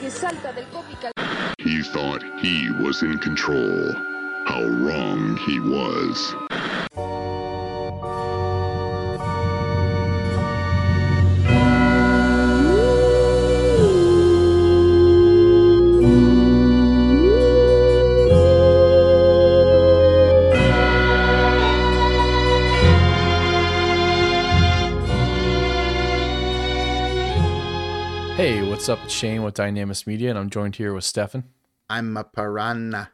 He thought he was in control. How wrong he was. What's up? It's Shane with Dynamis Media, and I'm joined here with Stefan. I'm a piranha.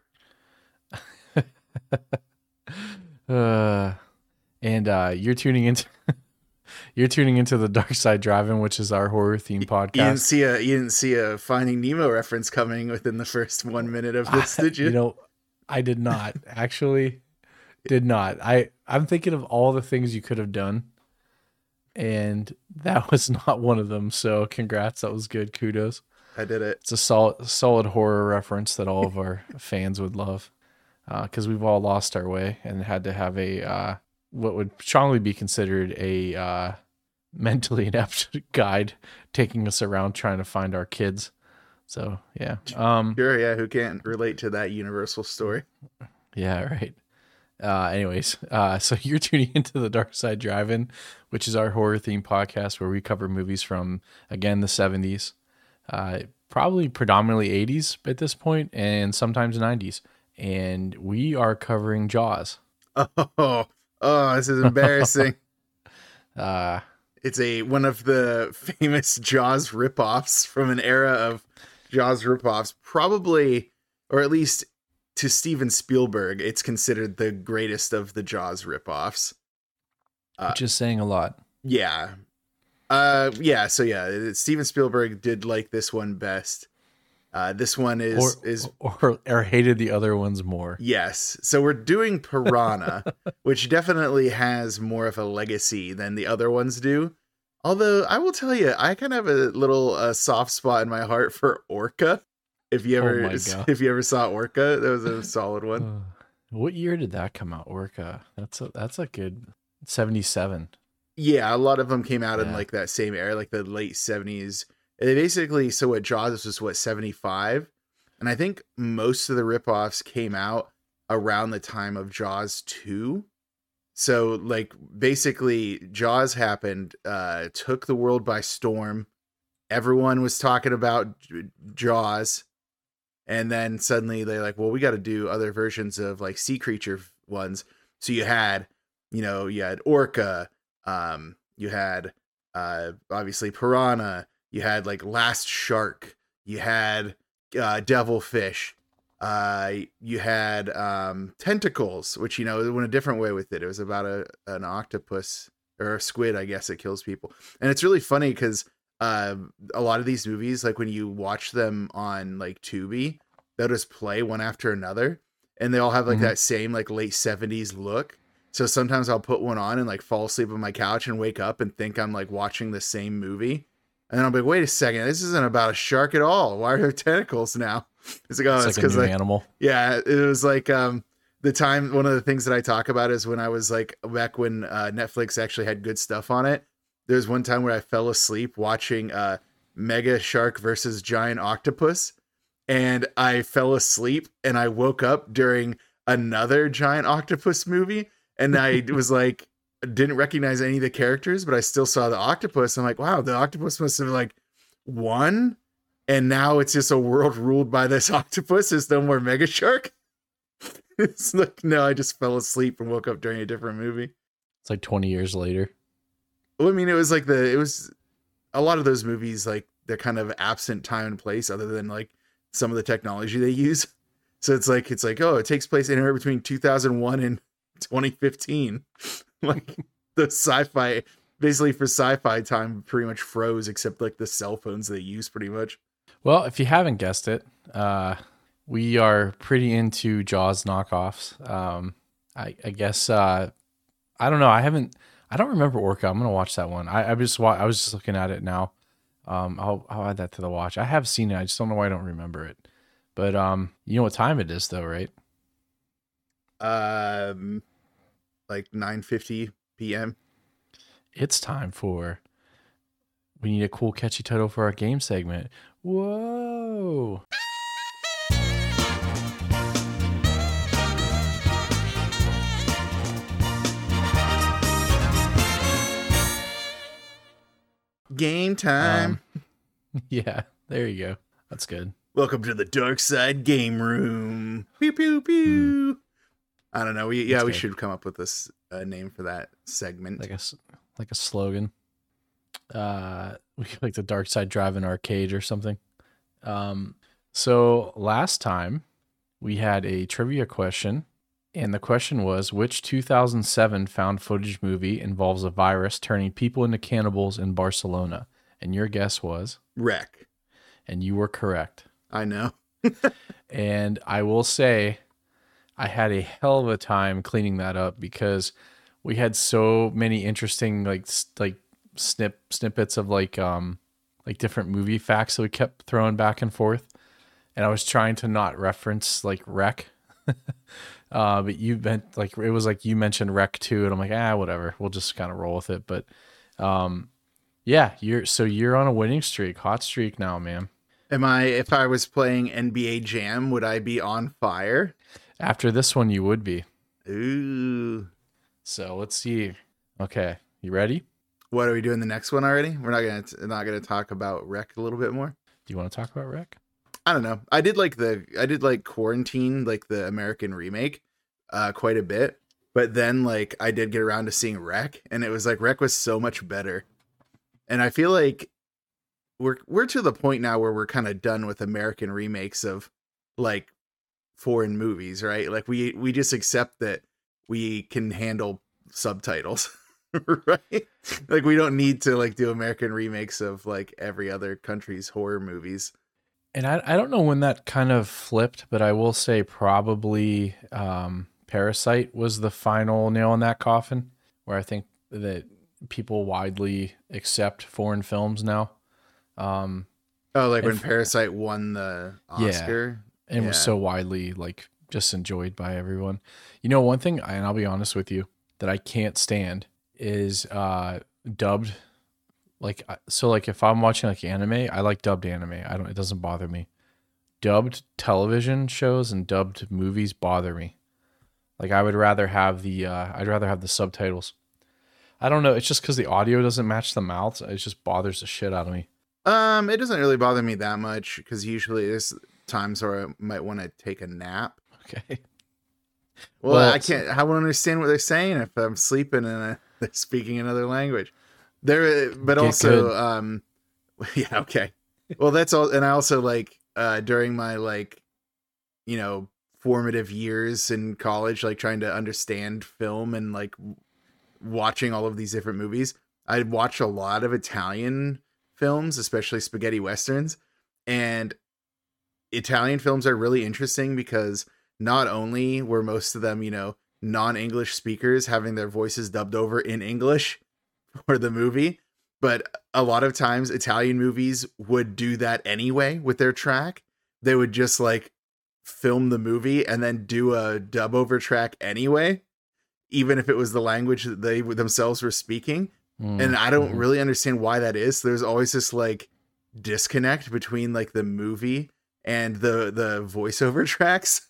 Uh, and uh, you're tuning into you're tuning into the Dark Side Drive-In, which is our horror themed You didn't podcast. see a you didn't see a Finding Nemo reference coming within the first one minute of this, did you? you know, I did not actually did not. I I'm thinking of all the things you could have done, and that was not one of them. So congrats, that was good. Kudos. I did it. It's a solid solid horror reference that all of our fans would love, because we've all lost our way and had to have a uh, what would strongly be considered a uh, mentally inept guide taking us around trying to find our kids. So yeah, um, Sure, yeah. Who can't relate to that universal story? yeah, right. Uh, anyways, uh, so you're tuning into the Dark Side Drive-In, which is our horror themed podcast where we cover movies from again the 70s, uh, probably predominantly 80s at this point, and sometimes 90s. And we are covering Jaws. Oh, oh, this is embarrassing. Uh, it's a one of the famous Jaws ripoffs from an era of Jaws ripoffs, probably, or at least to Steven Spielberg, it's considered the greatest of the Jaws ripoffs. Uh, which is saying a lot. Yeah. Uh yeah, so yeah, Steven Spielberg did like this one best. Uh this one is Or, is or or hated the other ones more. yes. So we're doing Piranha, which definitely has more of a legacy than the other ones do. Although I will tell you, I kind of have a little uh, soft spot in my heart for Orca. If you Oh ever God. if you ever saw Orca, that was a solid one. Uh, what year did that come out? Orca. That's a that's a good 77. Yeah, a lot of them came out in like that same era, like the late seventies. They basically so what Jaws was what seventy five, and I think most of the ripoffs came out around the time of Jaws two. So like basically, Jaws happened, uh, took the world by storm. Everyone was talking about Jaws, and then suddenly they're like, "Well, we got to do other versions of like sea creature ones." So you had, you know, you had Orca, um you had uh obviously piranha you had like last shark you had uh devilfish uh you had um tentacles which you know went a different way with it it was about a an octopus or a squid i guess it kills people and it's really funny because uh, a lot of these movies like when you watch them on like tubi they'll just play one after another and they all have like Mhm. that same like late 70s look so sometimes I'll put one on and like fall asleep on my couch and wake up and think I'm like watching the same movie. And then I'll be like, wait a second, this isn't about a shark at all. Why are there tentacles now? It's like, oh, It's it's like a because new like, animal. yeah, it was like um the time one of the things that I talk about is when I was like back when uh, Netflix actually had good stuff on it. There's one time where I fell asleep watching uh Mega Shark versus Giant Octopus and I fell asleep and I woke up during another Giant Octopus movie and I was like didn't recognize any of the characters but I still saw the octopus. I'm like, wow, the octopus must have like won and now it's just a world ruled by this octopus. There's no more mega shark. it's like no, I just fell asleep and woke up during a different movie. It's like 20 years later. Well, I mean, it was like the it was a lot of those movies like they're kind of absent time and place, other than like some of the technology they use. So it's like it's like oh, it takes place anywhere between 2001 and 2015. like the sci-fi, basically for sci-fi time, pretty much froze except like the cell phones they use, pretty much. Well, if you haven't guessed it, uh, we are pretty into Jaws knockoffs. Um, I, I guess uh, I don't know. I haven't. I don't remember Orca. I'm gonna watch that one. I, I just wa- I was just looking at it now. Um, I'll I'll add that to the watch. I have seen it. I just don't know why I don't remember it. But um, you know what time it is though, right? Um, like 9:50 p.m. It's time for. We need a cool, catchy title for our game segment. Whoa! Game time. Um, yeah, there you go. That's good. Welcome to the Dark Side Game Room. Pew pew pew. I don't know. We yeah, That's we good. should come up with this uh, name for that segment. Like a like a slogan. Uh, we could like the Dark Side Drive-In Arcade or something. Um, so last time we had a trivia question, and the question was, which 2007 found footage movie involves a virus turning people into cannibals in Barcelona? And your guess was, REC. and you were correct. I know. And I will say, I had a hell of a time cleaning that up because we had so many interesting like like snip snippets of like um like different movie facts that we kept throwing back and forth, and I was trying to not reference like REC. uh, but you meant like it was like you mentioned REC too, and I'm like ah whatever, we'll just kind of roll with it. But um, yeah, you're so you're on a winning streak, hot streak now, man. Am I if I was playing NBA Jam, would I be on fire? After this one, you would be. Ooh. So let's see. Okay, you ready? What are we doing the next one already? We're not gonna not gonna talk about REC a little bit more. Do you want to talk about REC? I don't know. I did like the I did like Quarantine, like the American remake, uh, quite a bit. But then like I did get around to seeing REC, and it was like REC was so much better. And I feel like we're we're to the point now where we're kind of done with American remakes of like foreign movies, right? Like we we just accept that we can handle subtitles. right? Like we don't need to like do American remakes of like every other country's horror movies. And I, I don't know when that kind of flipped, but I will say probably um, Parasite was the final nail in that coffin, where I think that people widely accept foreign films now. Um, Oh, like when Parasite won the Yeah. Oscar. and was so widely like just enjoyed by everyone. You know, one thing, and I'll be honest with you, that I can't stand is uh dubbed. Like so, like if I'm watching like anime, I like dubbed anime. I don't. It doesn't bother me. Dubbed television shows and dubbed movies bother me. Like I would rather have the. uh I'd rather have the subtitles. I don't know. It's just because the audio doesn't match the mouths. It just bothers the shit out of me. Um, it doesn't really bother me that much because usually there's times where I might want to take a nap. Okay. Well, Well, I can't. I won't understand what they're saying if I'm sleeping and uh, they're speaking another language. There, but also, good. um, yeah, okay. Well, that's all. And I also like uh during my like, you know, formative years in college, like trying to understand film and like watching all of these different movies. I'd watch a lot of Italian films, especially spaghetti westerns, and Italian films are really interesting because not only were most of them, you know, non-English speakers having their voices dubbed over in English for the movie, but a lot of times Italian movies would do that anyway with their track. They would just like film the movie and then do a dub over track anyway, even if it was the language that they themselves were speaking and I don't Mhm. really understand why that is. There's always this like disconnect between like the movie and the the voiceover tracks.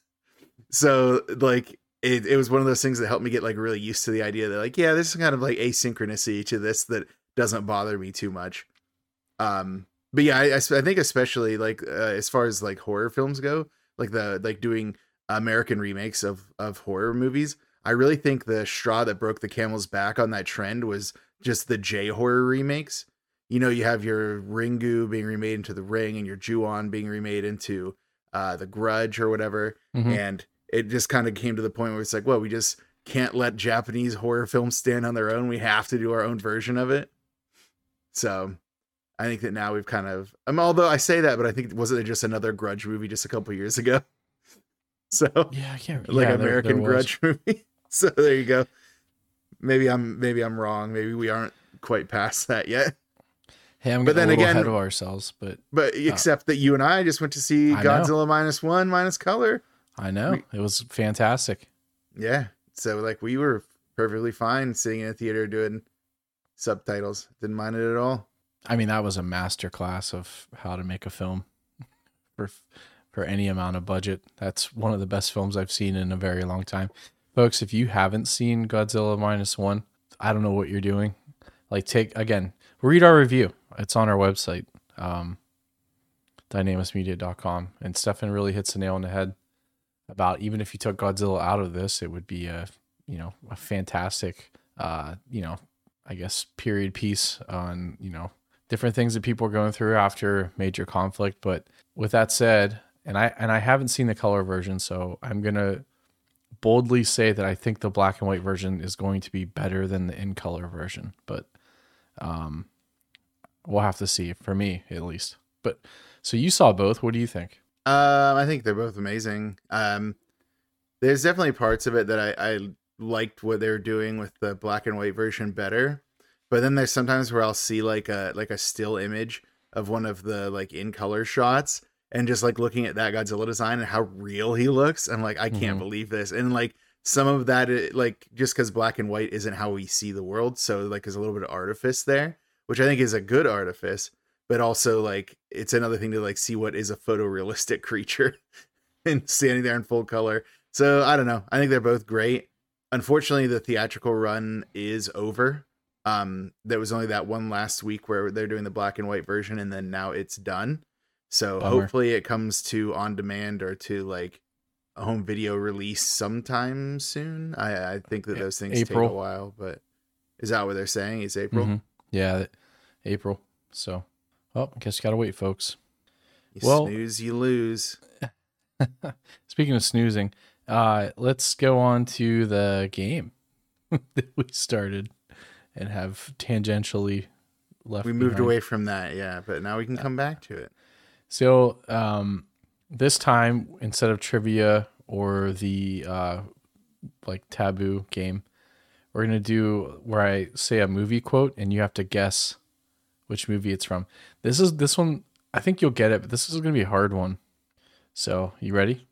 So like it, it was one of those things that helped me get like really used to the idea that like yeah, there's kind of like asynchronicity to this that doesn't bother me too much. Um, but yeah, I I think especially like uh, as far as like horror films go, like the like doing American remakes of of horror movies. I really think the straw that broke the camel's back on that trend was just the J horror remakes. You know, you have your Ringu being remade into the Ring and your Ju-on being remade into uh the Grudge or whatever. Mhm. And it just kind of came to the point where it's like, well, we just can't let Japanese horror films stand on their own. We have to do our own version of it. So I think that now we've kind of um, although I say that, but I think wasn't it just another grudge movie just a couple years ago? So Yeah, I can't. Remember. Like yeah, American there was. Grudge movie. So there you go. Maybe I'm maybe I'm wrong. Maybe we aren't quite past that yet. Hey, I'm But then again- ahead of ourselves, but But except that you and I just went to see I know. Godzilla minus one minus color. I know it was fantastic. Yeah. So like we were perfectly fine sitting in a theater doing subtitles. Didn't mind it at all. I mean, that was a master class of how to make a film. for for any amount of budget. That's one of the best films I've seen in a very long time. Folks, if you haven't seen Godzilla minus one, I don't know what you're doing. Like take again, read our review. It's on our website, um, dynamusmedia.com. And Stefan really hits the nail on the head about even if you took Godzilla out of this, it would be a you know a fantastic uh, you know, I guess period piece on, you know, different things that people are going through after major conflict. But with that said, and I and I haven't seen the color version, so I'm gonna boldly say that I think the black and white version is going to be better than the in color version. But um we'll have to see for me at least. But so you saw both. What do you think? Um, I think they're both amazing. Um, there's definitely parts of it that I, I liked what they were doing with the black and white version better, but then there's sometimes where I'll see like a like a still image of one of the like in color shots and just like looking at that Godzilla design and how real he looks. I'm like, I can't Mhm. believe this. And like some of that, it, like just because black and white isn't how we see the world, so like there's a little bit of artifice there, which I think is a good artifice but also like it's another thing to like see what is a photorealistic creature and standing there in full color. So I don't know. I think they're both great. Unfortunately, the theatrical run is over. Um, there was only that one last week where they're doing the black and white version, and then now it's done. So Bummer. hopefully it comes to on demand or to like a home video release sometime soon. I, I think that those things take a while, but is that what they're saying? Is April? Mhm. Yeah, April. So, well, I guess you gotta wait, folks. You Well- snooze, you lose. Speaking of snoozing, uh, let's go on to the game that we started and have tangentially left. we moved behind. away from that yeah but now we can come back to it So um, this time, instead of trivia or the uh, like taboo game, we're gonna do where I say a movie quote and you have to guess which movie it's from. This is this one. I think you'll get it, but this is gonna be a hard one. So you ready?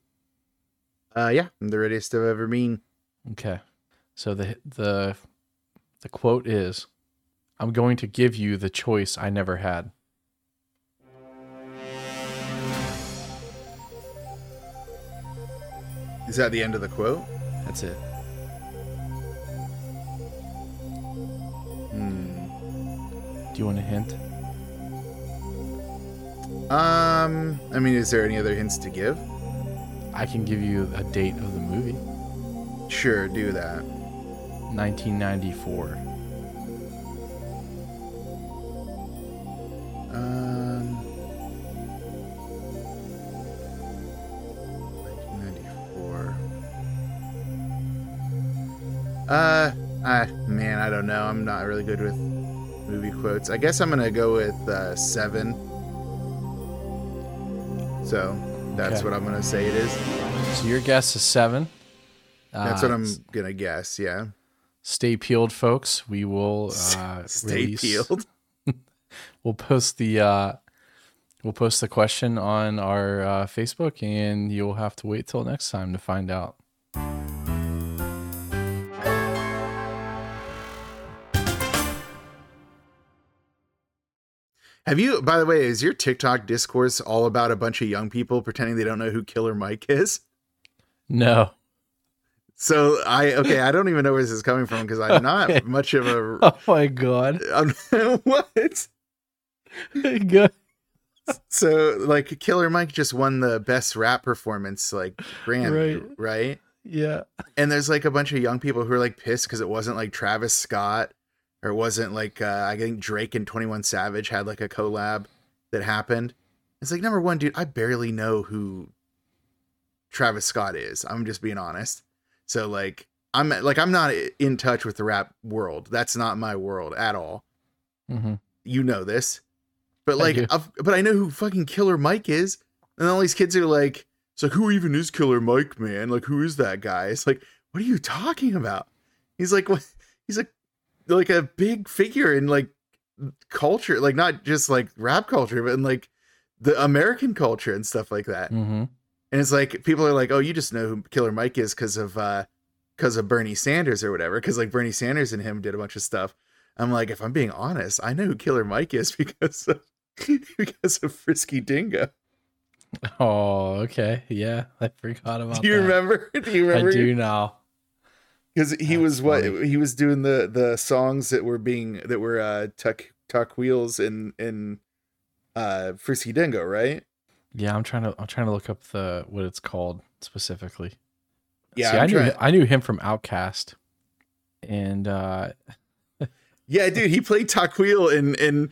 uh yeah i'm the readiest i've ever been Okay. So the the the quote is, "I'm going to give you the choice I never had." is that the end of the quote That's it. hmm. Do you want a hint? um i mean is there any other hints to give I can give you a date of the movie. sure do that 1994. um 1994 uh ah, man i don't know i'm not really good with movie quotes i guess i'm gonna go with uh seven so that's Okay. what i'm gonna say it is So your guess is seven. That's Uh, what I'm gonna guess. Yeah. Stay peeled, folks. We will uh, Stay release- peeled. We'll post the uh, we'll post the question on our uh, Facebook, and you'll have to wait till next time to find out. Have you? By the way, is your TikTok discourse all about a bunch of young people pretending they don't know who Killer Mike is? No. So I okay, I don't even know where this is coming from because I'm not much of a. Oh my god. I'm, what? Good. So like, Killer Mike just won the best rap performance like Grammy, Right. right? Yeah. and there's like a bunch of young people who are like pissed because it wasn't like Travis Scott or it wasn't like uh, I think Drake and 21 Savage had like a collab that happened. It's like number one, dude, I barely know who Travis Scott is. I'm just being honest. So like I'm like I'm not in touch with the rap world. That's not my world at all. hmm You know this. But like. I've, but I know who fucking Killer Mike is. And all these kids are like, it's like who even is Killer Mike, man? Like who is that guy? It's like, what are you talking about? He's like what he's like like a big figure in like culture, like not just like rap culture, but in like the American culture and stuff like that. hmm And it's like people are like, "Oh, you just know who Killer Mike is because of uh because of Bernie Sanders or whatever." Because like Bernie Sanders and him did a bunch of stuff. I'm like, if I'm being honest, I know who Killer Mike is because of, because of Frisky Dingo. Oh, okay. Yeah, I forgot about Do you that. remember? Do you remember? I do now. because he That's was what funny. he was doing the the songs that were being that were uh tuck tuck wheels in in uh frisky dingo right Yeah, I'm trying to I'm trying to look up the what it's called specifically. yeah See, I'm knew trying- I knew him from OutKast, and uh, yeah dude he played wheel in in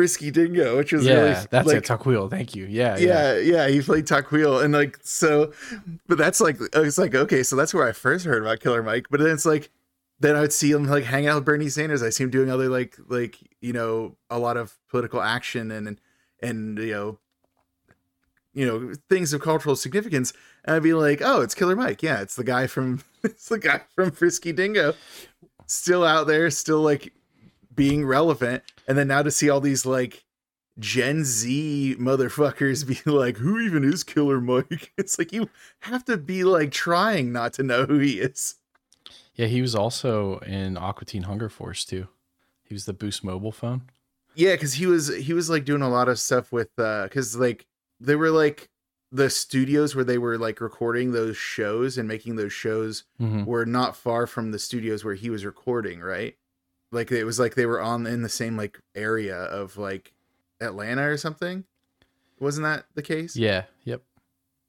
frisky dingo which was yeah, really that's like, it. Taqu'il. Thank you. Yeah, yeah. yeah, yeah, he played Wheel, and like so, but that's like it's like okay, so that's where I first heard about Killer Mike. But then it's like, then I would see him like hanging out with Bernie Sanders. I see him doing other like like you know a lot of political action and and you know you know things of cultural significance. And I'd be like, oh, it's Killer Mike. Yeah, it's the guy from it's the guy from Frisky Dingo, still out there, still like being relevant. And then now to see all these like Gen Z motherfuckers be like, who even is Killer Mike? It's like you have to be like trying not to know who he is. Yeah, he was also in Aqua Teen Hunger Force too. He was the Boost mobile phone. Yeah, because he was he was like doing a lot of stuff with uh because like they were like the studios where they were like recording those shows and making those shows Mhm. were not far from the studios where he was recording, right? Like it was like they were on in the same like area of like Atlanta or something. Wasn't that the case? Yeah. Yep.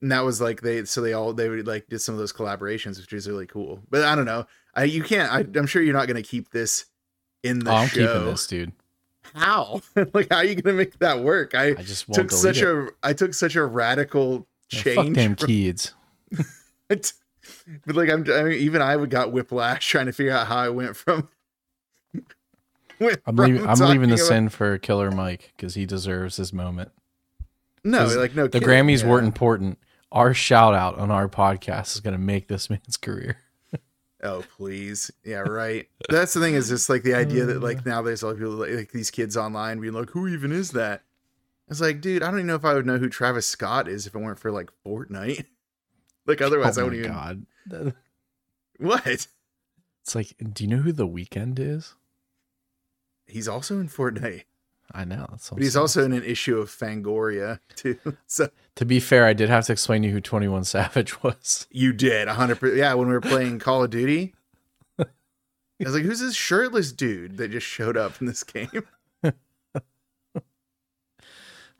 and that was like they so they all they would like did some of those collaborations which is really cool but i don't know i you can't I, i'm sure you're not going to keep this in the Oh, I'm show keeping this, dude. How like how are you going to make that work i, I just won't took such it. a i took such a radical Yeah, change fuck them from kids. but like i'm I mean, even i would got whiplash trying to figure out how i went from went I'm leaving. I'm leaving this about- in for Killer Mike because he deserves his moment. No, like no The kidding, Grammys yeah. weren't important. Our shout out on our podcast is going to make this man's career. Oh please, yeah, right. That's the thing is just like the idea that like mm. now there's all people like, like these kids online being like, who even is that? It's like, dude, I don't even know if I would know who Travis Scott is if it weren't for like Fortnite. like oh otherwise, I oh wouldn't my even. god, What? it's like, do you know who the Weeknd is? He's also in Fortnite, I know. But he's also in an issue of Fangoria too. So To be fair, I did have to explain to you who Twenty One Savage was. you did hundred percent. Yeah, when we were playing Call of Duty, I was like, who's this shirtless dude that just showed up in this game?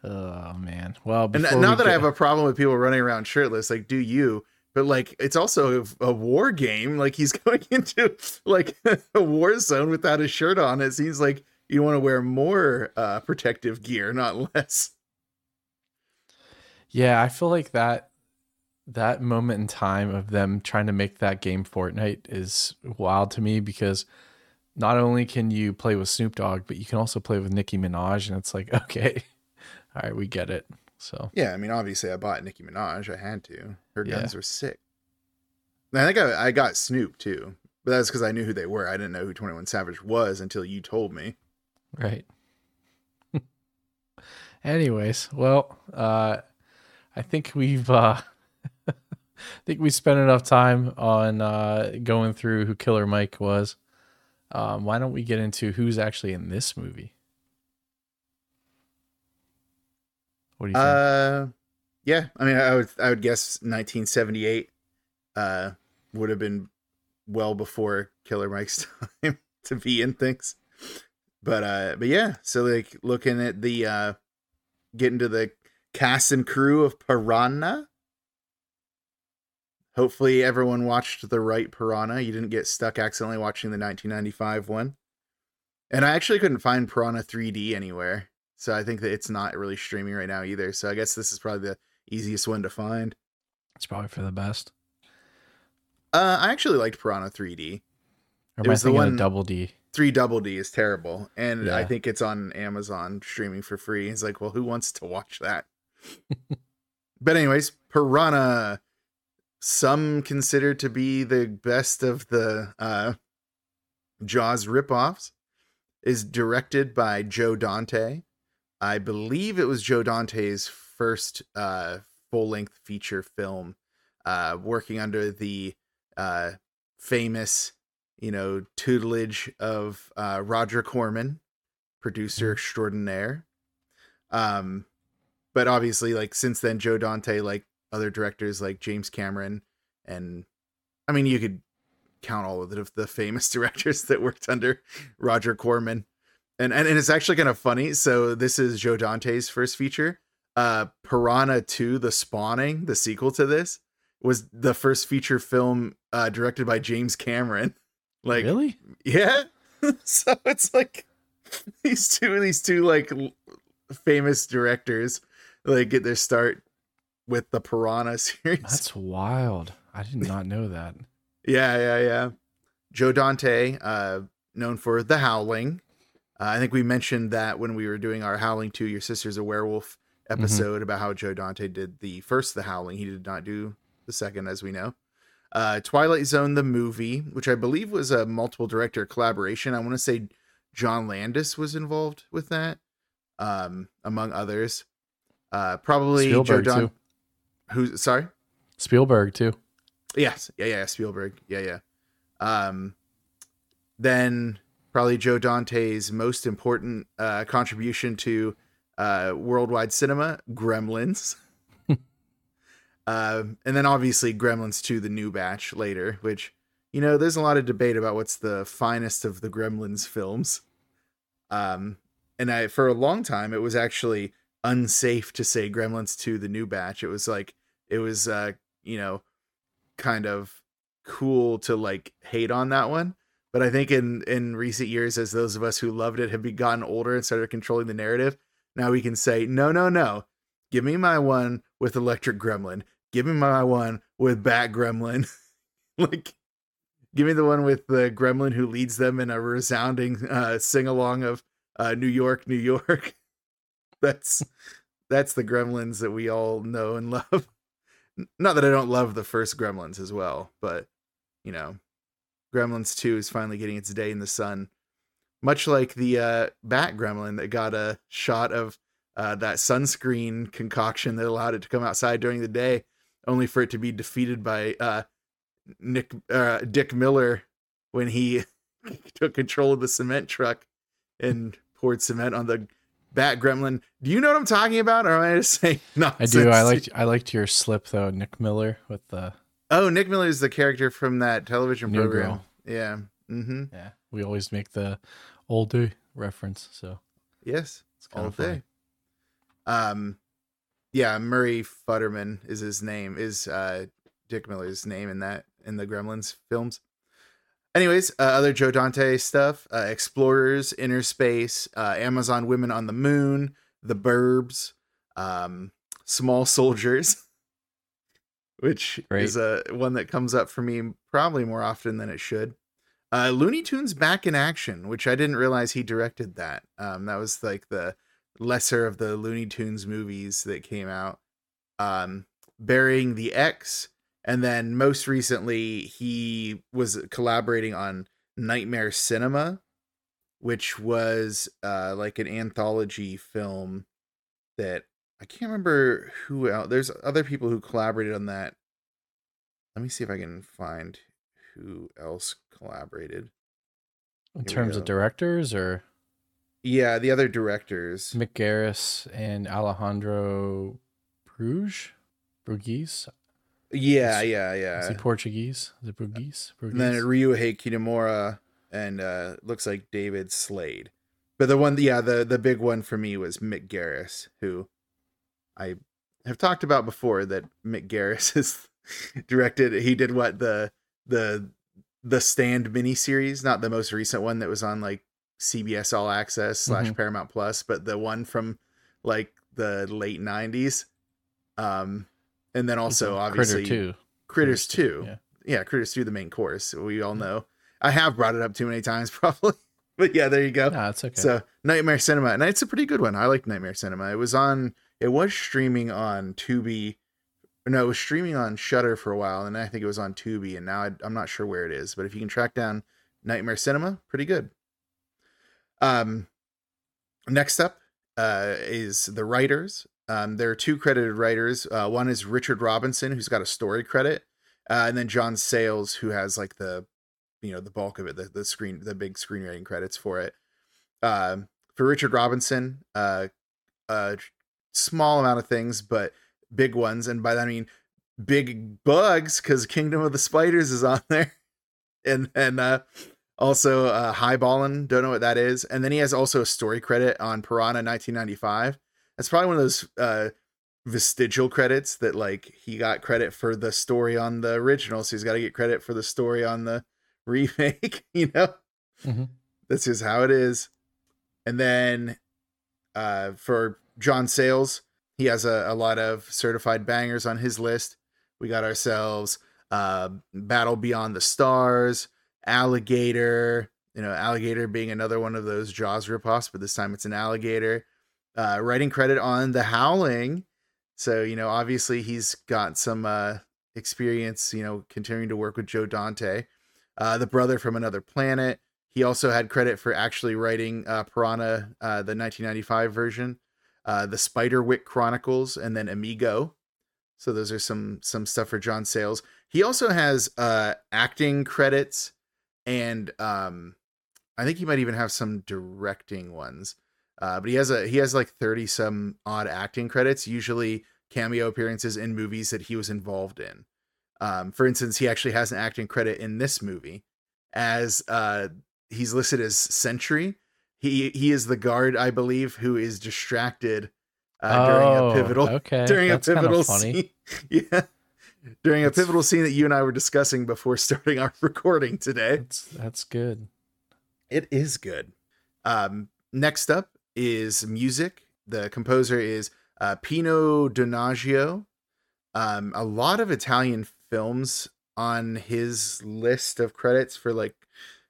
Oh man. Well, And now we that I have a problem with people running around shirtless, like, do you? But like, it's also a, a war game. Like, he's going into like a war zone without a shirt on. It seems like you want to wear more uh, protective gear, not less. Yeah, I feel like that that moment in time of them trying to make that game Fortnite is wild to me because not only can you play with Snoop Dogg, but you can also play with Nicki Minaj, and it's like, okay, all right, we get it. So Yeah, I mean, obviously, I bought Nicki Minaj. I had to. Her Yeah. guns were sick. I think I, I got Snoop too, but that's because I knew who they were. I didn't know who Twenty One Savage was until you told me. right. Anyways, well, uh, I think we've uh, I think we spent enough time on uh, going through who Killer Mike was. Um, why don't we get into who's actually in this movie? What do you think? Uh, yeah. I mean, I would I would guess 1978 uh would have been well before Killer Mike's time to be in things. But uh, but yeah. So like looking at the uh, getting to the cast and crew of Piranha. Hopefully everyone watched the right Piranha. You didn't get stuck accidentally watching the 1995 one. And I actually couldn't find Piranha 3D anywhere. So I think that it's not really streaming right now either. So I guess this is probably the easiest one to find. it's probably for the best. Uh, I actually liked Piranha 3D. Or It was the one- Double D? 3 Double D is terrible. And I think it's on Amazon streaming for free. It's like, well, who wants to watch that? But, anyways, Piranha, some consider to be the best of the uh, Jaws ripoffs, is directed by Joe Dante. I believe it was Joe Dante's first uh, full length feature film, uh, working under the uh, famous, you know, tutelage of uh, Roger Corman, producer extraordinaire. Um, but obviously, like since then, Joe Dante, like other directors like James Cameron, and I mean, you could count all of the, the famous directors that worked under Roger Corman. And, and and it's actually kind of funny. So this is Joe Dante's first feature. Uh Piranha 2, The Spawning, the sequel to this, was the first feature film uh directed by James Cameron. Like really? yeah. so it's like these two these two like famous directors like get their start with the Piranha series. That's wild. I did not know that. Yeah, yeah, yeah. Joe Dante, uh, known for The Howling. Uh, I think we mentioned that when we were doing our Howling 2, Your Sister's a Werewolf episode about how Joe Dante did the first The Howling. He did not do the second, as we know. Uh, Twilight Zone, the movie, which I believe was a multiple director collaboration. I want to say John Landis was involved with that, um, among others. Uh, probably Spielberg too. Who's sorry? Spielberg too. Yes. Yeah, yeah, Spielberg. Yeah, yeah. Um then probably Joe Dante's most important uh contribution to uh worldwide cinema, Gremlins. um and then obviously Gremlins 2 the new batch later, which you know, there's a lot of debate about what's the finest of the Gremlins films. Um and I for a long time it was actually unsafe to say Gremlins 2 the new batch. It was like it was uh you know kind of cool to like hate on that one. But i think in in recent years as those of us who loved it have gotten older and started controlling the narrative now we can say no no no. Give me my one with electric gremlin. Give me my one with bat gremlin. Like give me the one with the gremlin who leads them in a resounding uh sing along of uh new york new york that's that's the gremlins that we all know and love not that I don't love the first Gremlins as well, but you know, Gremlins 2 is finally getting its day in the sun. Much like the uh, Bat Gremlin that got a shot of uh, that sunscreen concoction that allowed it to come outside during the day, only for it to be defeated by uh, Nick uh, Dick Miller when he took control of the cement truck and poured cement on the Bat Gremlin. Do you know what I'm talking about, or am I just saying no? I do. I liked I liked your slip though, Nick Miller with the Oh, Nick Miller is the character from that television New program. Girl. Yeah. Mm-hmm. yeah. We always make the old day reference, so Yes. it's kind All of funny. day. Um, yeah, Murray Futterman is his name. Is uh Dick Miller's name in that in the Gremlins films. Anyways, uh, other Joe Dante stuff: uh, Explorers, Innerspace, uh, Amazon Women on the Moon, The Burbs, um, Small Soldiers, which Great. is a one that comes up for me probably more often than it should. Uh, Looney Tunes Back in Action, which I didn't realize he directed that. Um, that was like the lesser of the Looney Tunes movies that came out. Um, Burying the Ex, and then most recently he was collaborating on Nightmare Cinema, which was uh, like an anthology film that I can't remember who else. There's other people who collaborated on that. Let me see if I can find who else collaborated. In Here terms of directors or Yeah, the other directors. Mick Garris and Alejandro Bruges? Brugues? Yeah, Is- yeah, Is he yeah. Portuguese? Is it Brugues? And then? Ryuhei Kinemura and uh looks like David Slade. But the one yeah, the the big one for me was Mick Garris, who I have talked about before that Mick Garris is directed he did what the the the stand miniseries, not the most recent one that was on like CBS All Access slash Mhm. Paramount Plus, but the one from like the late nineties. Um and then also obviously Critter 2. Critters 2. Yeah. Yeah, Critters 2, the main course. We all know. I have brought it up too many times, probably. But yeah, there you go. No, it's okay. So Nightmare Cinema, and it's a pretty good one. I like Nightmare Cinema. It was on. It was streaming on Tubi. No, it was streaming on Shudder for a while, and I think it was on Tubi, and now I, I'm not sure where it is. But if you can track down Nightmare Cinema, pretty good. Um, next up uh, is the writers. Um, there are two credited writers. Uh, one is Richard Robinson, who's got a story credit, uh, and then John Sayles, who has like the, you know, the bulk of it, the the screen, the big screenwriting credits for it. Um, for Richard Robinson, uh, uh, small amount of things, but big ones. And by that I mean big bugs, because Kingdom of the Spiders is on there. And then uh, also uh, Highballin', don't know what that is. And then he has also a story credit on Piranha 1995. That's probably one of those uh, vestigial credits that like he got credit for the story on the original, so he's got to get credit for the story on the remake. You know, Mhm. this is how it is. And then uh, for John Sayles, he has a, a lot of certified bangers on his list. We got ourselves uh, Battle Beyond the Stars, Alligator. You know, Alligator being another one of those Jaws ripoffs, but this time it's an alligator. Uh, writing credit on The Howling. So, you know, obviously he's got some uh, experience, you know, continuing to work with Joe Dante. Uh, the brother from another planet. He also had credit for actually writing uh, Piranha, uh, the 1995 version, uh, the Spiderwick Chronicles, and then Amigo. So those are some some stuff for John Sayles. He also has uh, acting credits, and um, I think he might even have some directing ones. Uh, but he has a he has like 30 some odd acting credits, usually cameo appearances in movies that he was involved in. Um, for instance, he actually has an acting credit in this movie as uh, he's listed as Sentry. He he is the guard, I believe, who is distracted uh, during a Oh, pivotal okay. during That's a pivotal scene. yeah, during a That's- pivotal scene that you and I were discussing before starting our recording today. That's that's good. It is good. Um, next up is music. The composer is uh, Pino Donaggio. Um, a lot of Italian films on his list of credits for like,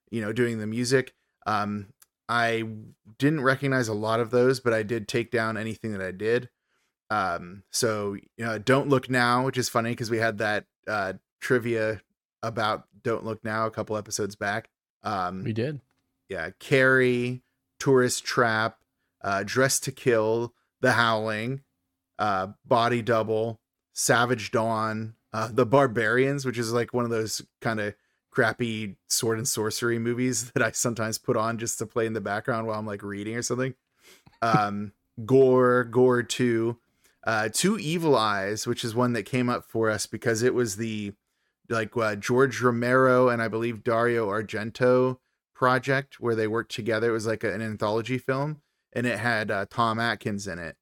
you know, doing the music. Um, I didn't recognize a lot of those, but I did take down anything that I did. Um, so you know, Don't Look Now, which is funny because we had that uh, trivia about Don't Look Now a couple episodes back. Um, We did. yeah, Carrie, Tourist Trap, uh, Dress to Kill, The Howling, uh, Body Double, Savage Dawn, uh, The Barbarians, which is like one of those kind of crappy sword and sorcery movies that I sometimes put on just to play in the background while I'm like reading or something. Um, Gore, Gore 2, uh, Two Evil Eyes, which is one that came up for us because it was the like uh, George Romero and I believe Dario Argento project where they worked together. It was like a- an anthology film, and it had uh, Tom Atkins in it.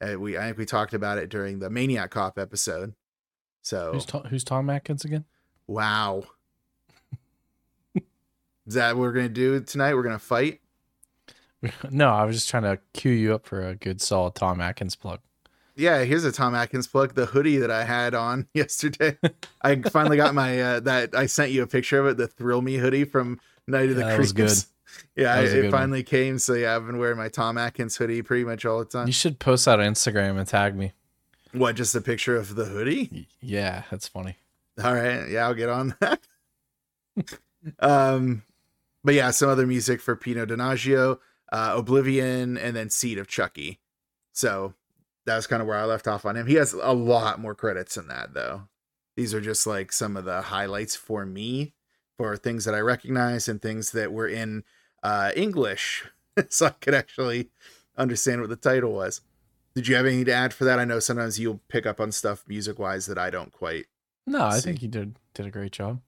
Uh, we I think we talked about it during the Maniac Cop episode. So Who's Tom, who's Tom Atkins again? wow, is that what we're gonna do tonight? We're gonna fight. no, I was just trying to cue you up for a good solid Tom Atkins plug. Yeah, here's a Tom Atkins plug. The hoodie that I had on yesterday. I finally got my uh, that I sent you a picture of it. The Thrill Me hoodie from Night of the Yeah, that was Creeps. Yeah, it good one. finally came. So yeah, I've been wearing my Tom Atkins hoodie pretty much all the time. You should post that on Instagram and tag me. What? Just a picture of the hoodie? Yeah, that's funny. All right, yeah, I'll get on that. um, but yeah, some other music for Pino Donaggio, uh, Oblivion, and then Seed of Chucky. So that was kind of where I left off on him. He has a lot more credits than that, though. These are just like some of the highlights for me for things that I recognize and things that were in uh, English, so I could actually understand what the title was. Did you have anything to add for that? I know sometimes you'll pick up on stuff music wise that I don't quite No, I think you did did a great job.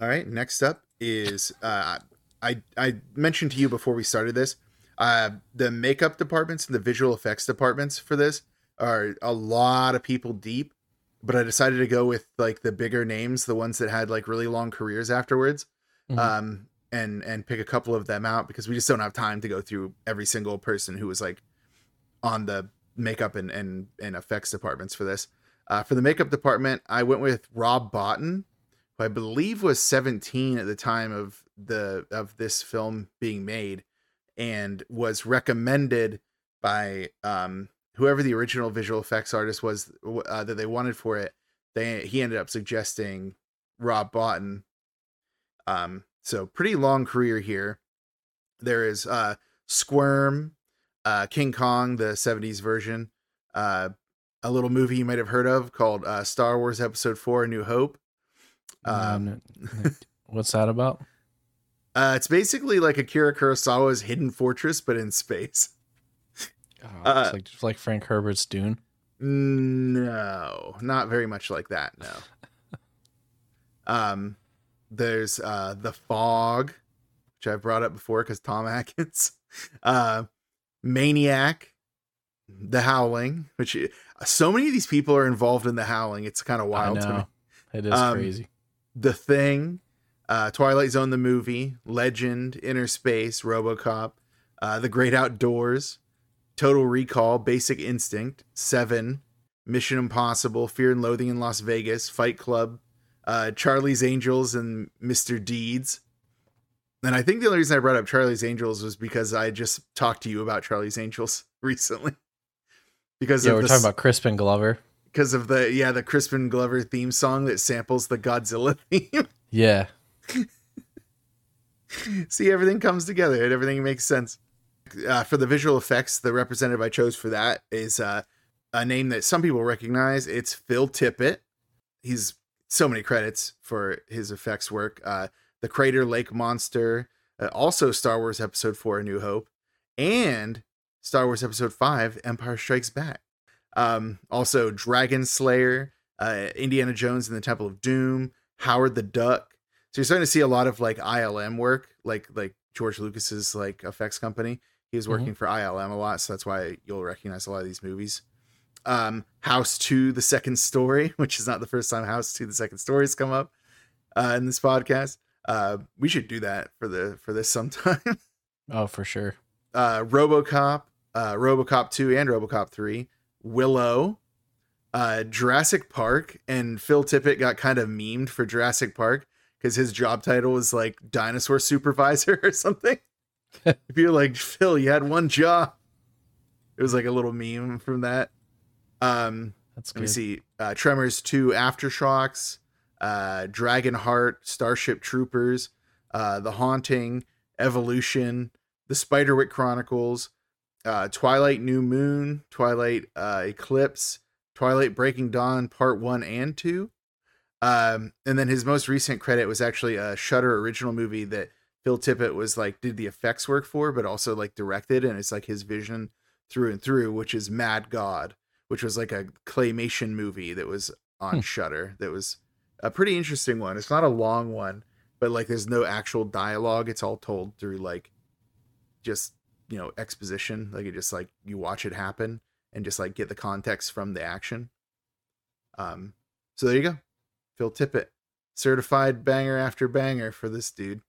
All right. Next up is uh, I I mentioned to you before we started this, uh, the makeup departments and the visual effects departments for this are a lot of people deep, but I decided to go with like the bigger names, the ones that had like really long careers afterwards, Mhm. um, and and pick a couple of them out because we just don't have time to go through every single person who was like on the makeup and and, and effects departments for this. Uh, for the makeup department, I went with Rob Bottin, who I believe was 17 at the time of the of this film being made, and was recommended by um, whoever the original visual effects artist was uh, that they wanted for it. They he ended up suggesting Rob Bottin. Um, so pretty long career here. There is uh, Squirm, uh, King Kong, the 70s version, uh, a little movie you might have heard of called uh, Star Wars Episode 4 A New Hope. Um, Um, what's that about? uh, it's basically like Akira Kurosawa's Hidden Fortress, but in space. Oh, Uh, like just like Frank Herbert's Dune. No, not very much like that. No. um, there's uh the fog, which I've brought up before because Tom Atkins. Uh, Maniac, The Howling, which so many of these people are involved in The Howling. It's kind of wild to me. It is Um, crazy. The Thing, uh, Twilight Zone the movie, Legend, Innerspace, RoboCop, uh, The Great Outdoors, Total Recall, Basic Instinct, Seven, Mission Impossible, Fear and Loathing in Las Vegas, Fight Club, uh, Charlie's Angels, and Mr. Deeds. And I think the only reason I brought up Charlie's Angels was because I just talked to you about Charlie's Angels recently. Because Yeah, of we're the talking about Crispin Glover. because of the yeah the Crispin Glover theme song that samples the Godzilla theme. Yeah. See, everything comes together and everything makes sense. Uh, for the visual effects, the representative I chose for that is uh, a name that some people recognize. It's Phil Tippett. He's so many credits for his effects work. Uh, the Crater Lake Monster, uh, also Star Wars Episode 4 A New Hope, and Star Wars Episode 5 Empire Strikes Back. Um, also, Dragonslayer, uh, Indiana Jones and the Temple of Doom, Howard the Duck. So you're starting to see a lot of like ILM work, like like George Lucas's like effects company. He was working for ILM a lot, so that's why you'll recognize a lot of these movies. Um, House to The Second Story, which is not the first time House to The Second Story has come up uh, in this podcast. Uh, we should do that for the for this sometime. Oh, for sure. uh, RoboCop, uh, RoboCop 2 and RoboCop 3, Willow, uh, Jurassic Park, and Phil Tippett got kind of memed for Jurassic Park because his job title was like dinosaur supervisor or something. if you're like Phil, you had one job. It was like a little meme from that. Um, That's let me see. Uh, Tremors 2 Aftershocks, uh, Dragonheart, Starship Troopers, uh, The Haunting, Evolution, The Spiderwick Chronicles, uh, Twilight New Moon, Twilight uh, Eclipse, Twilight Breaking Dawn Part 1 and 2. Um, and then his most recent credit was actually a Shudder original movie that Phil Tippett was like did the effects work for, but also like directed, and it's like his vision through and through, which is Mad God, which was like a claymation movie that was on Hmm. Shudder. That was a pretty interesting one. It's not a long one, but like there's no actual dialogue. It's all told through like just you know exposition. Like it just like you watch it happen and just like get the context from the action. Um, so there you go, Phil Tippett, certified banger after banger for this dude.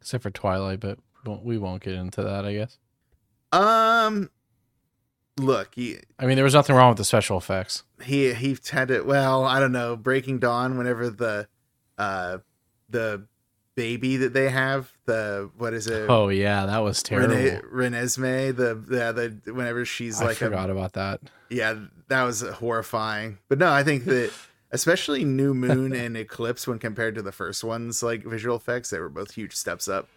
Except for Twilight, but we won't get into that, I guess. Um, look, he I mean, there was nothing wrong with the special effects. he he had it. Well, I don't know. Breaking Dawn. Whenever the uh the baby that they have, the what is it? Oh, yeah, that was terrible. Rene, Renesmee, the yeah, the whenever she's I like a forgot about that. yeah, that was horrifying. But no, I think that especially New Moon and Eclipse, when compared to the first ones, like visual effects, they were both huge steps up.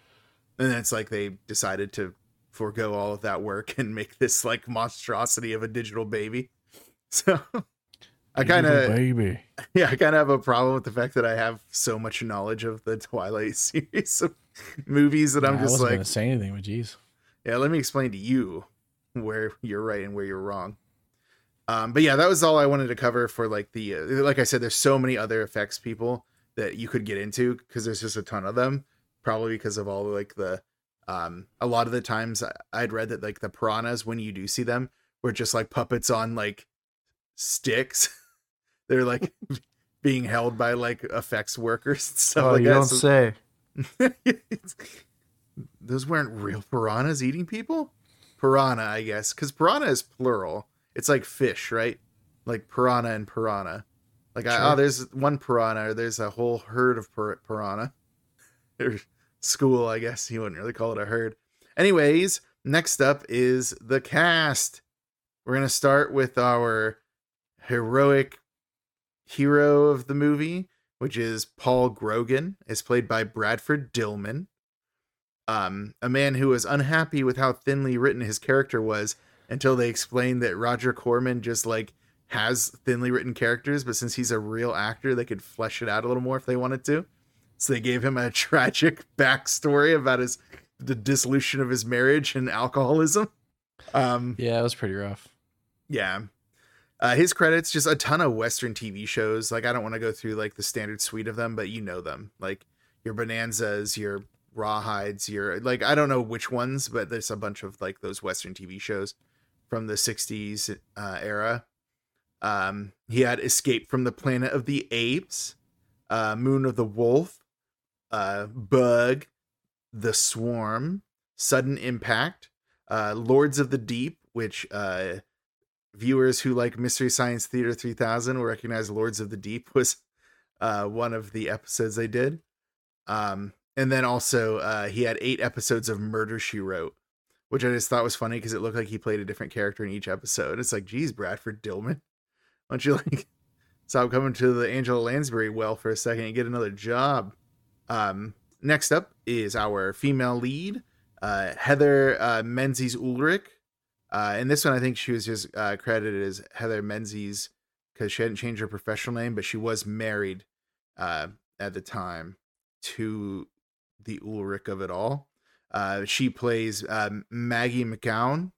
And then it's like they decided to forego all of that work and make this like monstrosity of a digital baby. So I kind of baby. yeah, I kind of have a problem with the fact that I have so much knowledge of the Twilight series of movies that I'm Yeah, I just like, say anything, but geez. yeah, let me explain to you where you're right and where you're wrong. Um, but yeah, that was all I wanted to cover for like the uh, like I said, there's so many other effects people that you could get into because there's just a ton of them. Probably because of all like the um a lot of the times I'd read that like the piranhas when you do see them were just like puppets on like sticks. They're like being held by like effects workers and stuff Oh, like that. Don't so- say. those weren't real piranhas eating people piranha i guess because piranha is plural it's like fish right like piranha and piranha like I, oh there's one piranha or there's a whole herd of pir- piranha school i guess. You wouldn't really call it a herd. Anyways next up is the cast. We're gonna start with our heroic hero of the movie which is paul grogan. Is played by bradford dillman. Um, a man who was unhappy with how thinly written his character was until they explained that Roger Corman just like has thinly written characters, but since he's a real actor, they could flesh it out a little more if they wanted to. So they gave him a tragic backstory about his the dissolution of his marriage and alcoholism. Um, Yeah, it was pretty rough. yeah. Uh, his credits just a ton of Western TV shows. Like I don't want to go through like the standard suite of them, but you know them. Like your Bonanzas, your Rawhides, your like I don't know which ones, but there's a bunch of like those Western TV shows from the '60s uh, era. Um, he had Escape from the Planet of the Apes, uh, Moon of the Wolf, uh, Bug, The Swarm, Sudden Impact, uh, Lords of the Deep, which uh, viewers who like Mystery Science Theater 3000 will recognize Lords of the Deep was uh, one of the episodes they did. Um, and then also uh, he had eight episodes of Murder She Wrote, which I just thought was funny because it looked like he played a different character in each episode. It's like, geez, Bradford Dillman, why don't you like stop coming to the Angela Lansbury well for a second and get another job? Um, next up is our female lead, uh, Heather uh, Menzies Ulrich. Uh, and this one, I think she was just uh, credited as Heather Menzies because she hadn't changed her professional name, but she was married uh, at the time to the Ulrich of it all. Uh, she plays um, Maggie McGowan.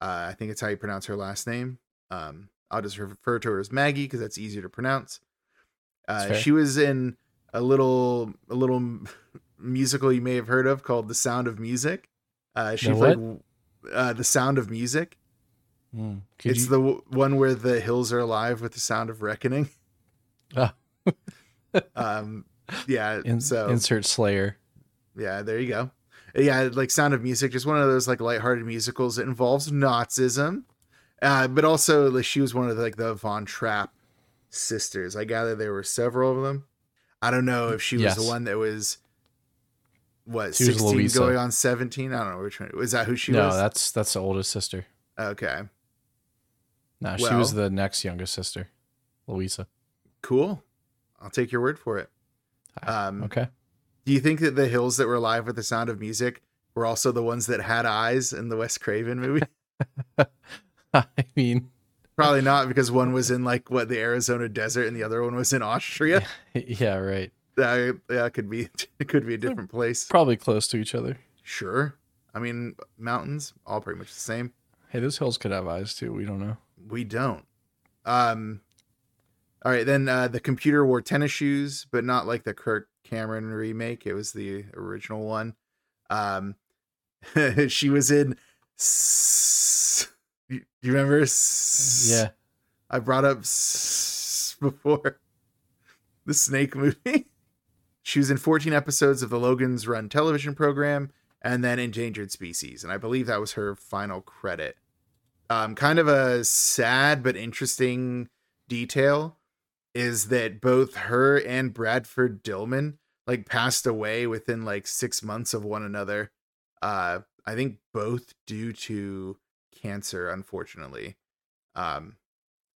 Uh, I think it's how you pronounce her last name. Um, I'll just refer to her as Maggie because that's easier to pronounce. Uh, she was in a little a little musical you may have heard of called The Sound of Music. Uh, she The played uh, The Sound of Music. Mm. It's you- the w- one where the hills are alive with the sound of reckoning. Ah. um, yeah. in- so insert Slayer. yeah, there you go. Yeah, like Sound of Music, just one of those like lighthearted musicals that involves Nazism, uh, but also like she was one of the, like the Von Trapp sisters. I gather there were several of them. I don't know if she was Yes. the one that was what She sixteen Louisa. going on seventeen. I don't know which one. Was that who she no, was? that's that's the oldest sister. okay, No, she was the next youngest sister, Louisa. cool. I'll take your word for it. Ah, Um, okay. Do you think that the hills that were alive with the sound of music were also the ones that had eyes in the Wes Craven movie? I mean, Probably not, because one was in like what the Arizona desert and the other one was in Austria. yeah, right. That yeah, it could be it could be a different place. Probably close to each other. Sure. I mean, mountains all pretty much the same. Hey, those hills could have eyes too. We don't know. We don't. Um. All right, then uh, the computer wore tennis shoes, but not like the Kirk Cameron remake. It was the original one. Um, she was in. S- you you remember? S- Yeah. I brought up before the Snake movie. She was in 14 episodes of the Logan's Run television program and then Endangered Species. And I believe that was her final credit. Um, kind of a sad but interesting detail is that both her and Bradford Dillman like passed away within like six months of one another. Uh, I think both due to cancer, unfortunately. Um,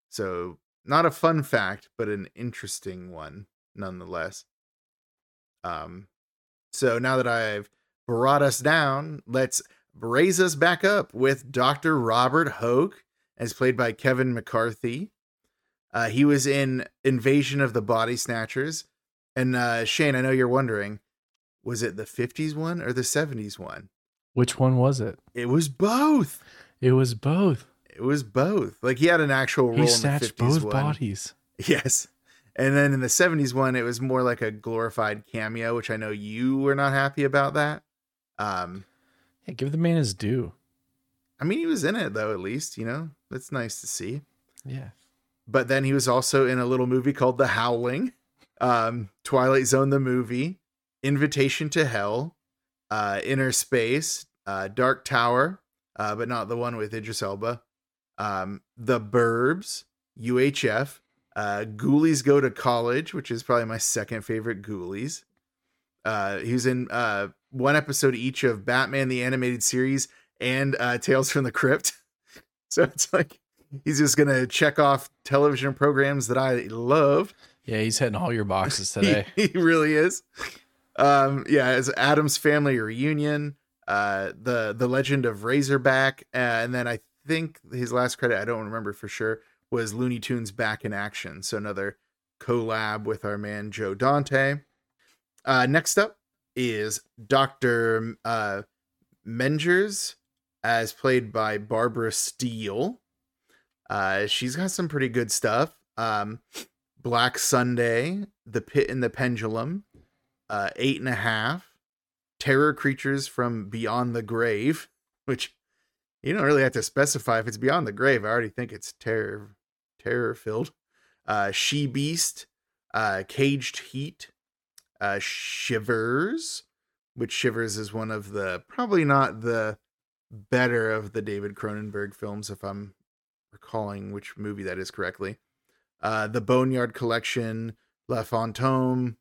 so not a fun fact, but an interesting one nonetheless. Um, so now that I've brought us down, let's raise us back up with Dr. Robert Hoke, as played by Kevin McCarthy. Uh, he was in Invasion of the Body Snatchers. And uh, Shane, I know you're wondering, was it the 50s one or the 70s one? Which one was it? It was both. It was both. It was both. Like he had an actual role He in the snatched 50s both one. bodies. Yes. And then in the 70s one, it was more like a glorified cameo, which I know you were not happy about that. Um, Yeah, give the man his due. I mean, he was in it though, at least, you know, that's nice to see. Yeah. But then he was also in a little movie called The Howling, um, Twilight Zone, the movie, Invitation to Hell, uh, Innerspace, uh, Dark Tower, uh, but not the one with Idris Elba, um, The Burbs, UHF, uh, Ghoulies Go to College, which is probably my second favorite Ghoulies. Uh, he was in uh, one episode each of Batman the Animated Series and uh, Tales from the Crypt. So it's like he's just gonna check off television programs that I love. Yeah, he's hitting all your boxes today. he really is. Um, yeah, it's Addams Family Reunion, uh, the the Legend of Razorback, uh, and then I think his last credit I don't remember for sure was Looney Tunes Back in Action. So another collab with our man Joe Dante. Uh, next up is Doctor uh, Mengers as played by Barbara Steele. Uh, she's got some pretty good stuff. Um, Black Sunday, The Pit and the Pendulum, uh, Eight and a Half, Terror Creatures from Beyond the Grave, which you don't really have to specify if it's Beyond the Grave. I already think it's terror, terror filled. Uh, she Beast, uh, Caged Heat, uh, Shivers, which Shivers is one of the probably not the better of the David Cronenberg films, if I'm recalling which movie that is correctly. Uh, the Boneyard Collection, La Fantôme,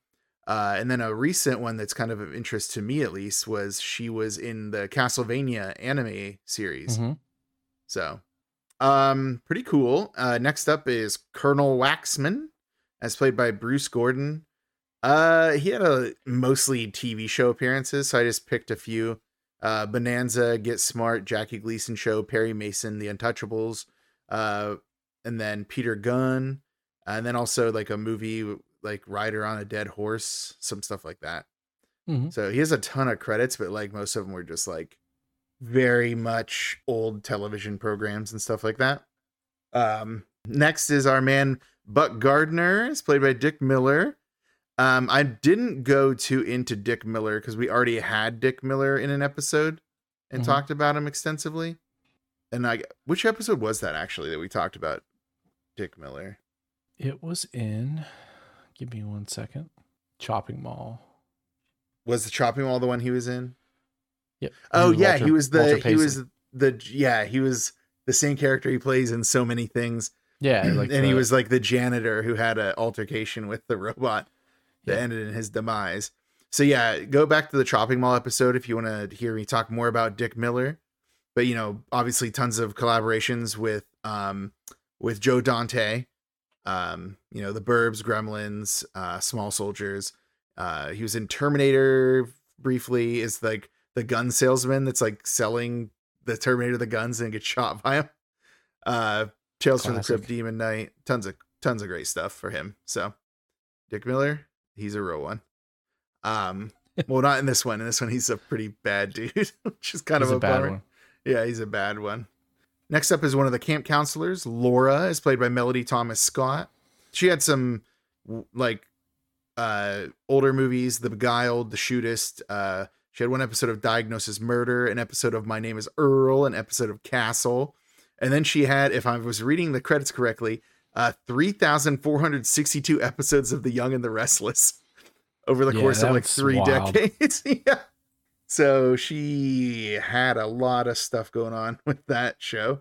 uh, and then a recent one that's kind of of interest to me, at least, was she was in the Castlevania anime series. Mhm. So, um, pretty cool. Uh, next up is Colonel Waxman, as played by Bruce Gordon. Uh, he had a mostly TV show appearances, so I just picked a few. Uh, Bonanza, Get Smart, Jackie Gleason Show, Perry Mason, The Untouchables, uh, and then Peter Gunn, and then also like a movie like Rider on a Dead Horse, some stuff like that. Mhm. So he has a ton of credits, but like most of them were just like very much old television programs and stuff like that. Um, next is our man Buck Gardner, is played by Dick Miller. Um, I didn't go too into Dick Miller because we already had Dick Miller in an episode and Mhm. talked about him extensively. And I, which episode was that actually that we talked about Dick Miller? It was in. Give me one second. Chopping Mall. Was the chopping mall the one he was in? Yep. Oh yeah, Walter- he was the he was the yeah he was the same character he plays in so many things, Yeah, like and he was like the janitor who had an altercation with the robot that Yeah. ended in his demise. So yeah, go back to the chopping mall episode if you want to hear me talk more about Dick Miller. But you know, obviously, tons of collaborations with um with Joe Dante, um you know the Burbs, Gremlins, uh, Small Soldiers. Uh, he was in Terminator briefly. Is like the gun salesman that's like selling the Terminator the guns and gets shot by him. Uh, Tales from the Classic. Crypt, Demon Knight, tons of tons of great stuff for him. So, Dick Miller, he's a real one. Um, well, not in this one. In this one, he's a pretty bad dude, which is kind He's of a a, bad bummer. one. Yeah, he's a bad one. Next up is one of the camp counselors. Laura is played by Melody Thomas Scott. She had some like uh older movies, The Beguiled, The Shootist. Uh she had one episode of Diagnosis Murder, an episode of My Name is Earl, an episode of Castle. And then she had, if I was reading the credits correctly, uh 3,462 episodes of The Young and the Restless over the Yeah, course of like three wild. decades. yeah. So she had a lot of stuff going on with that show.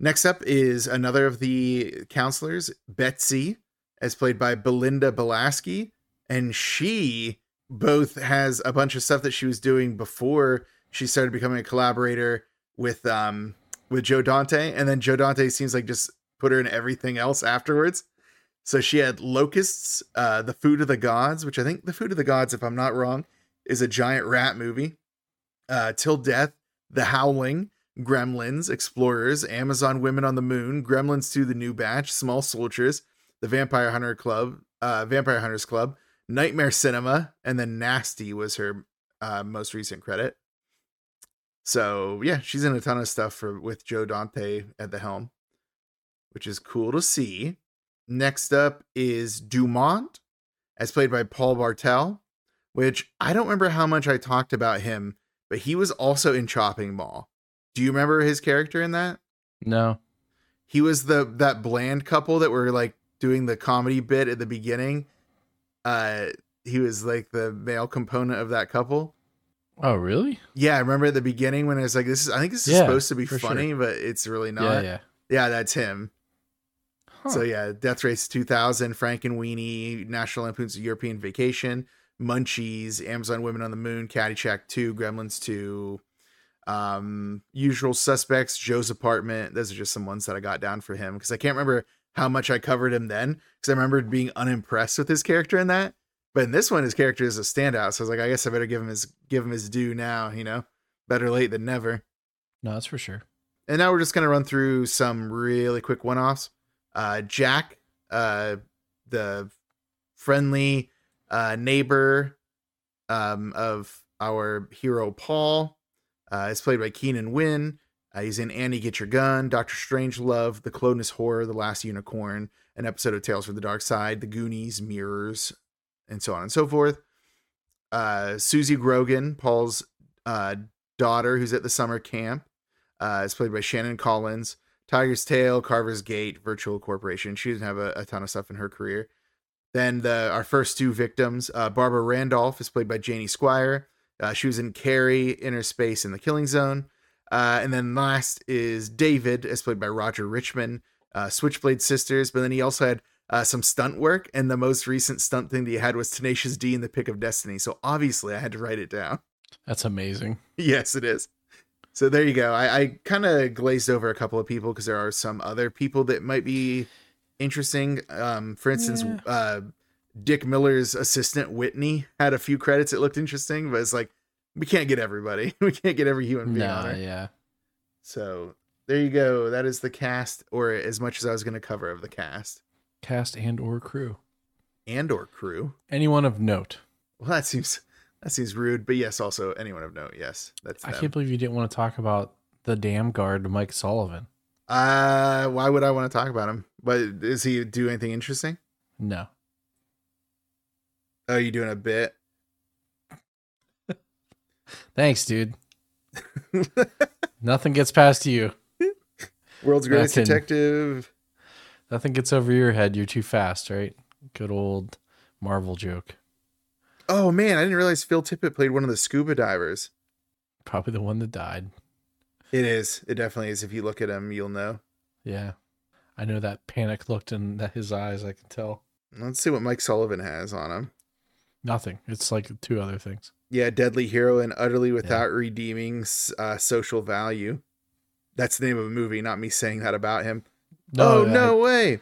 Next up is another of the counselors, Betsy, as played by Belinda Balaski. And she both has a bunch of stuff that she was doing before she started becoming a collaborator with um with Joe Dante. And then Joe Dante seems like just put her in everything else afterwards. So she had Locusts, uh, The Food of the Gods, which I think The Food of the Gods, if I'm not wrong, is a giant rat movie. Uh, Till Death, The Howling, Gremlins, Explorers, Amazon Women on the Moon, Gremlins 2 The New Batch, Small Soldiers, The Vampire Hunter Club, uh, Vampire Hunters Club, Nightmare Cinema, and then Nasty was her uh, most recent credit. So yeah, she's in a ton of stuff for with Joe Dante at the helm, which is cool to see. Next up is Dumont, as played by Paul Bartel, which I don't remember how much I talked about him, but he was also in Chopping Mall. Do you remember his character in that? No. He was the that bland couple that were like doing the comedy bit at the beginning. Uh he was like the male component of that couple. Oh, really? Yeah, I remember at the beginning when I was like, "This is." I think this is Yeah, supposed to be for sure. funny, but it's really not. yeah, Yeah, yeah. that's him. Huh. So yeah, Death Race 2000, Frankenweenie, National Lampoon's European Vacation, Munchies, Amazon Women on the Moon, Caddyshack 2, Gremlins 2, um, Usual Suspects, Joe's Apartment. Those are just some ones that I got down for him because I can't remember how much I covered him then because I remembered being unimpressed with his character in that. But in this one, his character is a standout. So I was like, I guess I better give him his give him his due now. You know, better late than never. no, that's for sure. And now we're just gonna run through some really quick one-offs. Uh, Jack, uh, the friendly uh, neighbor um, of our hero Paul, uh, is played by Keenan Wynn. Uh, he's in Annie Get Your Gun, Doctor Strangelove, The Clonus Horror, The Last Unicorn, an episode of Tales from the Dark Side, The Goonies, Mirrors, and so on and so forth. Uh, Susie Grogan, Paul's uh, daughter, who's at the summer camp, uh, is played by Shannon Collins. Tiger's Tail, Carver's Gate, Virtual Corporation. She doesn't have a, a ton of stuff in her career. Then the our first two victims, uh, Barbara Randolph is played by Janie Squire. Uh, she was in Carrie, Innerspace, and The Killing Zone. Uh, and then last is David, as played by Roger Richman, uh, Switchblade Sisters. But then he also had uh, some stunt work, and the most recent stunt thing that he had was Tenacious D in The Pick of Destiny. So obviously, I had to write it down. That's amazing. yes, it is. So there you go. I, I kind of glazed over a couple of people because there are some other people that might be interesting. Um, for instance, Yeah. uh, Dick Miller's assistant Whitney had a few credits It looked interesting, but it's like we can't get everybody. we can't get every human being on Nah, yeah. So there you go. That is the cast, or as much as I was going to cover of the cast Cast and or crew. and or crew. Anyone of note. Well, that seems that seems rude, but yes, also anyone of note. Yes, that's I them. can't believe you didn't want to talk about the damn guard, Mike Sullivan. Uh, why would I want to talk about him? But does he do anything interesting? No. Oh, you doing a bit? Thanks, dude. Nothing gets past you. World's greatest Fucking- detective. Nothing gets over your head. You're too fast, right? Good old Marvel joke. Oh man, I didn't realize Phil Tippett played one of the scuba divers. Probably the one that died. It is. It definitely is. If you look at him, you'll know. Yeah. I know that panic looked in his eyes. I can tell. Let's see what Mike Sullivan has on him. Nothing. It's like two other things. Yeah, deadly hero and utterly without redeeming uh, social value. That's the name of a movie, not me saying that about him. oh I- no way!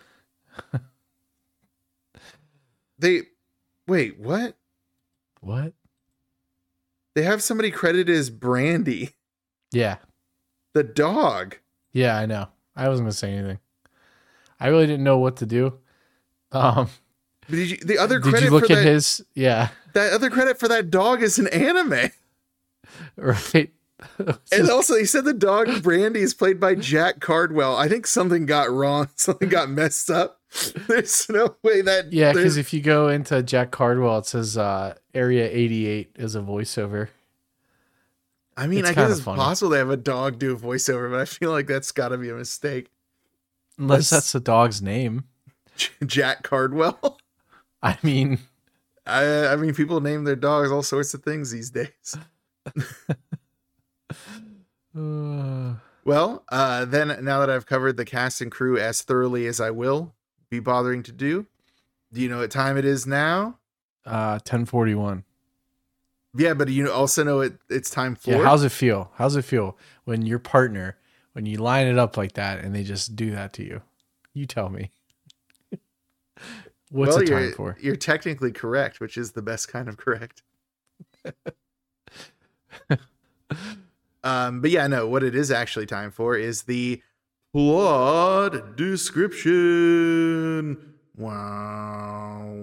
they wait. What? what? They have somebody credited as Brandy, Yeah. The dog. Yeah, I know. I wasn't gonna say anything. I really didn't know what to do. Um, Did you, the other did credit you look for at that, his? Yeah, that other credit for that dog is an anime. right. And also, he said the dog Brandy is played by Jack Cardwell. I think something got wrong. Something got messed up. There's no way that. yeah, because if you go into Jack Cardwell, it says uh, Area 88 is a voiceover. I mean, it's I guess it's funny. possible to have a dog do a voiceover, but I feel like that's got to be a mistake. Unless That's- that's the dog's name. Jack Cardwell. I mean, I, I mean, people name their dogs all sorts of things these days. uh, Well, uh, then now that I've covered the cast and crew as thoroughly as I will be bothering to do, do you know what time it is now? uh, 1041. Yeah, but you also know it. It's time for. Yeah, how's it feel? How's it feel when your partner, when you line it up like that and they just do that to you? You tell me. What's well, it time for? You're technically correct, which is the best kind of correct. um, but yeah, no, what it is actually time for is the plot description. Wow.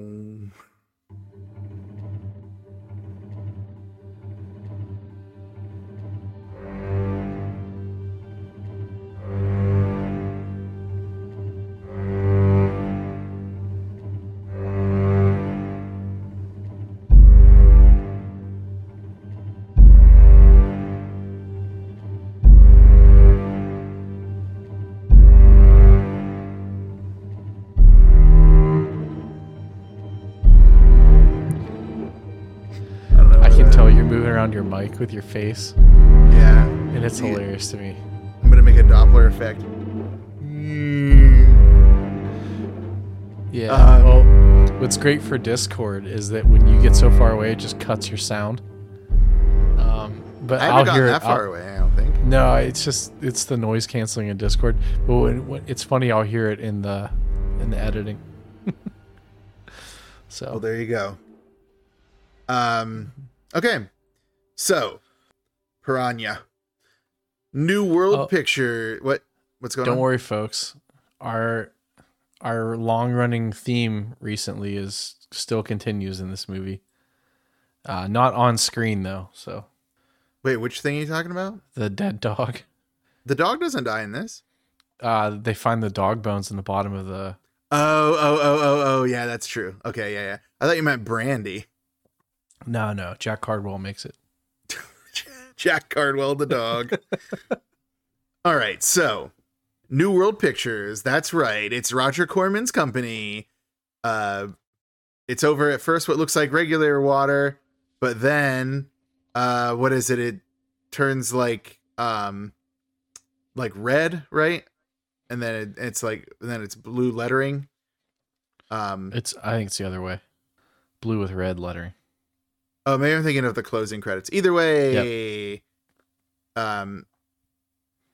Moving around your mic with your face, Yeah, and it's Yeah. hilarious to me. I'm gonna make a Doppler effect. Yeah. Um, well, what's great for Discord is that when you get so far away, it just cuts your sound. Um, but I I'll haven't gotten hear that it. far I'll- away. I don't think. No, it's just it's the noise canceling in Discord. But when, when it's funny, I'll hear it in the in the editing. so Well, there you go. Um. Okay. So, Piranha, New World Oh. Picture. What? What's going on? don't worry, folks. Our our long running theme recently is still continues in this movie. Uh, not on screen though. So Wait, which thing are you talking about? the dead dog. The dog doesn't die in this. Uh, they find the dog bones in the bottom of the. Oh, oh, oh, oh, oh, yeah, that's true. Okay, yeah, yeah. I thought you meant Brandy. No, no. Jack Cardwell makes it. Jack Cardwell, the dog. All right, so New World Pictures. That's right. It's Roger Corman's company. Uh, it's over at first what looks like regular water, but then, uh, what is it? It turns like um, like red, right? And then it, it's like then it's blue lettering. Um, It's. I think it's the other way. Blue with red lettering. Oh, maybe I'm thinking of the closing credits. Either way, um,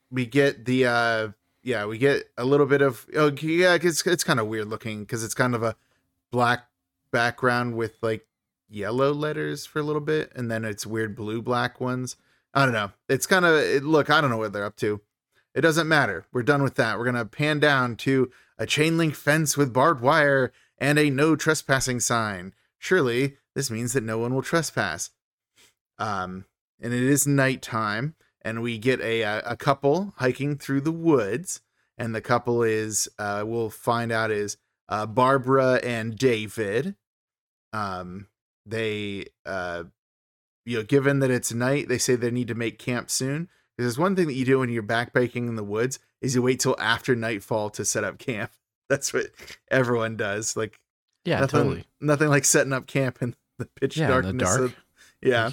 we get the uh, yeah, we get a little bit of oh yeah, it's it's kind of weird looking because it's kind of a black background with like yellow letters for a little bit, and then it's weird blue black ones. I don't know. It's kind of it, look. I don't know what they're up to. It doesn't matter. We're done with that. We're gonna pan down to a chain link fence with barbed wire and a no trespassing sign. Surely this means that no one will trespass. Um, and it is nighttime, and we get a a couple hiking through the woods, and the couple is uh, we'll find out is uh, Barbara and David. Um, they uh, you know, given that it's night, they say they need to make camp soon. Because there's one thing that you do when you're backpacking in the woods is you wait till after nightfall to set up camp. That's what everyone does. Like Yeah, nothing, totally. nothing like setting up camp in the pitch Yeah, in the dark. of- yeah,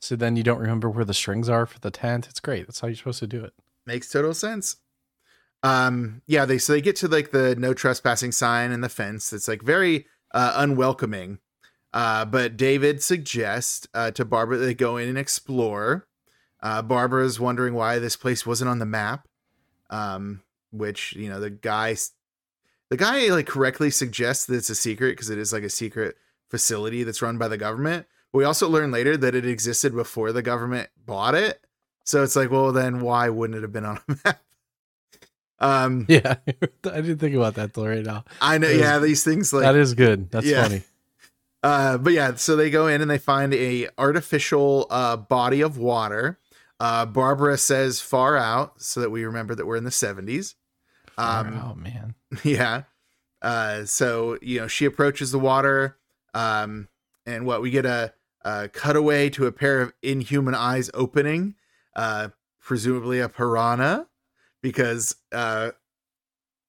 So then you don't remember where the strings are for the tent. It's great. That's how you're supposed to do it. makes total sense. Um, yeah, they so they get to like the no trespassing sign and the fence. It's like very uh, unwelcoming. Uh, but David suggests uh, to Barbara that they go in and explore. Uh, Barbara is wondering why this place wasn't on the map. Um, which you know the guy, the guy like correctly suggests that it's a secret because it is like a secret facility that's run by the government. But we also learn later that it existed before the government bought it. So it's like, well, then why wouldn't it have been on a map? Um, Yeah, I didn't think about that till right now. I know, That is- yeah, these things like that is good. That's Yeah. funny. Uh, but yeah, so they go in and they find a artificial uh, body of water. Uh, Barbara says far out, so that we remember that we're in the seventies. Um, oh man. yeah. Uh, so you know, she approaches the water, um, and what we get a, a cutaway to a pair of inhuman eyes opening, uh, presumably a piranha, because uh,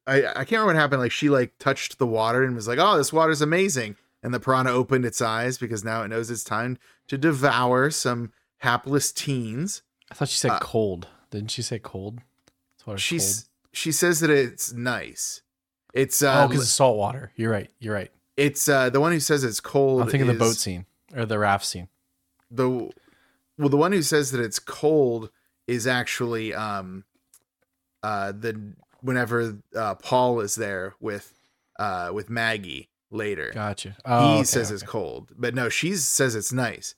I I can't remember what happened. Like she like touched the water and was like, "Oh, this water's amazing," and the piranha opened its eyes because now it knows it's time to devour some hapless teens. I thought she said Uh, cold. Didn't she say cold? That's what I was She's she says that it's nice. It's uh, oh, because it's salt water. You're right. You're right. It's uh the one who says it's cold. I'm thinking the boat scene or the raft scene. The well, the one who says that it's cold is actually um uh the whenever uh Paul is there with uh with Maggie later. Gotcha. he Oh, okay, says it's cold, but no, she says it's nice.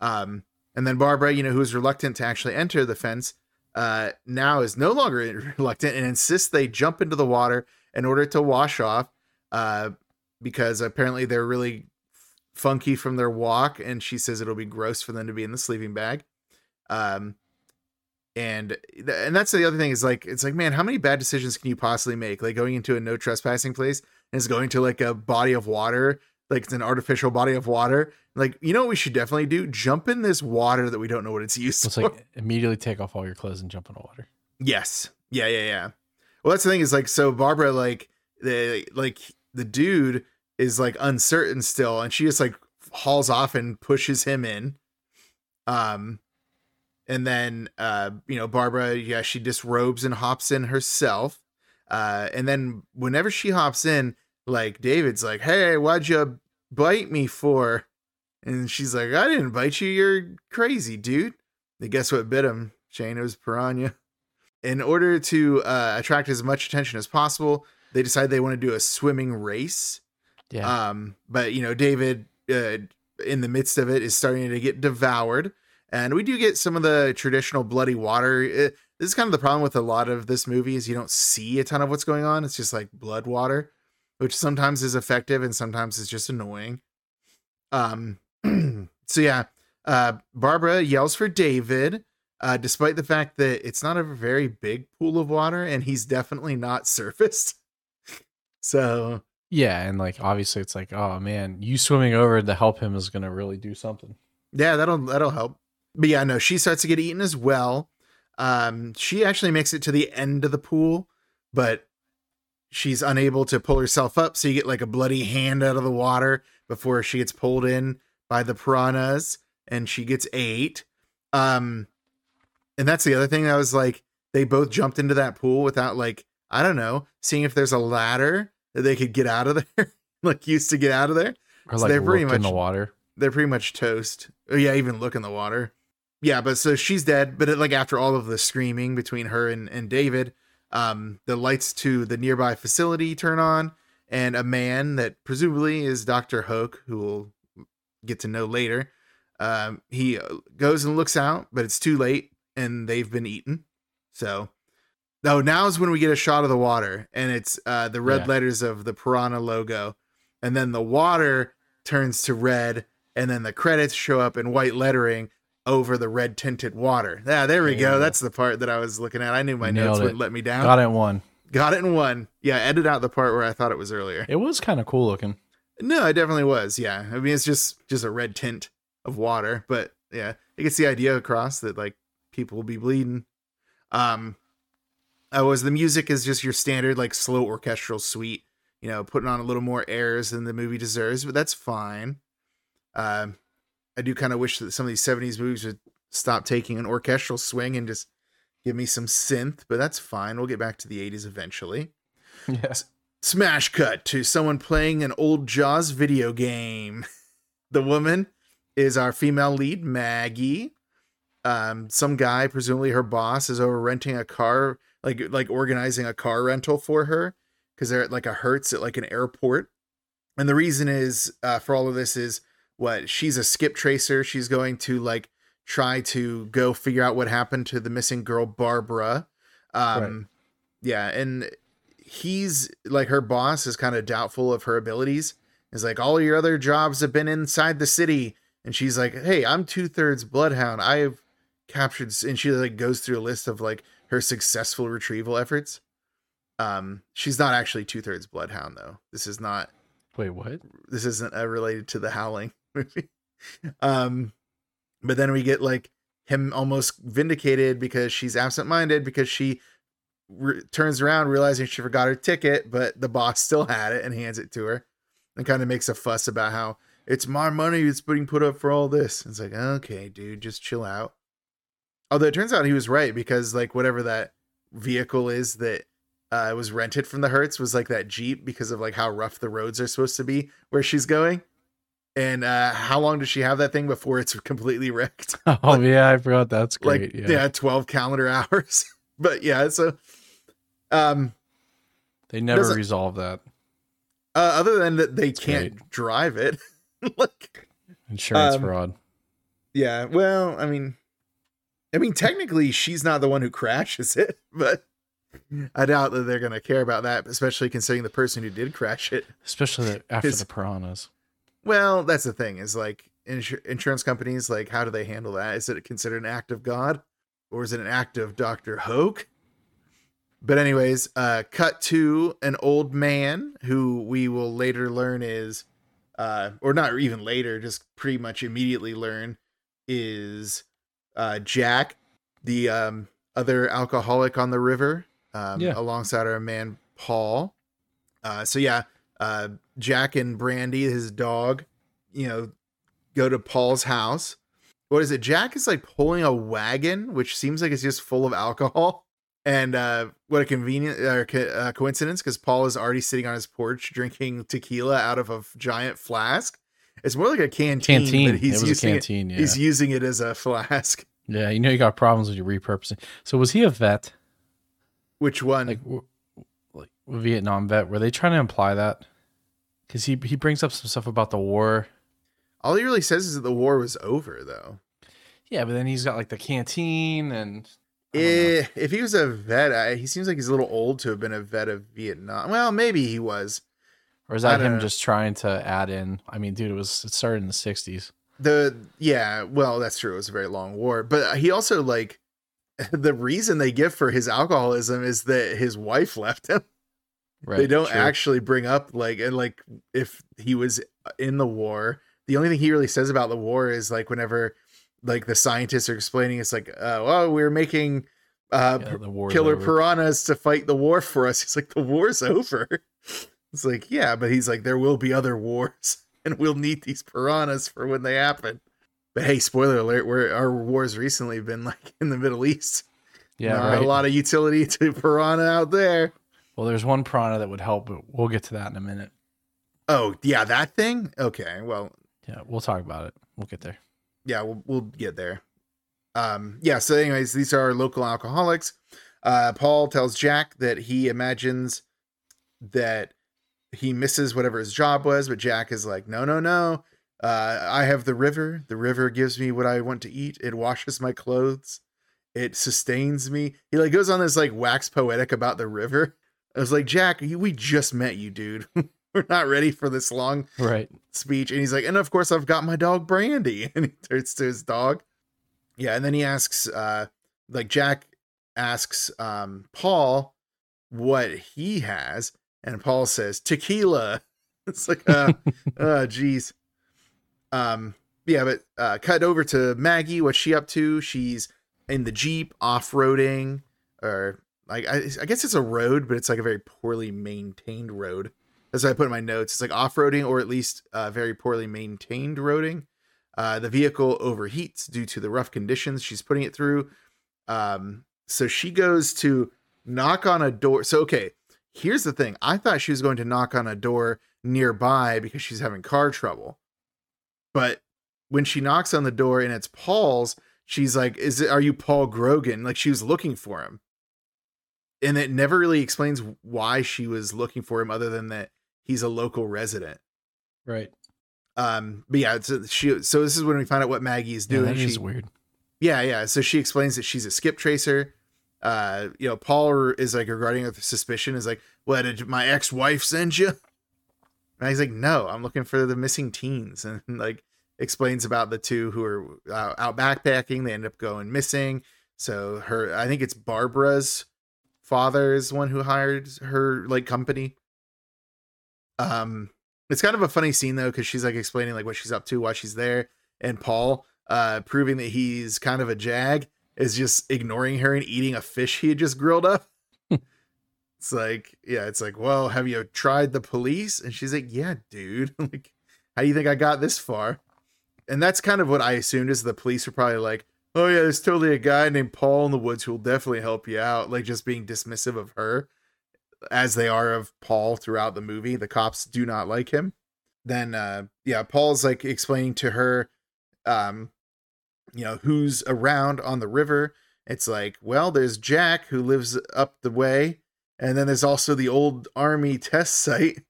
Um, and then Barbara, you know, who's reluctant to actually enter the fence, uh, now is no longer reluctant and insists they jump into the water in order to wash off, uh, because apparently they're really funky from their walk, and she says it'll be gross for them to be in the sleeping bag. Um, and th- and that's the other thing is like it's like man, how many bad decisions can you possibly make? Like going into a no trespassing place and is going to like a body of water like it's an artificial body of water. Like, you know what we should definitely do? Jump in this water that we don't know what it's used It's for. like immediately take off all your clothes and jump in the water. yes. Yeah, yeah, yeah. Well, that's the thing is like so Barbara like the like the dude is like uncertain still and she just like hauls off and pushes him in. Um and then uh you know Barbara yeah she disrobes and hops in herself. Uh and then whenever she hops in like David's like, "Hey, why'd you bite me for?" And she's like, "I didn't bite you. You're crazy, dude." And guess what bit him? Shane, it was piranha. In order to uh, attract as much attention as possible, they decide they want to do a swimming race. Yeah. Um, but you know, David, uh, in the midst of it, is starting to get devoured, and we do get some of the traditional bloody water. Uh, this is kind of the problem with a lot of this movie is you don't see a ton of what's going on. It's just like blood water, which sometimes is effective and sometimes is just annoying. Um, so yeah, uh, Barbara yells for David. uh, despite the fact that it's not a very big pool of water and he's definitely not surfaced. So Yeah, and like obviously it's like, oh man, you swimming over to help him is gonna really do something. yeah, that'll that'll help. But yeah, no, she starts to get eaten as well. Um, she actually makes it to the end of the pool, but she's unable to pull herself up, so you get like a bloody hand out of the water before she gets pulled in by the piranhas, and she gets ate. Um, and that's the other thing that was like they both jumped into that pool without like I don't know, seeing if there's a ladder that they could get out of there, like used to get out of there. Or So like they're pretty looked in the much- water. they're pretty much toast. Oh, yeah, even look in the water. Yeah, but so she's dead. But it, like after all of the screaming between her and, and David, um, the lights to the nearby facility turn on, and a man that presumably is Doctor Hoke, who we'll get to know later, um, he uh, goes and looks out, but it's too late, and they've been eaten. So, oh, now is when we get a shot of the water, and it's uh, the red Yeah. letters of the Piranha logo, and then the water turns to red, and then the credits show up in white lettering over the red tinted water. Yeah, there we go. That's the part that I was looking at. I knew my Nailed notes it. wouldn't let me down. Got it in one. Got it in one. Yeah, edit out the part where I thought it was earlier. It was kind of cool looking. No, it definitely was. Yeah, I mean it's just just a red tint of water, but yeah, it gets the idea across that like people will be bleeding. Um, oh, as the music is just your standard like slow orchestral suite, you know, putting on a little more airs than the movie deserves, but that's fine. Um, I do kind of wish that some of these '70s movies would stop taking an orchestral swing and just give me some synth, but that's fine. We'll get back to the '80s eventually. Yes. Smash cut to someone playing an old Jaws video game. The woman is our female lead, Maggie. Um, some guy, presumably her boss, is over renting a car, like like organizing a car rental for her because they're at like a Hertz at like an airport. And the reason is uh, for all of this is what she's a skip tracer. She's going to like try to go figure out what happened to the missing girl Barbara. Um, Right. yeah, and he's like her boss is kind of doubtful of her abilities. Is like all your other jobs have been inside the city, and she's like, "Hey, I'm two thirds bloodhound. I've captured," and she like goes through a list of like her successful retrieval efforts. Um, she's not actually two thirds bloodhound though. This is not. Wait, what? This isn't uh, related to the Howling movie. um, but then we get like him almost vindicated because she's absent-minded because she re- turns around realizing she forgot her ticket, but the boss still had it and hands it to her, and kind of makes a fuss about how it's my money that's being put up for all this. It's like, okay, dude, just chill out. Although it turns out he was right because like whatever that vehicle is that uh, was rented from the Hertz was like that Jeep because of like how rough the roads are supposed to be where she's going. And uh, how long does she have that thing before it's completely wrecked? Oh yeah, I forgot. That's like yeah. yeah. 12 calendar hours but yeah so um they never resolve that uh, other than that they That's can't great. drive it like insurance Um, fraud. yeah well i mean i mean technically she's not the one who crashes it but i doubt that they're gonna care about that especially considering the person who did crash it. Especially after his- the piranhas. well that's the thing is like insur- insurance companies like how do they handle that? Is it considered an act of god? Or is it an act of dr hoke? But anyways uh cut to an old man who we will later learn is uh or not even later just pretty much immediately learn is uh jack the um other alcoholic on the river um Yeah. alongside our man paul uh so yeah uh jack and brandy his dog you know go to paul's house what is it jack is like pulling a wagon which seems like it's just full of alcohol and uh what a convenient uh, co- uh, coincidence because paul is already sitting on his porch drinking tequila out of a f- giant flask it's more like a canteen, Canteen. but he's it was a using canteen. it yeah. he's using it as a flask yeah. You know you got problems with your repurposing. So was he a vet? which one Like, w- like a Vietnam vet? Were they trying to imply that? Because he he brings up some stuff about the war. all he really says is that the war was over though Yeah, but then he's got like the canteen and I don't know. Eh, if he was a vet I, he seems like he's a little old to have been a vet of vietnam well maybe he was or is that him know. just trying to add in? I mean, dude, it was it started in the '60s. The yeah well that's true it was a very long war but he also like the reason they give for his alcoholism is that his wife left him. Right. they don't true. actually bring up like and like if he was in the war the only thing he really says about the war is like whenever like the scientists are explaining it's like uh well we're making uh Yeah, killer over. piranhas to fight the war for us he's like the war's over it's like yeah but he's like there will be other wars and we'll need these piranhas for when they happen but hey spoiler alert we're our wars recently been like in the middle east Yeah, Not right. a lot of utility to piranha out there Well, there's one piranha that would help, but we'll get to that in a minute. Oh, yeah, that thing? Okay, well, Yeah, we'll talk about it. We'll get there. yeah, we'll, we'll get there. Um, yeah, so anyways, these are local alcoholics. Uh, Paul tells Jack that he imagines that he misses whatever his job was, but Jack is like, no, no, no. Uh, I have the river. The river gives me what I want to eat. It washes my clothes. It sustains me. He like goes on this like wax poetic about the river. I was like, Jack, we just met you, dude. We're not ready for this long Right. speech and he's like and of course i've got my dog brandy and he turns to his dog yeah and then he asks uh like jack asks um paul what he has and paul says tequila it's like uh oh geez um yeah but uh cut over to maggie what's she up to she's in the jeep off-roading or like I, I guess it's a road but it's like a very poorly maintained road that's what I put in my notes. It's like off-roading or at least uh, very poorly maintained roading. Uh, the vehicle overheats due to the rough conditions she's putting it through. Um, so she goes to knock on a door. So okay, here's the thing. I thought she was going to knock on a door nearby because she's having car trouble. But when she knocks on the door and it's Paul's, she's like, "Is it? Are you Paul Grogan?" Like she was looking for him, and it never really explains why she was looking for him, other than that he's a local resident. Right. Um, but yeah, it's she. So this is when we find out what Maggie is Yeah, doing. that she, is weird. yeah, yeah. So she explains that she's a skip tracer. Uh, you know, Paul is like regarding with suspicion is like, "What did my ex-wife send you?" And he's like, "No, I'm looking for the missing teens," and like explains about the two who are uh, out backpacking. They end up going missing. So her, I think it's Barbara's father is one who hired her like company. Um, it's kind of a funny scene though because she's like explaining like what she's up to, why she's there, and Paul, uh, proving that he's kind of a jag, is just ignoring her and eating a fish he had just grilled up. it's like, yeah, it's like, well, have you tried the police? And she's like, yeah, dude. like, how do you think I got this far? And that's kind of what I assumed is the police were probably like, oh yeah, there's totally a guy named Paul in the woods who will definitely help you out, like just being dismissive of her as they are of Paul throughout the movie. The cops do not like him. Then uh yeah, Paul's like explaining to her um you know who's around on the river. It's like, well, there's Jack who lives up the way, and then there's also the old army test site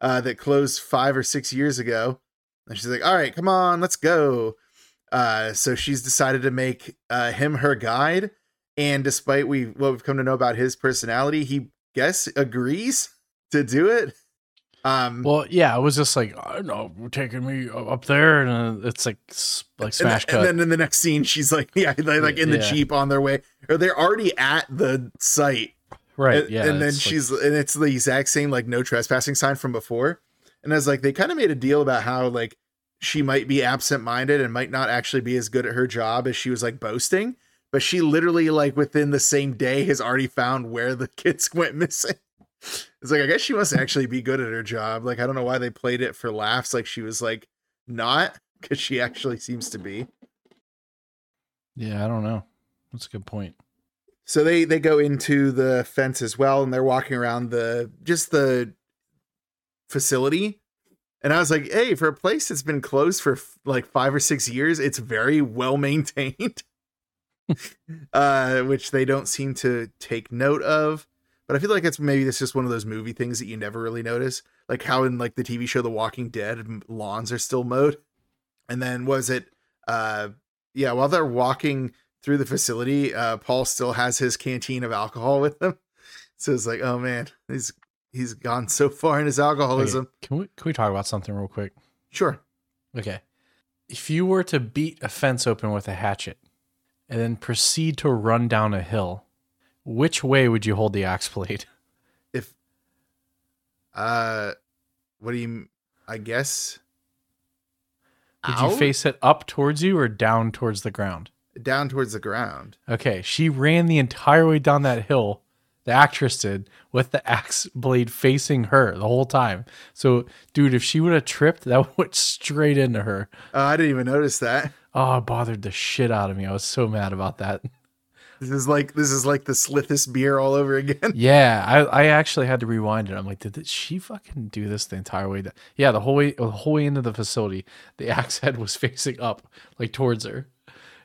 uh that closed 5 or 6 years ago. And she's like, "All right, come on, let's go." Uh so she's decided to make uh him her guide and despite we what we've come to know about his personality, he guess agrees to do it. Um, Well, yeah, it was just like, I don't know, taking me up there, and uh, it's like like smash th- cut. and then in the next scene, she's like, yeah, they're like in the Yeah. jeep on their way, or they're already at the site, right. and, yeah. and then it's like- she's and it's the exact same like no trespassing sign from before. And I was like, they kind of made a deal about how like she might be absent minded and might not actually be as good at her job as she was like boasting. But she literally like within the same day has already found where the kids went missing. It's like I guess she must actually be good at her job. Like I don't know why they played it for laughs. Like she was like not because she actually seems to be. yeah, I don't know. That's a good point. So they they go into the fence as well, and they're walking around the just the facility. And I was like, hey, for a place that's been closed for f- like five or six years, it's very well maintained. uh, which they don't seem to take note of. But I feel like it's maybe it's just one of those movie things that you never really notice, like how in like the TV show The Walking Dead, lawns are still mowed. And then was it, uh, yeah, while they're walking through the facility, uh, Paul still has his canteen of alcohol with him. So it's like, oh man, he's he's gone so far in his Okay, alcoholism. can we can we talk about something real quick? Sure. Okay. If you were to beat a fence open with a hatchet, and then proceed to run down a hill, which way would you hold the axe blade? If uh what do you I guess Would you face it up towards you or down towards the ground? down towards the ground. Okay, she ran the entire way down that hill. The actress did with the axe blade facing her the whole time. So, dude, if she would have tripped, that went straight into her. Oh, I didn't even notice that. Oh, it bothered the shit out of me. I was so mad about that. This is like this is like the Slithis beer all over again. Yeah, I, I actually had to rewind it. I'm like, did, did she fucking do this the entire way? Down? Yeah, the whole way, the whole way into the facility, the axe head was facing up, like towards her,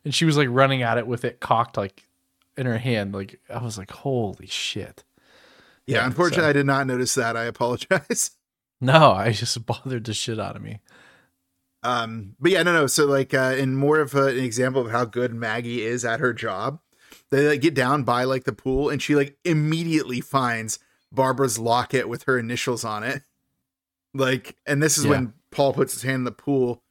and she was like running at it with it cocked like in her hand. Like I was like, holy shit. Yeah, Yeah, unfortunately so- I did not notice that. I apologize. No, I just bothered the shit out of me. Um, but yeah, no, no. So like, uh, in more of a, an example of how good Maggie is at her job, they like get down by like the pool, and she like immediately finds Barbara's locket with her initials on it. Like, and this is Yeah. when Paul puts his hand in the pool,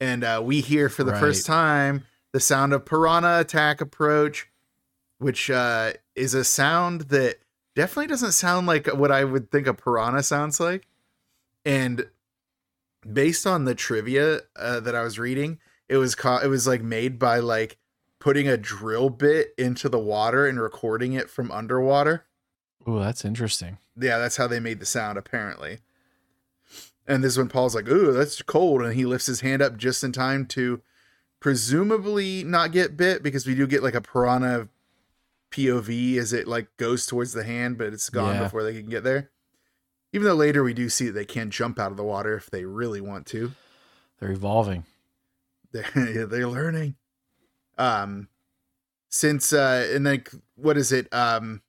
and uh, we hear for the first time the sound of piranha attack approach, which uh, is a sound that definitely doesn't sound like what I would think a piranha sounds like. And based on the trivia uh, that I was reading, it was ca- it was like made by like putting a drill bit into the water and recording it from underwater. Oh, that's interesting. Yeah, that's how they made the sound apparently. And this is when Paul's like, "Ooh, that's cold," and he lifts his hand up just in time to presumably not get bit because we do get like a piranha POV as it like goes towards the hand, but it's gone Yeah. before they can get there. Even though later we do see that they can jump out of the water if they really want to. They're evolving. they're they're learning um since uh and like what is it um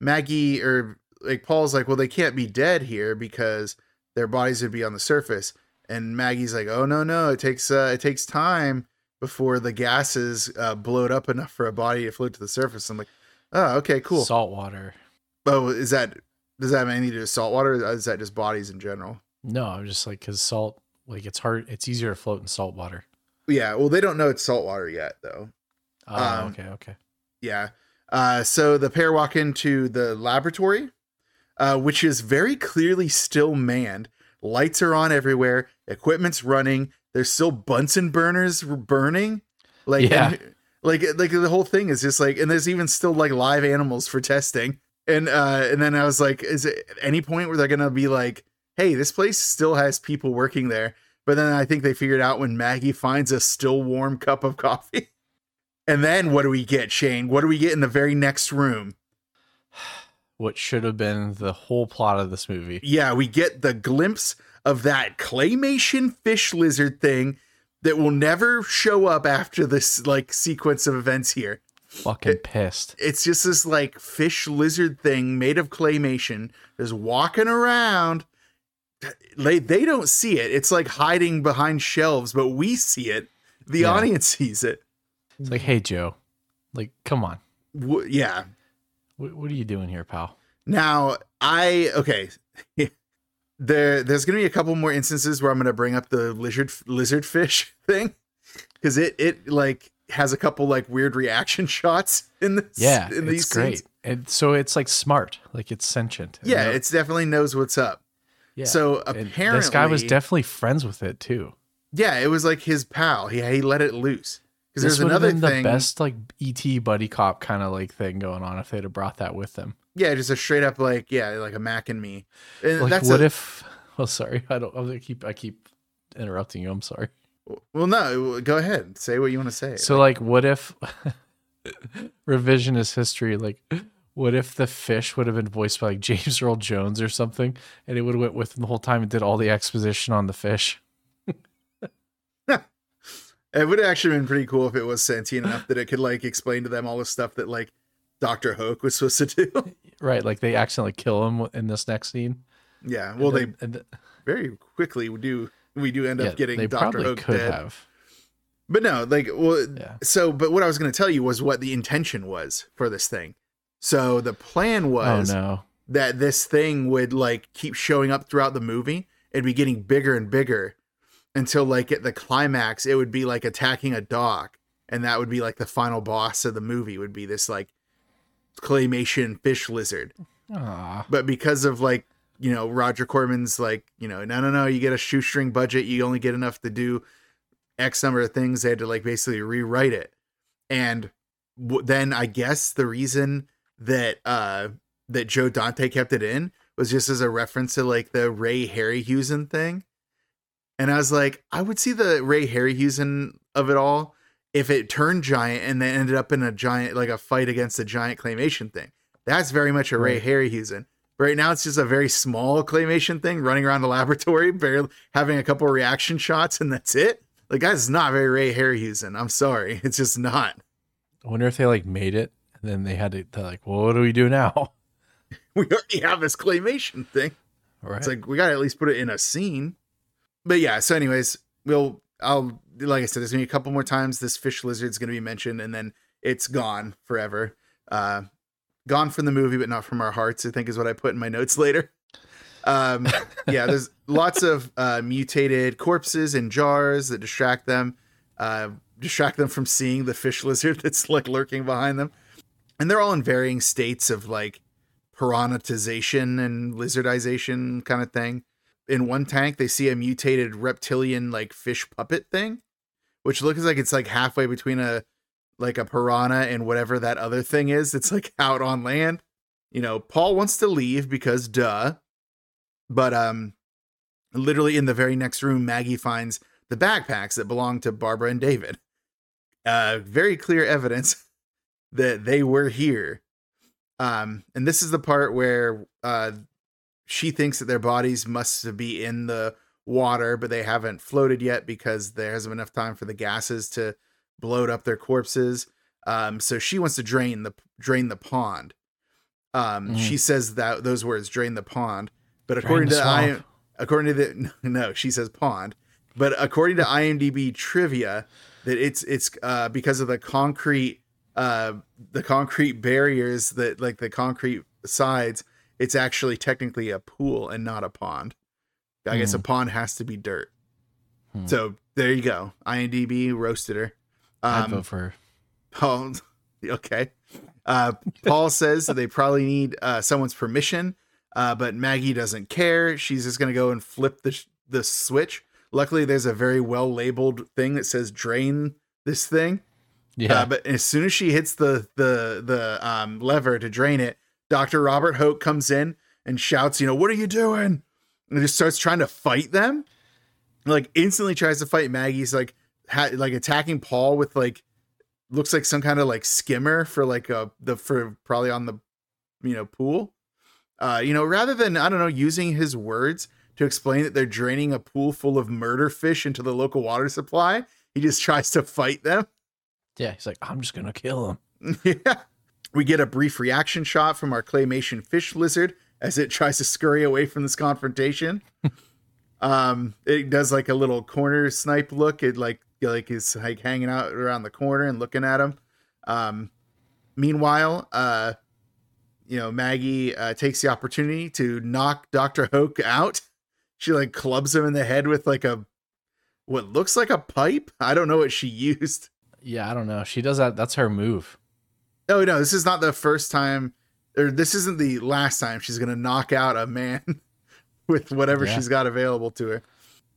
maggie or like paul's like well they can't be dead here because their bodies would be on the surface and maggie's like oh no no it takes uh it takes time before the gases uh bloat up enough for a body to float to the surface i'm like oh okay cool Salt water. oh is that does that have anything to do with salt water or is that just bodies in general No, I'm just like because salt, like it's hard. It's easier to float in salt water. Yeah well they don't know it's salt water yet though Oh, Um, okay, okay. Yeah. Uh, so the pair walk into the laboratory, uh, which is very clearly still manned. Lights are on everywhere. Equipment's running. There's still Bunsen burners burning. Like, Yeah. and- like, like the whole thing is just like, and there's even still like live animals for testing. And uh, and then I was like, is it any point where they're gonna be like, hey, this place still has people working there? But then I think they figured out when Maggie finds a still warm cup of coffee. And then what do we get, Shane? What do we get in the very next room? What should have been the whole plot of this movie? Yeah, we get the glimpse of that claymation fish lizard thing that will never show up after this like sequence of events here. Fucking pissed. It's just this like fish lizard thing made of claymation is walking around. They they don't see it. It's like hiding behind shelves, but we see it. The Yeah. audience sees it. It's like, hey Joe, like, come on. W- yeah, What, what are you doing here, pal? Now, I okay. there there's going to be a couple more instances where I'm going to bring up the lizard lizard fish thing cuz it it like has a couple like weird reaction shots in this Yeah, in it's great. scenes. And so it's like smart, like it's sentient. Yeah, know? it's definitely knows what's up. Yeah. so And apparently this guy was definitely friends with it too. Yeah, it was like his pal. He he let it loose. Cuz there's would have another been thing. the best like ET buddy cop kind of like thing going on if they'd have brought that with them. Yeah, just a straight up like yeah, like a Mac and me. And Like, what a- if? Oh, sorry, I don't. I keep I keep interrupting you. I'm sorry. Well, no, go ahead. Say what you want to say. So like what if revisionist history like what if the fish would have been voiced by like James Earl Jones or something and it would have went with him the whole time and did all the exposition on the fish. It would have actually been pretty cool if it was sentient enough that it could like explain to them all the stuff that like Doctor Hoak was supposed to do. Right, like they accidentally kill him in this next scene. yeah, well, they then- and th- very quickly we do we do end yeah, up getting Doctor Hoak dead. have. But no, like, well, Yeah. so but what I was going to tell you was what the intention was for this thing. So the plan oh, was oh no. that this thing would like keep showing up throughout the movie. It'd be getting bigger and bigger until like at the climax, it would be like attacking a dock, and that would be like the final boss of the movie would be this like claymation fish lizard. Aw. But because of like you know Roger Corman's like you know no no no you get a shoestring budget you only get enough to do X number of things they had to like basically rewrite it and w- then I guess the reason that uh that Joe Dante kept it in was just as a reference to like the Ray Harryhausen thing. And I was like, I would see the Ray Harryhausen of it all if it turned giant and then ended up in a giant like a fight against a giant claymation thing. That's very much a Ray. Harryhausen. But right now it's just a very small claymation thing running around the laboratory, barely having a couple reaction shots, and that's it. Like that's not very Ray Harryhausen. I'm sorry. It's just not. I wonder if they like made it then they had to they're like, well, what do we do now? We already have this claymation thing. Right. It's like we gotta at least put it in a scene. But yeah, so anyways, we'll I'll like I said, there's gonna be a couple more times this fish lizard's gonna be mentioned, and then it's gone forever. Uh gone from the movie, but not from our hearts, I think is what I put in my notes later. Um yeah, there's lots of uh mutated corpses in jars that distract them, uh distract them from seeing the fish lizard that's like lurking behind them. And they're all in varying states of like piranhatization and lizardization kind of thing. In one tank, they see a mutated reptilian like fish puppet thing, which looks like it's like halfway between a like a piranha and whatever that other thing is. It's like out on land. You know, Paul wants to leave because duh. But um literally in the very next room, Maggie finds the backpacks that belong to Barbara and David. Uh very clear evidence that they were here. Um, and this is the part where uh, she thinks that their bodies must be in the water, but they haven't floated yet because there hasn't been enough time for the gases to bloat up their corpses. Um, so she wants to drain the drain the pond. Um, Mhm. She says that those words, "drain the pond," but according to I, according to the no, she says pond, but according to IMDb trivia, that it's it's uh, because of the concrete uh the concrete barriers that like the concrete sides it's actually technically a pool and not a pond. I guess a pond has to be dirt. Hmm. so there you go. Imdb roasted her. I'd um vote for her. paul okay? Uh paul says that they probably need uh someone's permission uh but maggie doesn't care. She's just gonna go and flip the sh- the switch. Luckily there's a very well labeled thing that says drain this thing Yeah. uh, but as soon as she hits the the the um, lever to drain it, Doctor Robert Hoak comes in and shouts, "You know what are you doing?" And just starts trying to fight them. Like instantly tries to fight Maggie's like ha- like attacking Paul with like looks like some kind of like skimmer for like a the for probably on the you know pool. Uh, you know, rather than I don't know using his words to explain that they're draining a pool full of murder fish into the local water supply, he just tries to fight them. Yeah. He's like, I'm just gonna kill him. yeah. We get a brief reaction shot from our claymation fish lizard as it tries to scurry away from this confrontation. um, it does like a little corner snipe look. It like like is like hanging out around the corner and looking at him. Um, meanwhile, uh, you know Maggie uh, takes the opportunity to knock Doctor Hoak out. She like clubs him in the head with like a what looks like a pipe. I don't know what she used. Yeah, I don't know. She does that. That's her move. Oh no, this is not the first time, or this isn't the last time she's gonna knock out a man with whatever Yeah. she's got available to her.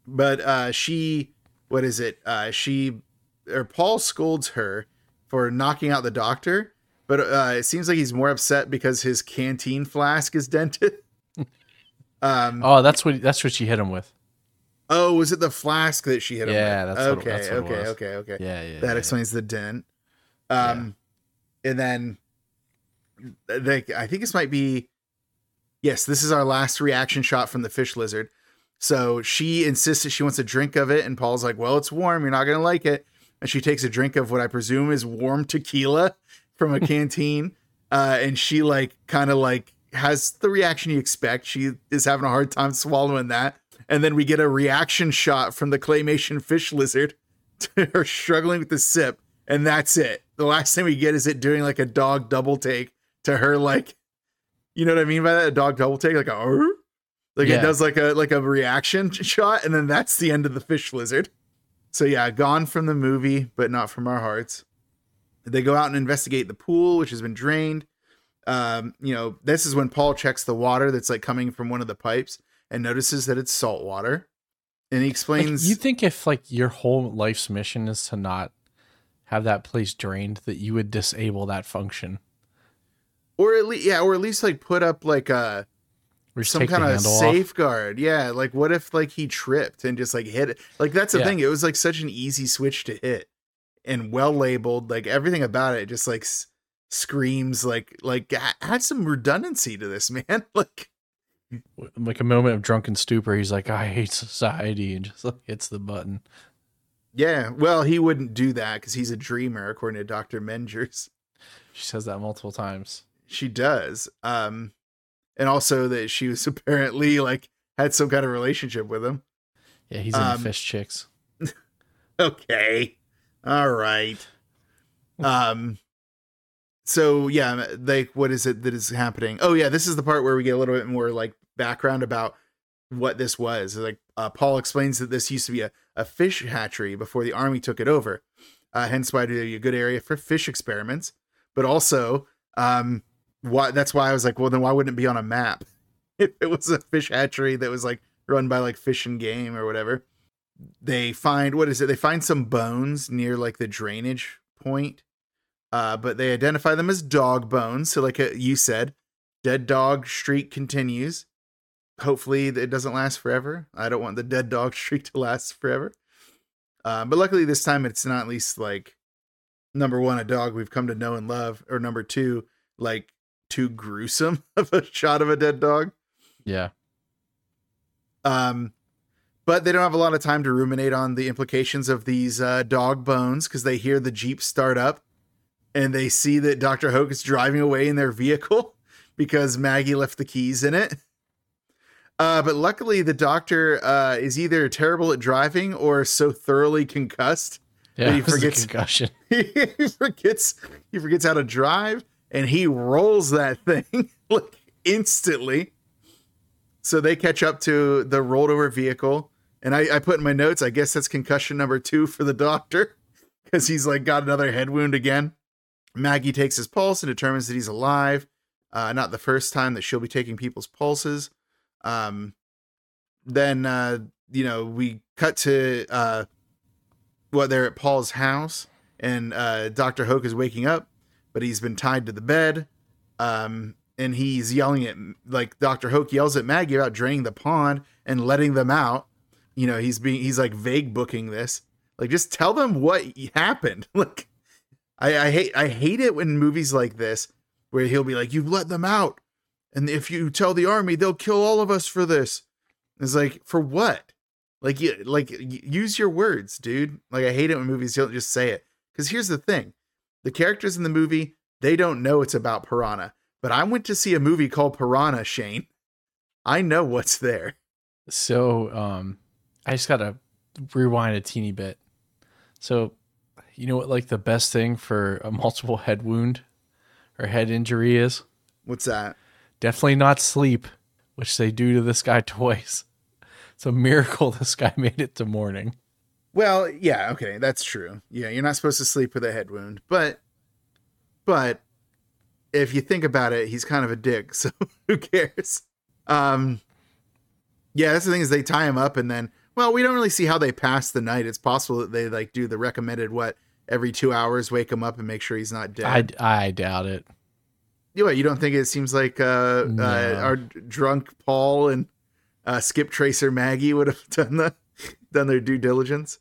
But uh she, what is it? Uh She or Paul scolds her for knocking out the doctor, but uh it seems like he's more upset because his canteen flask is dented. um. Oh, that's what that's what she hit him with. Oh, was it the flask that she hit him? Yeah, with? that's what- okay. that's what okay. Okay. Okay. Yeah, yeah. that yeah, explains the dent. Um, and then they, I think this might be, yes, this is our last reaction shot from the fish lizard. So she insists that she wants a drink of it, and Paul's like, "Well, it's warm. You're not gonna like it." And she takes a drink of what I presume is warm tequila from a canteen, uh, and she like kind of like has the reaction you expect. She is having a hard time swallowing that, and then we get a reaction shot from the claymation fish lizard to her struggling with the sip, and that's it. The last thing we get is it doing like a dog double take to her, like, you know what I mean by that? A dog double take, like a, "Arr?" like it does like a like a reaction shot, and then that's the end of the fish lizard. So yeah, gone from the movie, but not from our hearts. They go out and investigate the pool, which has been drained. Um, you know, this is when Paul checks the water that's like coming from one of the pipes and notices that it's salt water. And he Like, explains you think if like your whole life's mission is to not have that place drained, that you would disable that function, or at least yeah, or at least like put up like a some kind of handle off. safeguard. Yeah, like what if like he tripped and just like hit it? Like that's the Yeah. thing. It was like such an easy switch to hit and well labeled. Like everything about it just like s- screams like like add some redundancy to this man. like like a moment of drunken stupor. He's like, I hate society, and just like hits the button. yeah, well he wouldn't do that because he's a dreamer according to Doctor Mengers. She says that multiple times. She does. Um, and also that she was apparently like had some kind of relationship with him. Yeah, he's in Um, fish chicks. okay all right um so yeah like what is it that is happening oh yeah this is the part where we get a little bit more like background about what this was like uh, paul explains that this used to be a, a fish hatchery before the army took it over uh, hence why it'd be a good area for fish experiments but also um why that's why i was like well then why wouldn't it be on a map if it was a fish hatchery that was like run by like fish and game or whatever they find what is it? They find some bones near like the drainage point, uh, but they identify them as dog bones. So, like uh, you said, dead dog streak continues. Hopefully, it doesn't last forever. I don't want the dead dog streak to last forever. Uh, but luckily, this time it's not at least like number one, a dog we've come to know and love, or number two, like too gruesome of a shot of a dead dog. Yeah, Um, but they don't have a lot of time to ruminate on the implications of these uh, dog bones because they hear the Jeep start up and they see that Dr. Hoak is driving away in their vehicle because Maggie left the keys in it. Uh, but luckily, the doctor uh, is either terrible at driving or so thoroughly concussed yeah. he was a forgets- concussion. he forgets he forgets how to drive and he rolls that thing like instantly so they catch up to the rolled over vehicle and I, I put in my notes i guess that's concussion number two for the doctor because he's like got another head wound again maggie takes his pulse and determines that he's alive uh, not the first time that she'll be taking people's pulses um, then uh, you know we cut to uh, well, they're at Paul's house, and uh, Doctor Hoak is waking up, but he's been tied to the bed, um, and he's yelling at like Doctor Hoak yells at Maggie about draining the pond and letting them out. You know, he's being he's like vague booking this, like just tell them what happened. like, I, I hate I hate it when movies like this where he'll be like, "You've let them out, and if you tell the army, they'll kill all of us for this." It's like for what? Like you like use your words, dude. Like I hate it when movies don't just say it. Because here's the thing: the characters in the movie they don't know it's about Piranha. But I went to see a movie called Piranha. Shane, I know what's there. So, um, I just gotta rewind a teeny bit. So, you know what, like the best thing for a multiple head wound or head injury is? What's that? Definitely not sleep, which they do to this guy twice. It's a miracle this guy made it to morning. Well, yeah, okay, that's true. Yeah, you're not supposed to sleep with a head wound, but but if you think about it, he's kind of a dick, so who cares? Um Yeah, that's the thing is they tie him up and then well, we don't really see how they pass the night. It's possible that they like do the recommended what every 2 hours wake him up and make sure he's not dead. I, I doubt it. You what, you don't think it seems like uh, No. uh our drunk Paul and uh Skip Tracer Maggie would have done the done their due diligence?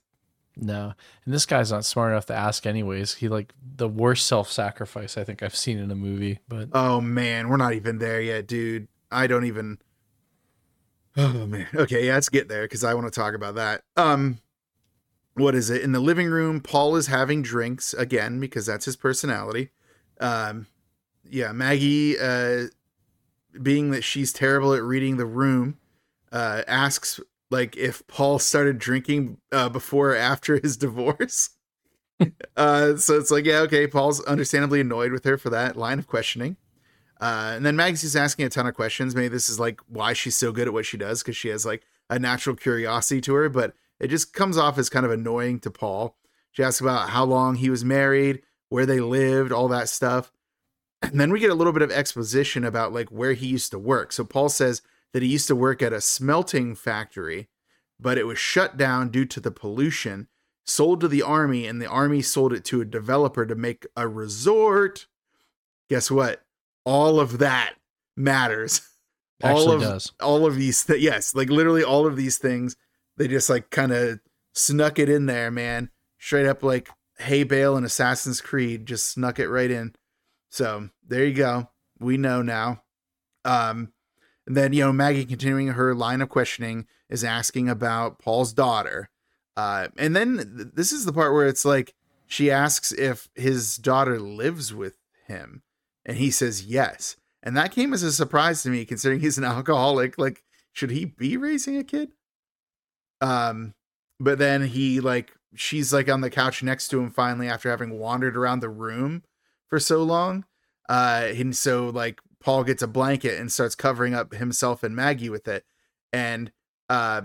No. And this guy's not smart enough to ask anyways. He like the worst self-sacrifice I think I've seen in a movie, but Oh man, we're not even there yet, dude. I don't even. Oh man. Okay, yeah, let's get there because I want to talk about that. Um, what is it in the living room? Paul is having drinks again because that's his personality. Um, yeah, Maggie, uh, being that she's terrible at reading the room, uh, asks like if Paul started drinking uh, before or after his divorce. uh, so it's like, yeah, okay. Paul's understandably annoyed with her for that line of questioning. Uh, and then Maggie's just asking a ton of questions. Maybe this is like why she's so good at what she does because she has like a natural curiosity to her. But it just comes off as kind of annoying to Paul. She asks about how long he was married, where they lived, all that stuff. And then we get a little bit of exposition about like where he used to work. So Paul says that he used to work at a smelting factory, but it was shut down due to the pollution, sold to the army, and the army sold it to a developer to make a resort. Guess what? All of that matters. Actually all of does. all of these th- yes, like literally all of these things, they just like kind of snuck it in there, man. Straight up like Hay Bale and Assassin's Creed just snuck it right in. So there you go. We know now. Um, and then you know Maggie continuing her line of questioning is asking about Paul's daughter. Uh, and then th- this is the part where it's like she asks if his daughter lives with him, and he says yes. And that came as a surprise to me, considering he's an alcoholic. Like, should he be raising a kid? Um, but then he like she's like on the couch next to him finally after having wandered around the room for so long. Uh, and so like Paul gets a blanket and starts covering up himself and Maggie with it. And uh,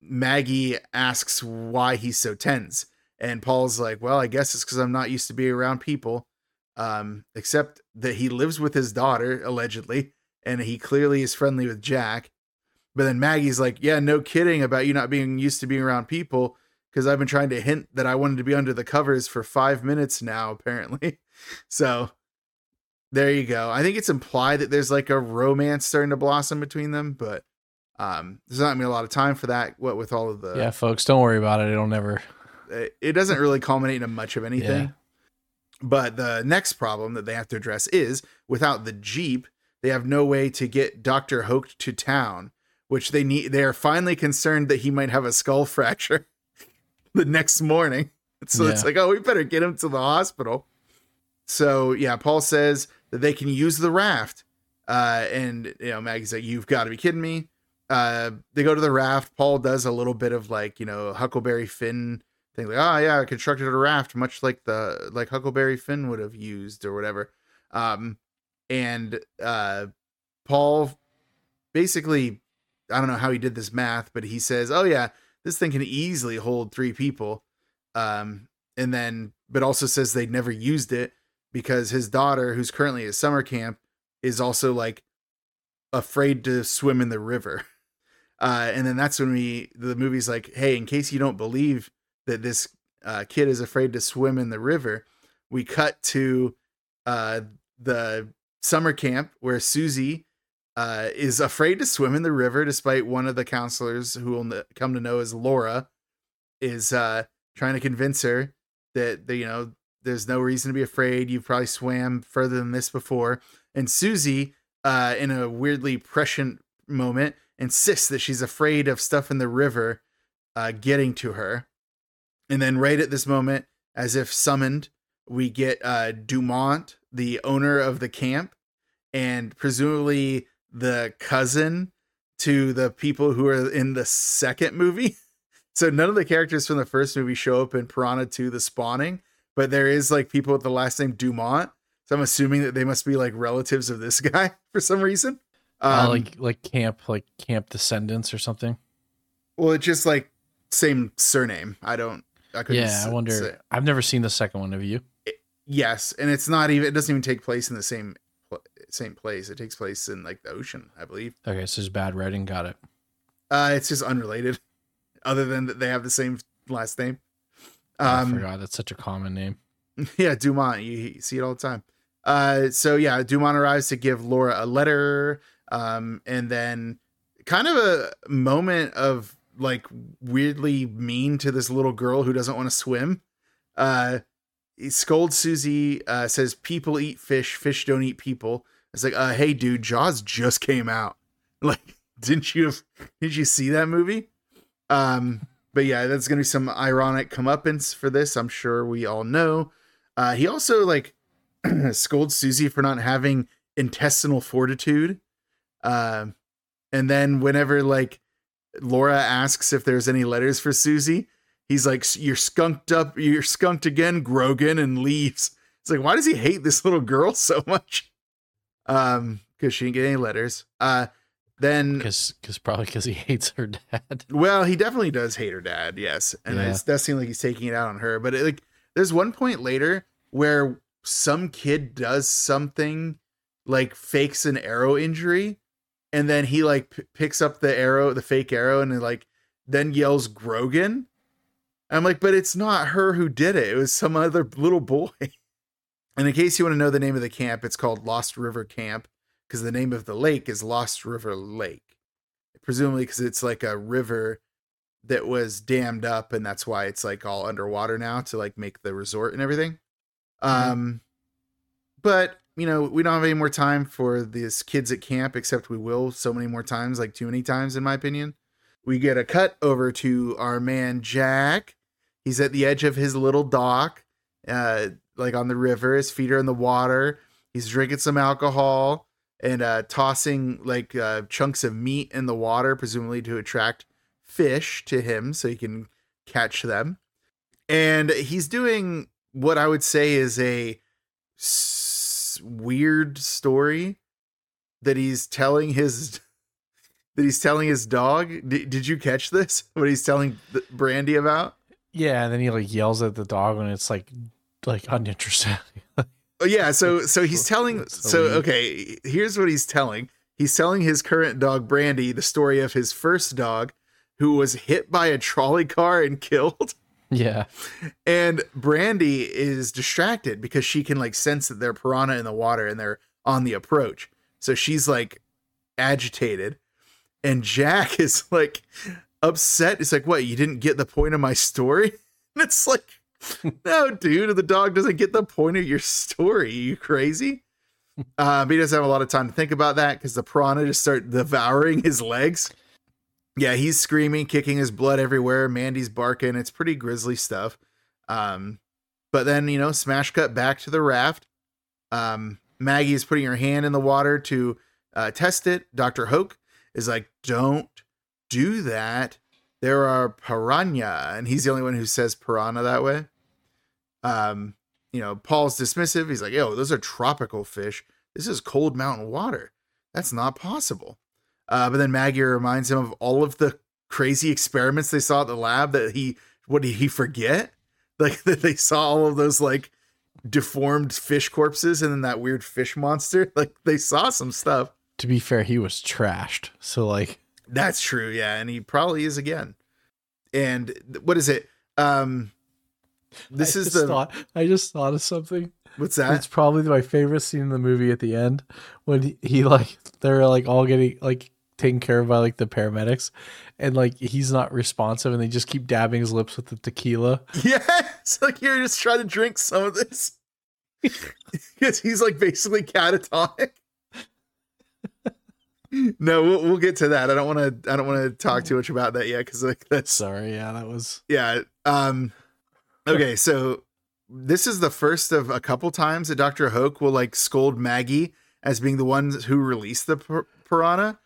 Maggie asks why he's so tense. And Paul's like, well, I guess it's because I'm not used to being around people. Um, except that he lives with his daughter, allegedly, and he clearly is friendly with Jack. But then Maggie's like, yeah, no kidding about you not being used to being around people because I've been trying to hint that I wanted to be under the covers for five minutes now, apparently. So there you go. I think it's implied that there's like a romance starting to blossom between them, but um, there's not gonna be a lot of time for that. What with all of the yeah, folks, don't worry about it. It'll never. it it doesn't really culminate into much of anything. Yeah. But the next problem that they have to address is without the Jeep, they have no way to get Dr. Hoak to town, which they need they are finally concerned that he might have a skull fracture the next morning. So it's like, oh, we better get him to the hospital. So yeah, Paul says that they can use the raft. Uh, and you know, Maggie's like, You've got to be kidding me. Uh, they go to the raft. Paul does a little bit of like, you know, Huckleberry Finn thing, like, oh yeah, I constructed a raft, much like the like Huckleberry Finn would have used or whatever. Um, and uh, Paul basically, I don't know how he did this math, but he says, oh yeah, this thing can easily hold three people. Um, and then, but also says they never used it because his daughter, who's currently at summer camp, is also like afraid to swim in the river. Uh, and then that's when we the movie's like, hey, in case you don't believe that this uh, kid is afraid to swim in the river, we cut to uh, the summer camp where Susie uh, is afraid to swim in the river, despite one of the counselors who will come to know as Laura is uh, trying to convince her that, that you know there's no reason to be afraid. You've probably swam further than this before. And Susie, uh, in a weirdly prescient moment, insists that she's afraid of stuff in the river uh, getting to her. And then, right at this moment, as if summoned, we get uh, Dumont, the owner of the camp, and presumably the cousin to the people who are in the second movie. So none of the characters from the first movie show up in Piranha 2 The Spawning, but there is like people with the last name Dumont. So I'm assuming that they must be like relatives of this guy for some reason. Uh, Um, like like camp like camp descendants or something. well, it's just like same surname. I don't. I couldn't. Yeah, s- I wonder. say- I've never seen the second one. Have you? Yes, and it's not even. It doesn't even take place in the same same place. It takes place in like the ocean, I believe. Okay, so it's bad writing. Got it. Uh, it's just unrelated, other than that they have the same last name. I Um, forgot. That's such a common name. yeah, Dumont. You, you see it all the time. Uh, so yeah, Dumont arrives to give Laura a letter, um, and then kind of a moment of like weirdly mean to this little girl who doesn't want to swim. Uh, he scolds Susie. Uh, says people eat fish, fish don't eat people. It's like, uh, hey, dude, Jaws just came out. Like, didn't you did you see that movie? Um, but yeah, that's gonna be some ironic comeuppance for this. I'm sure we all know. Uh, he also like scolds Susie for not having intestinal fortitude. Um, and then whenever like Laura asks if there's any letters for Susie, he's like, "You're skunked up. You're skunked again, Grogan," and leaves. It's like, why does he hate this little girl so much? Um, because she didn't get any letters. Uh, Then because because probably because he hates her dad. Well, he definitely does hate her dad, yes, and Yeah. it does seem like he's taking it out on her. But it, like, there's one point later where some kid does something like fakes an arrow injury, and then he like p- picks up the arrow, the fake arrow, and like then yells Grogan. I'm like, but it's not her who did it. It was some other little boy. And in case you want to know the name of the camp, it's called Lost River Camp because the name of the lake is Lost River Lake. Presumably because it's like a river that was dammed up and that's why it's like all underwater now to like make the resort and everything. Um but you know we don't have any more time for these kids at camp except we will so many more times like too many times in my opinion. We get a cut over to our man jack. He's at the edge of his little dock uh like on the river. His feet are in the water. He's drinking some alcohol and uh, tossing like uh, chunks of meat in the water, presumably to attract fish to him so he can catch them. And he's doing what I would say is a s- weird story that he's telling his that he's telling his dog. D- did you catch this? What he's telling Brandy about? Yeah, and then he like yells at the dog when it's like like uninteresting. Oh yeah, so so he's telling so so okay, here's what he's telling. He's telling his current dog Brandy the story of his first dog who was hit by a trolley car and killed. yeah, And Brandy is distracted because she can like sense that they're piranha in the water and they're on the approach. So she's like agitated. And Jack is like upset. It's like, what, you didn't get the point of my story? And it's like, no, dude, the dog doesn't get the point of your story. you crazy? Um, he doesn't have a lot of time to think about that because the piranha just start devouring his legs. Yeah, he's screaming, kicking his blood everywhere. Mandy's barking. It's pretty grisly stuff. Um, but then you know, smash cut back to the raft. Um, Maggie is putting her hand in the water to uh, test it. Doctor Hoak is like, "Don't do that. There are piranha," and he's the only one who says piranha that way. Um, you know, Paul's dismissive. He's like, "Yo, those are tropical fish. This is cold mountain water. That's not possible." Uh, but then Maggie reminds him of all of the crazy experiments they saw at the lab that he what did he forget? Like that they saw all of those like deformed fish corpses and then that weird fish monster. Like they saw some stuff. to be fair, he was trashed. So like, That's true, yeah, and he probably is again. And what is it? Um this I is the thought, I just thought of something. what's that? It's probably my favorite scene in the movie at the end when he, he like they're like all getting like taken care of by like the paramedics, and like he's not responsive, and they just keep dabbing his lips with the tequila. Yeah, it's like you're just trying to drink some of this. Because he's like basically catatonic. no, we'll, we'll get to that. I don't want to. I don't want to talk too much about that yet because like that's Sorry, yeah, that was yeah. Um. Okay, so this is the first of a couple times that Doctor Hoak will like scold Maggie as being the ones who released the pir- piranha,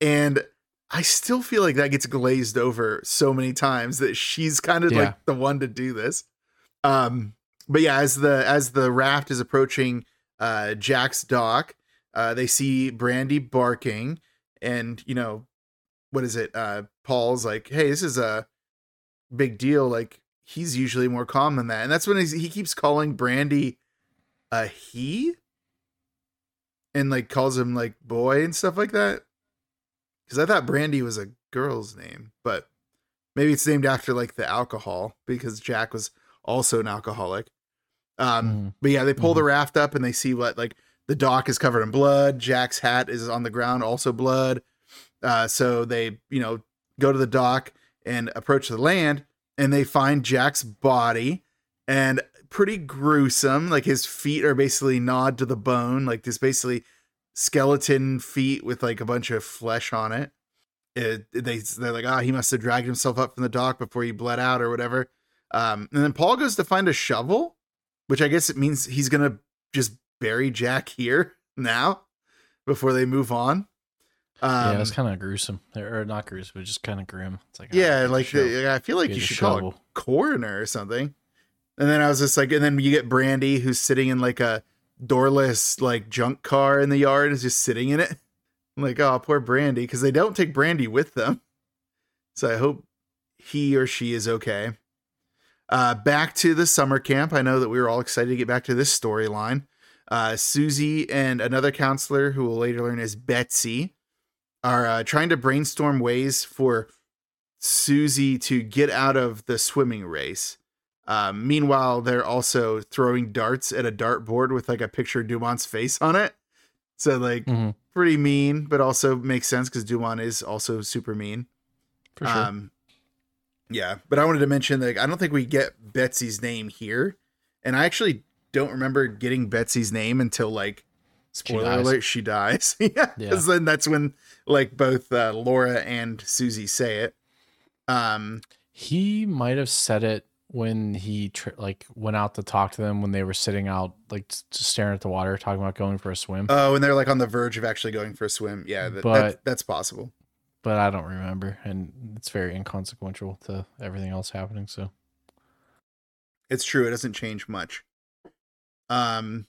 and I still feel like that gets glazed over so many times that she's kind of Yeah. like the one to do this. Um. But yeah, as the as the raft is approaching uh Jack's dock, uh, they see Brandy barking, and you know, what is it? Uh, Paul's like, "Hey, this is a big deal. Like, he's usually more calm than that." And that's when he's, he keeps calling Brandy a he, and like calls him like boy and stuff like that. Because I thought Brandy was a girl's name, but maybe it's named after like the alcohol because Jack was also an alcoholic. Um, Mm. but yeah, they pull the raft up and they see what like the dock is covered in blood. Jack's hat is on the ground, also blood. Uh, so they, you know, go to the dock and approach the land, and they find Jack's body, and pretty gruesome. Like his feet are basically gnawed to the bone, like this basically skeleton feet with like a bunch of flesh on it. It, they they're like, ah, he must have dragged himself up from the dock before he bled out or whatever. Um, and then Paul goes to find a shovel, which I guess it means he's gonna just bury Jack here now before they move on. Um, yeah, it was kind of gruesome, or not gruesome, but just kind of grim. It's like ah, yeah, get like the, I feel like you should call it shovel. coroner or something. And then I was just like, and then you get Brandy who's sitting in like a doorless like junk car in the yard, is just sitting in it. I'm like, oh, poor Brandy, because they don't take Brandy with them. So I hope he or she is okay. Uh, back to the summer camp. I know that we were all excited to get back to this storyline. Uh, Susie and another counselor, who we'll later learn is Betsy, are uh, trying to brainstorm ways for Susie to get out of the swimming race. Um, meanwhile, they're also throwing darts at a dartboard with like a picture of Dumont's face on it. So like Mhm. pretty mean, but also makes sense because Dumont is also super mean. For sure. Um, yeah, but I wanted to mention that I don't think we get Betsy's name here, and I actually don't remember getting Betsy's name until like spoiler dies. alert, she dies. yeah, Yeah. because then that's when like both uh, Laura and Susie say it. Um, he might have said it when he tr- like went out to talk to them when they were sitting out like just staring at the water talking about going for a swim oh, and they're like on the verge of actually going for a swim. Yeah, that, that, But- that's possible. but i don't remember and it's very inconsequential to everything else happening so It's true. It doesn't change much. Um,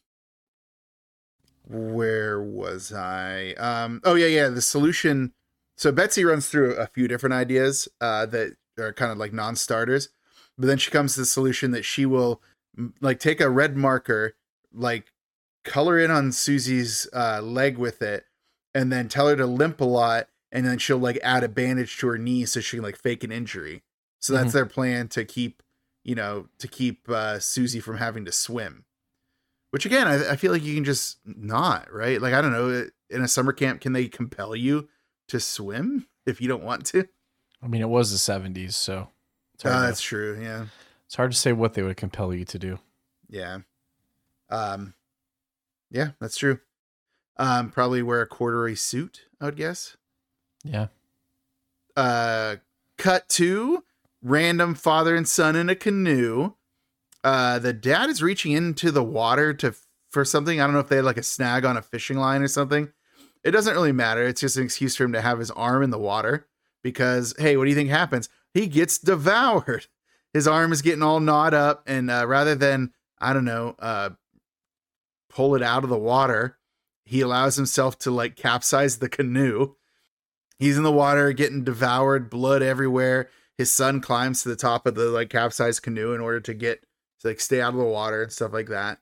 where was I? Um, oh yeah, yeah. The solution. So Betsy runs through a few different ideas uh, that are kind of like non-starters, but then she comes to the solution that she will like take a red marker, like color in on Susie's uh, leg with it, and then tell her to limp a lot, and then she'll like add a bandage to her knee so she can like fake an injury. So that's Mhm. their plan to keep you know, to keep uh, Susie from having to swim. Which again, I, I feel like you can just not, right? Like I don't know, in a summer camp, can they compel you to swim if you don't want to? i mean it was the 70s so it's Uh, hard, that's true. Yeah, it's hard to say what they would compel you to do yeah, um, yeah, that's true. Um, probably wear a corduroy suit. I would guess. yeah uh cut to random father and son in a canoe uh the dad is reaching into the water to for something. I don't know if they had like a snag on a fishing line or something. It doesn't really matter. It's just an excuse for him to have his arm in the water because hey what do you think happens? He gets devoured. His arm is getting all gnawed up and uh, rather than i don't know uh pull it out of the water he allows himself to like capsize the canoe. He's in the water, getting devoured, blood everywhere. His son climbs to the top of the like capsized canoe in order to get to like stay out of the water and stuff like that.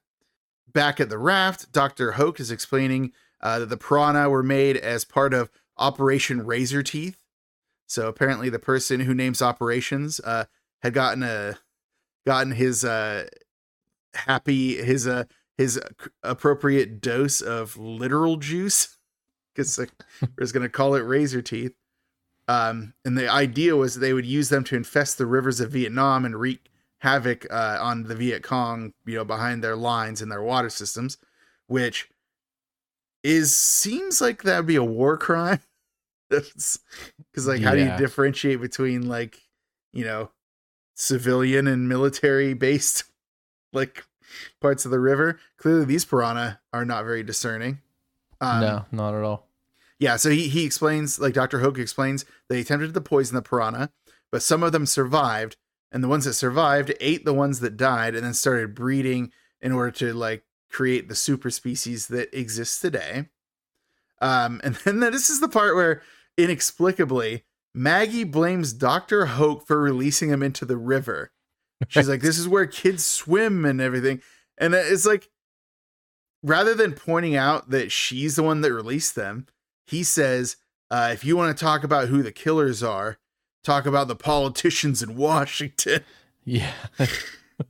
Back at the raft, Dr. Hoak is explaining uh, that the piranha were made as part of Operation Razor Teeth. So apparently, the person who names operations uh, had gotten a gotten his uh, happy his uh, his appropriate dose of literal juice because we're just going to call it razor teeth. Um, and the idea was they would use them to infest the rivers of Vietnam and wreak havoc uh, on the Viet Cong, you know, behind their lines and their water systems, which is seems like that would be a war crime. Because like, how do you differentiate between like, you know, civilian and military based like parts of the river? Clearly, these piranha are not very discerning. Um, no not at all yeah, so he, he explains, like Dr. Hoak explains, they attempted to poison the piranha, but some of them survived, and the ones that survived ate the ones that died and then started breeding in order to like create the super species that exists today. Um, and then this is the part where inexplicably Maggie blames Dr. Hoak for releasing him into the river. She's like, this is where kids swim and everything. And it's like, rather than pointing out that she's the one that released them, he says, uh, if you want to talk about who the killers are, talk about the politicians in Washington. yeah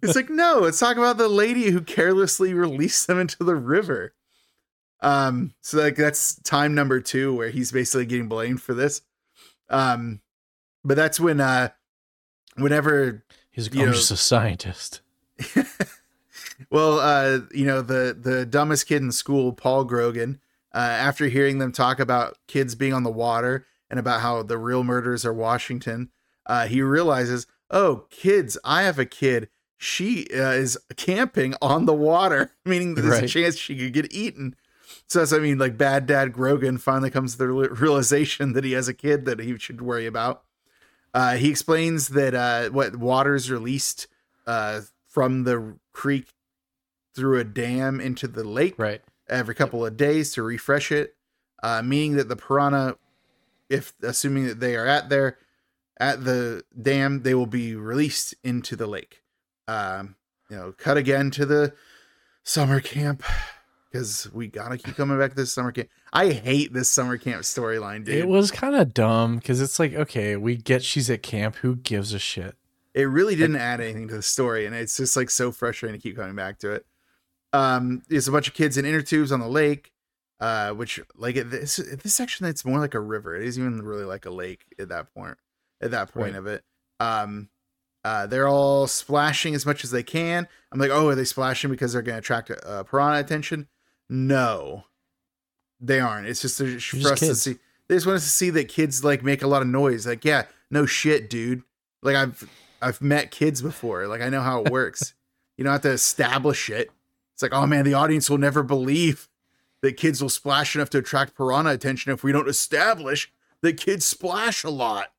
It's like, no, let's talk about the lady who carelessly released them into the river. Um, so like that's time number two where he's basically getting blamed for this. Um, but that's when uh whenever he's like i'm know- just a scientist well, uh, you know, the the dumbest kid in school, Paul Grogan, uh, after hearing them talk about kids being on the water and about how the real murders are Washington, uh, he realizes, oh, kids, I have a kid. She uh, is camping on the water, meaning that there's a chance she could get eaten. So that's, I mean, like bad dad Grogan finally comes to the realization that he has a kid that he should worry about. Uh, he explains that uh, what water is released uh, from the creek through a dam into the lake right every couple of days to refresh it. uh, meaning that the piranha, if assuming that they are at there at the dam, they will be released into the lake. Um, you know, cut again to the summer camp because we gotta keep coming back to this summer camp. I hate this summer camp storyline, dude. It was kind of dumb because it's like, okay, we get she's at camp. Who gives a shit? it really didn't add anything to the story and it's just like so frustrating to keep coming back to it um there's a bunch of kids in inner tubes on the lake uh which like this this section it's more like a river. It isn't even really like a lake at that point at that point Right. of it. Um uh they're all splashing as much as they can. I'm like oh are they splashing because they're going to attract uh, piranha attention? No. They aren't. It's just for us to see they just want us to see that kids like make a lot of noise. Like yeah no shit dude. Like i've i've met kids before. Like i know how it works. You don't have to establish it. It's like oh man the audience will never believe that kids will splash enough to attract piranha attention if we don't establish that kids splash a lot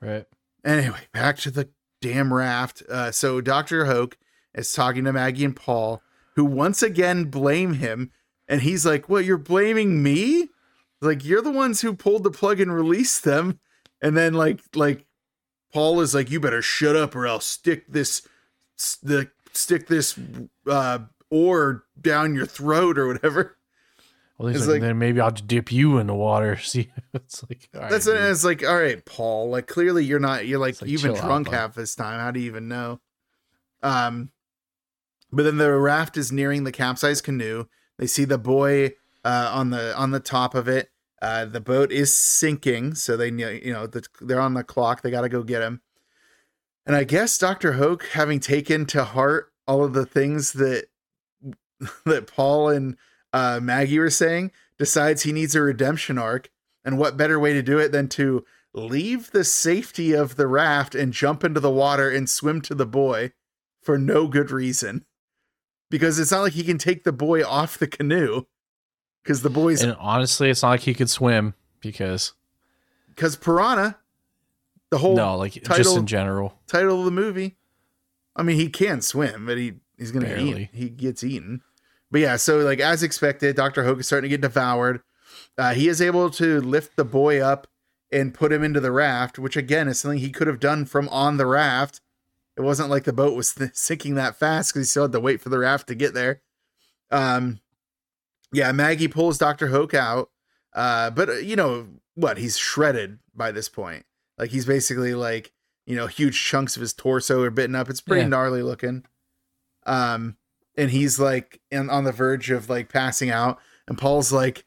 Right. Anyway, back to the damn raft. Uh, so Dr. Hoak is talking to Maggie and Paul, who once again blame him. And he's like, Well, you're blaming me? Like, you're the ones who pulled the plug and released them. And then, like, like Paul is like, You better shut up or I'll stick this, the stick this uh, oar down your throat or whatever. Well, he's It's like, like- then maybe I'll just dip you in the water. See, it's like all right, That's dude. it. It's like, all right, Paul. Like clearly you're not. You're like, like, you've been chill out, drunk half this time. How do you even know? Um, but then the raft is nearing the capsized canoe. They see the boy uh, on the on the top of it. Uh, the boat is sinking, so they know you know the, they're on the clock. They got to go get him. And I guess Doctor Hoak, having taken to heart all of the things that that Paul and uh, Maggie were saying, decides he needs a redemption arc. And what better way to do it than to leave the safety of the raft and jump into the water and swim to the boy for no good reason? Because it's not like he can take the boy off the canoe. Because the boy's And honestly, it's not like he could swim because because piranha, the whole no, like just title- in general. title of the movie. I mean, he can swim, but he he's gonna Barely. eat. He gets eaten. But yeah, so like as expected, Doctor Hoak is starting to get devoured. Uh, he is able to lift the boy up and put him into the raft, which again is something he could have done from on the raft. It wasn't like the boat was sinking that fast because he still had to wait for the raft to get there. Um, yeah, Maggie pulls Doctor Hoak out, uh, but uh, you know what? He's shredded by this point. Like he's basically like you know huge chunks of his torso are bitten up. It's pretty Yeah. gnarly looking. Um, and he's like in, on the verge of like passing out, and Paul's like,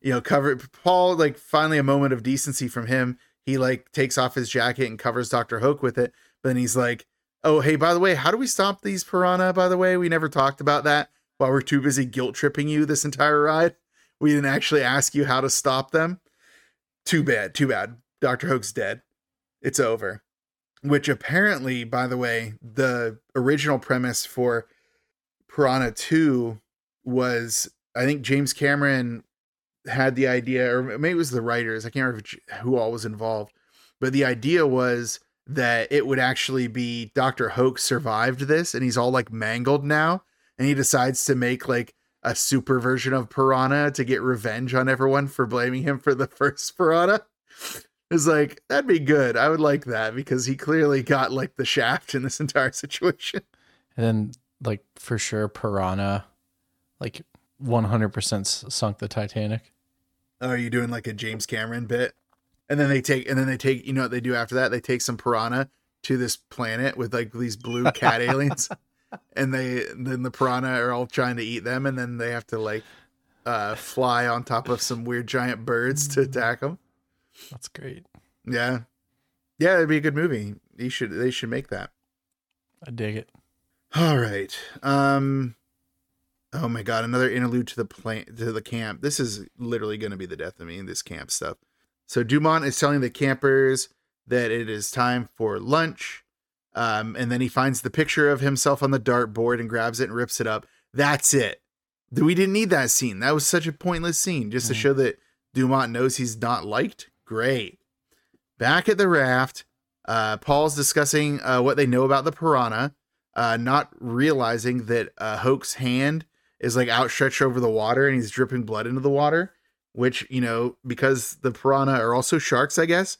you know, cover Paul like finally a moment of decency from him. He like takes off his jacket and covers Doctor Hoak with it. But then he's like, "Oh, hey, by the way, how do we stop these piranha? By the way, we never talked about that while we're too busy guilt tripping you this entire ride. We didn't actually ask you how to stop them. Too bad, too bad. Doctor Hoak's dead. It's over." Which apparently, by the way, the original premise for Piranha 2 was I think James Cameron had the idea, or maybe it was the writers. I can't remember who all was involved, but the idea was that it would actually be Dr. Hoak survived this and he's all like mangled now. And he decides to make like a super version of Piranha to get revenge on everyone for blaming him for the first Piranha. It's like, that'd be good. I would like that because he clearly got like the shaft in this entire situation. And then, like for sure, Piranha, like one hundred percent sunk the Titanic. Oh, are you doing like a James Cameron bit? And then they take, and then they take, you know what they do after that? They take some piranha to this planet with like these blue cat aliens, and they then the piranha are all trying to eat them, and then they have to like uh fly on top of some weird giant birds to attack them. That's great. Yeah, yeah, it'd be a good movie. You should, they should make that. I dig it. All right. Um. Oh my god, another interlude to the plane to the camp. This is literally going to be the death of me in this camp stuff. So Dumont is telling the campers that it is time for lunch. Um, and then he finds the picture of himself on the dartboard and grabs it and rips it up. That's it. We didn't need that scene. That was such a pointless scene just to Mhm. show that Dumont knows he's not liked. Great. Back at the raft, uh, Paul's discussing uh, what they know about the piranha uh, not realizing that uh, Hoak's hand is like outstretched over the water and he's dripping blood into the water, which, you know, because the piranha are also sharks, I guess,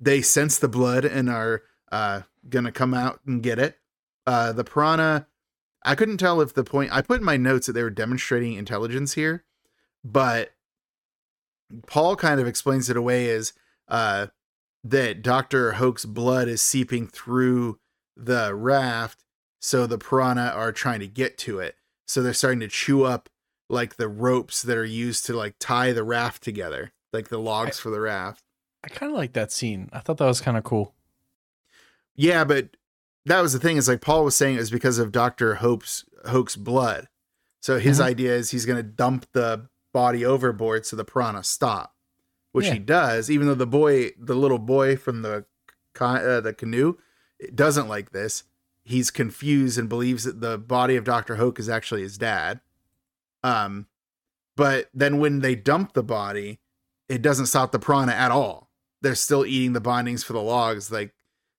they sense the blood and are uh, going to come out and get it. Uh, the piranha, I couldn't tell if the point, I put in my notes that they were demonstrating intelligence here, but Paul kind of explains it away as uh, that Dr. Hoak's blood is seeping through the raft, so the piranha are trying to get to it. So they're starting to chew up like the ropes that are used to like tie the raft together, like the logs for the raft. I kind of like that scene. I thought that was kind of cool. Yeah, but that was the thing. Is like Paul was saying, it was because of Doctor Hope's Hoak's blood. So his Mhm. idea is he's going to dump the body overboard so the piranha stop, which Yeah. he does. Even though the boy, the little boy from the uh, the canoe, doesn't like this. He's confused and believes that the body of Doctor Hoak is actually his dad. Um, but then when they dump the body, it doesn't stop the piranha at all. They're still eating the bindings for the logs. Like,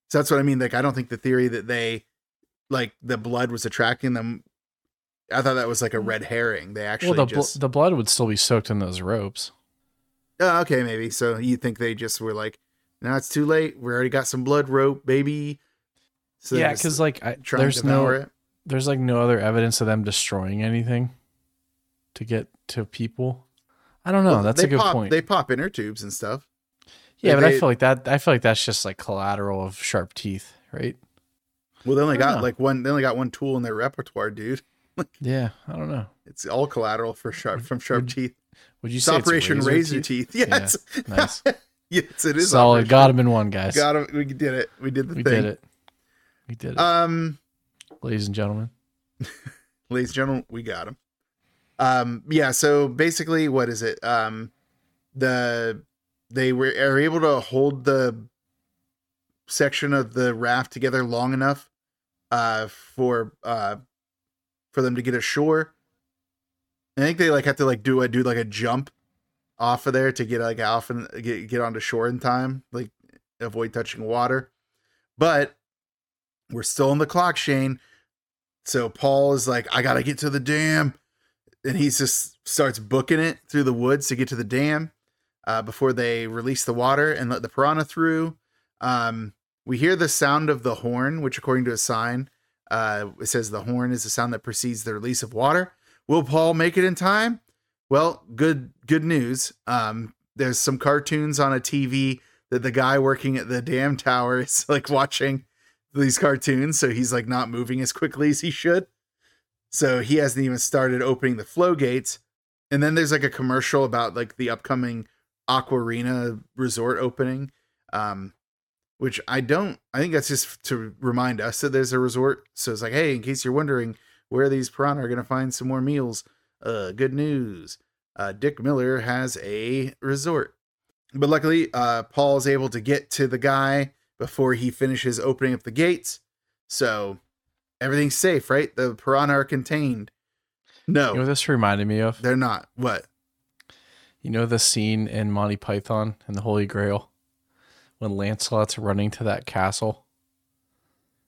so that's what I mean. Like, I don't think the theory that they, like, the blood was attracting them. I thought that was like a red herring. They actually well, the bl- the blood would still be soaked in those ropes. Oh, okay, maybe. So you think they just were like, now it's too late. We already got some blood rope, baby. So yeah, because like I, there's no it. there's like no other evidence of them destroying anything to get to people. I don't know. Well, That's a good pop, point. They pop inner tubes and stuff. yeah, but I feel like that. I feel like that's just like collateral of sharp teeth, right? Well, they only got know. like one. They only got one tool in their repertoire, dude. Yeah, I don't know. It's all collateral for sharp from sharp would- teeth. Would you It's say it's Operation razor, teeth? Teeth. Yes, Nice. yes, it is. Solid. Operation- Got him in one, guys. Got him. We did it. We did the we thing. did it. We did it, Um, ladies and gentlemen. ladies and gentlemen, we got him. Um, yeah. So basically, what is it? Um, the they were are able to hold the section of the raft together long enough, uh, for uh, for them to get ashore. I think they like have to like do a do like a jump off of there to get like off and get get onto shore in time, like avoid touching water. But we're still on the clock, Shane. So Paul is like, I gotta get to the dam, and he just starts booking it through the woods to get to the dam uh, before they release the water and let the piranha through. Um, we hear the sound of the horn, which, according to a sign, uh, it says the horn is the sound that precedes the release of water. Will Paul make it in time? Well, good good news. Um, there's some cartoons on a TV that the guy working at the dam tower is like watching these cartoons, so he's like not moving as quickly as he should. So he hasn't even started opening the flow gates. And then there's like a commercial about like the upcoming Aquarina resort opening. Um, which I don't I think that's just to remind us that there's a resort. So it's like, hey, in case you're wondering where these piranha are gonna find some more meals, uh good news. Uh Dick Miller has a resort. But luckily, uh Paul is able to get to the guy before he finishes opening up the gates. So everything's safe, right? The piranha are contained. No, You know what this reminded me of? they're not. What? You know the scene in Monty Python and the Holy Grail when Lancelot's running to that castle.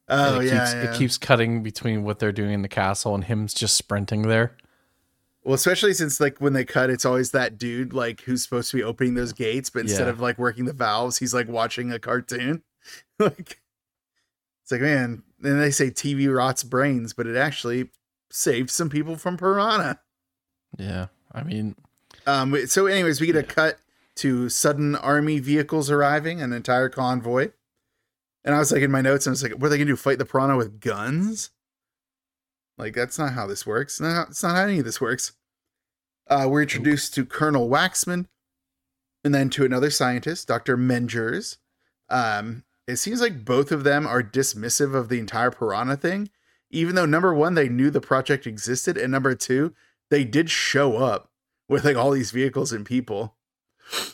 Oh it yeah, keeps, yeah. It keeps cutting between what they're doing in the castle and him's just sprinting there. Well, especially since like when they cut, it's always that dude like who's supposed to be opening those gates, but instead Yeah. of like working the valves, he's like watching a cartoon. like it's like man, then they say TV rots brains, but it actually saved some people from piranha. Yeah. I mean, Um. So, anyways, we get a cut to sudden army vehicles arriving, an entire convoy. And I was like in my notes, and I was like, "What are they gonna do? Fight the piranha with guns?" Like that's not how this works. No, it's not how any of this works. Uh, we're introduced to Colonel Waxman, and then to another scientist, Doctor Mengers. Um, it seems like both of them are dismissive of the entire piranha thing, even though number one, they knew the project existed, and number two, they did show up with like all these vehicles and people.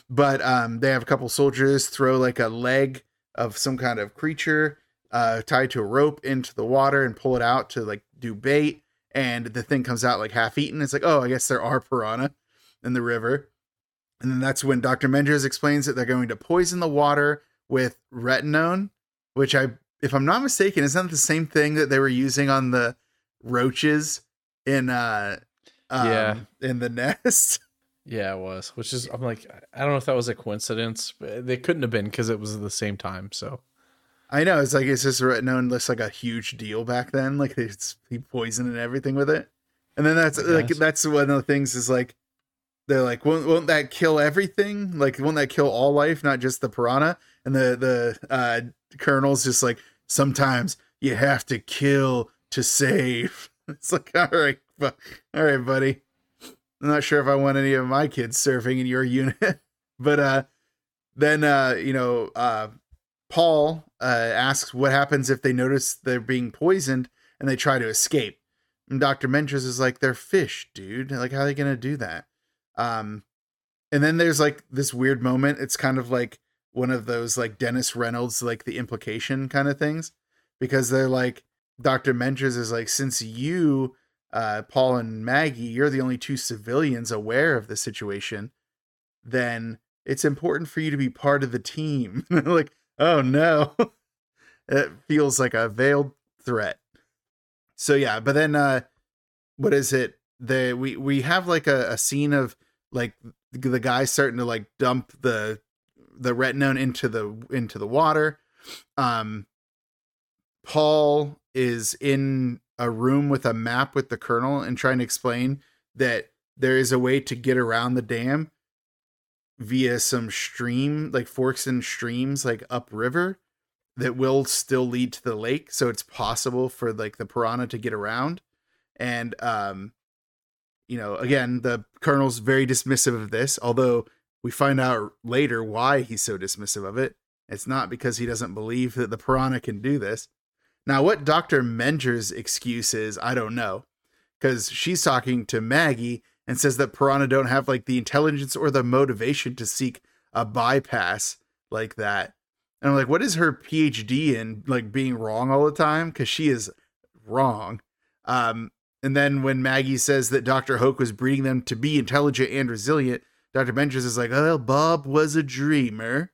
But um, they have a couple soldiers throw like a leg of some kind of creature uh, tied to a rope into the water and pull it out to like do bait. And the thing comes out like half eaten. It's like, oh, I guess there are piranha in the river. And then that's when Dr. Mengers explains that they're going to poison the water with rotenone, which I, if I'm not mistaken, isn't that the same thing that they were using on the roaches in uh um, Yeah. in the nest? Yeah, it was. Which is, I'm like, I don't know if that was a coincidence, but they couldn't have been because it was at the same time. So I know it's like it's just rotenone as like a huge deal back then. Like it's he poisoned and everything with it, and then that's like that's one of the things is like they're like won't, won't that kill everything? Like won't that kill all life, not just the piranha? And the the uh, colonel's just like sometimes you have to kill to save. It's like all right, bu- all right, buddy. I'm not sure if I want any of my kids serving in your unit, but uh, then uh, you know uh Paul uh, asks what happens if they notice they're being poisoned and they try to escape. And Dr. Mengers is like, they're fish, dude. Like, how are they to do that? Um, and then there's like this weird moment. It's kind of like one of those like Dennis Reynolds, like the implication kind of things, because they're like, Dr. Mengers is like, since you, uh, Paul and Maggie, you're the only two civilians aware of the situation, then it's important for you to be part of the team. like, oh no it feels like a veiled threat so yeah but then uh what is it we we have like a, a scene of like the guy starting to like dump the the rotenone into the into the water. Um paul is in a room with a map with the colonel and trying to explain that there is a way to get around the dam via some stream like forks and streams like upriver that will still lead to the lake. So it's possible for like the piranha to get around. And um you know again the colonel's very dismissive of this although we find out later why he's so dismissive of it it's not because he doesn't believe that the piranha can do this now what dr menger's excuse is i don't know because she's talking to maggie and says that piranha don't have like the intelligence or the motivation to seek a bypass like that and I'm like, what is her PhD in like being wrong all the time? Because she is wrong. Um, and then when Maggie says that Dr. Hoak was breeding them to be intelligent and resilient, Dr. Benches is like, oh, Bob was a dreamer.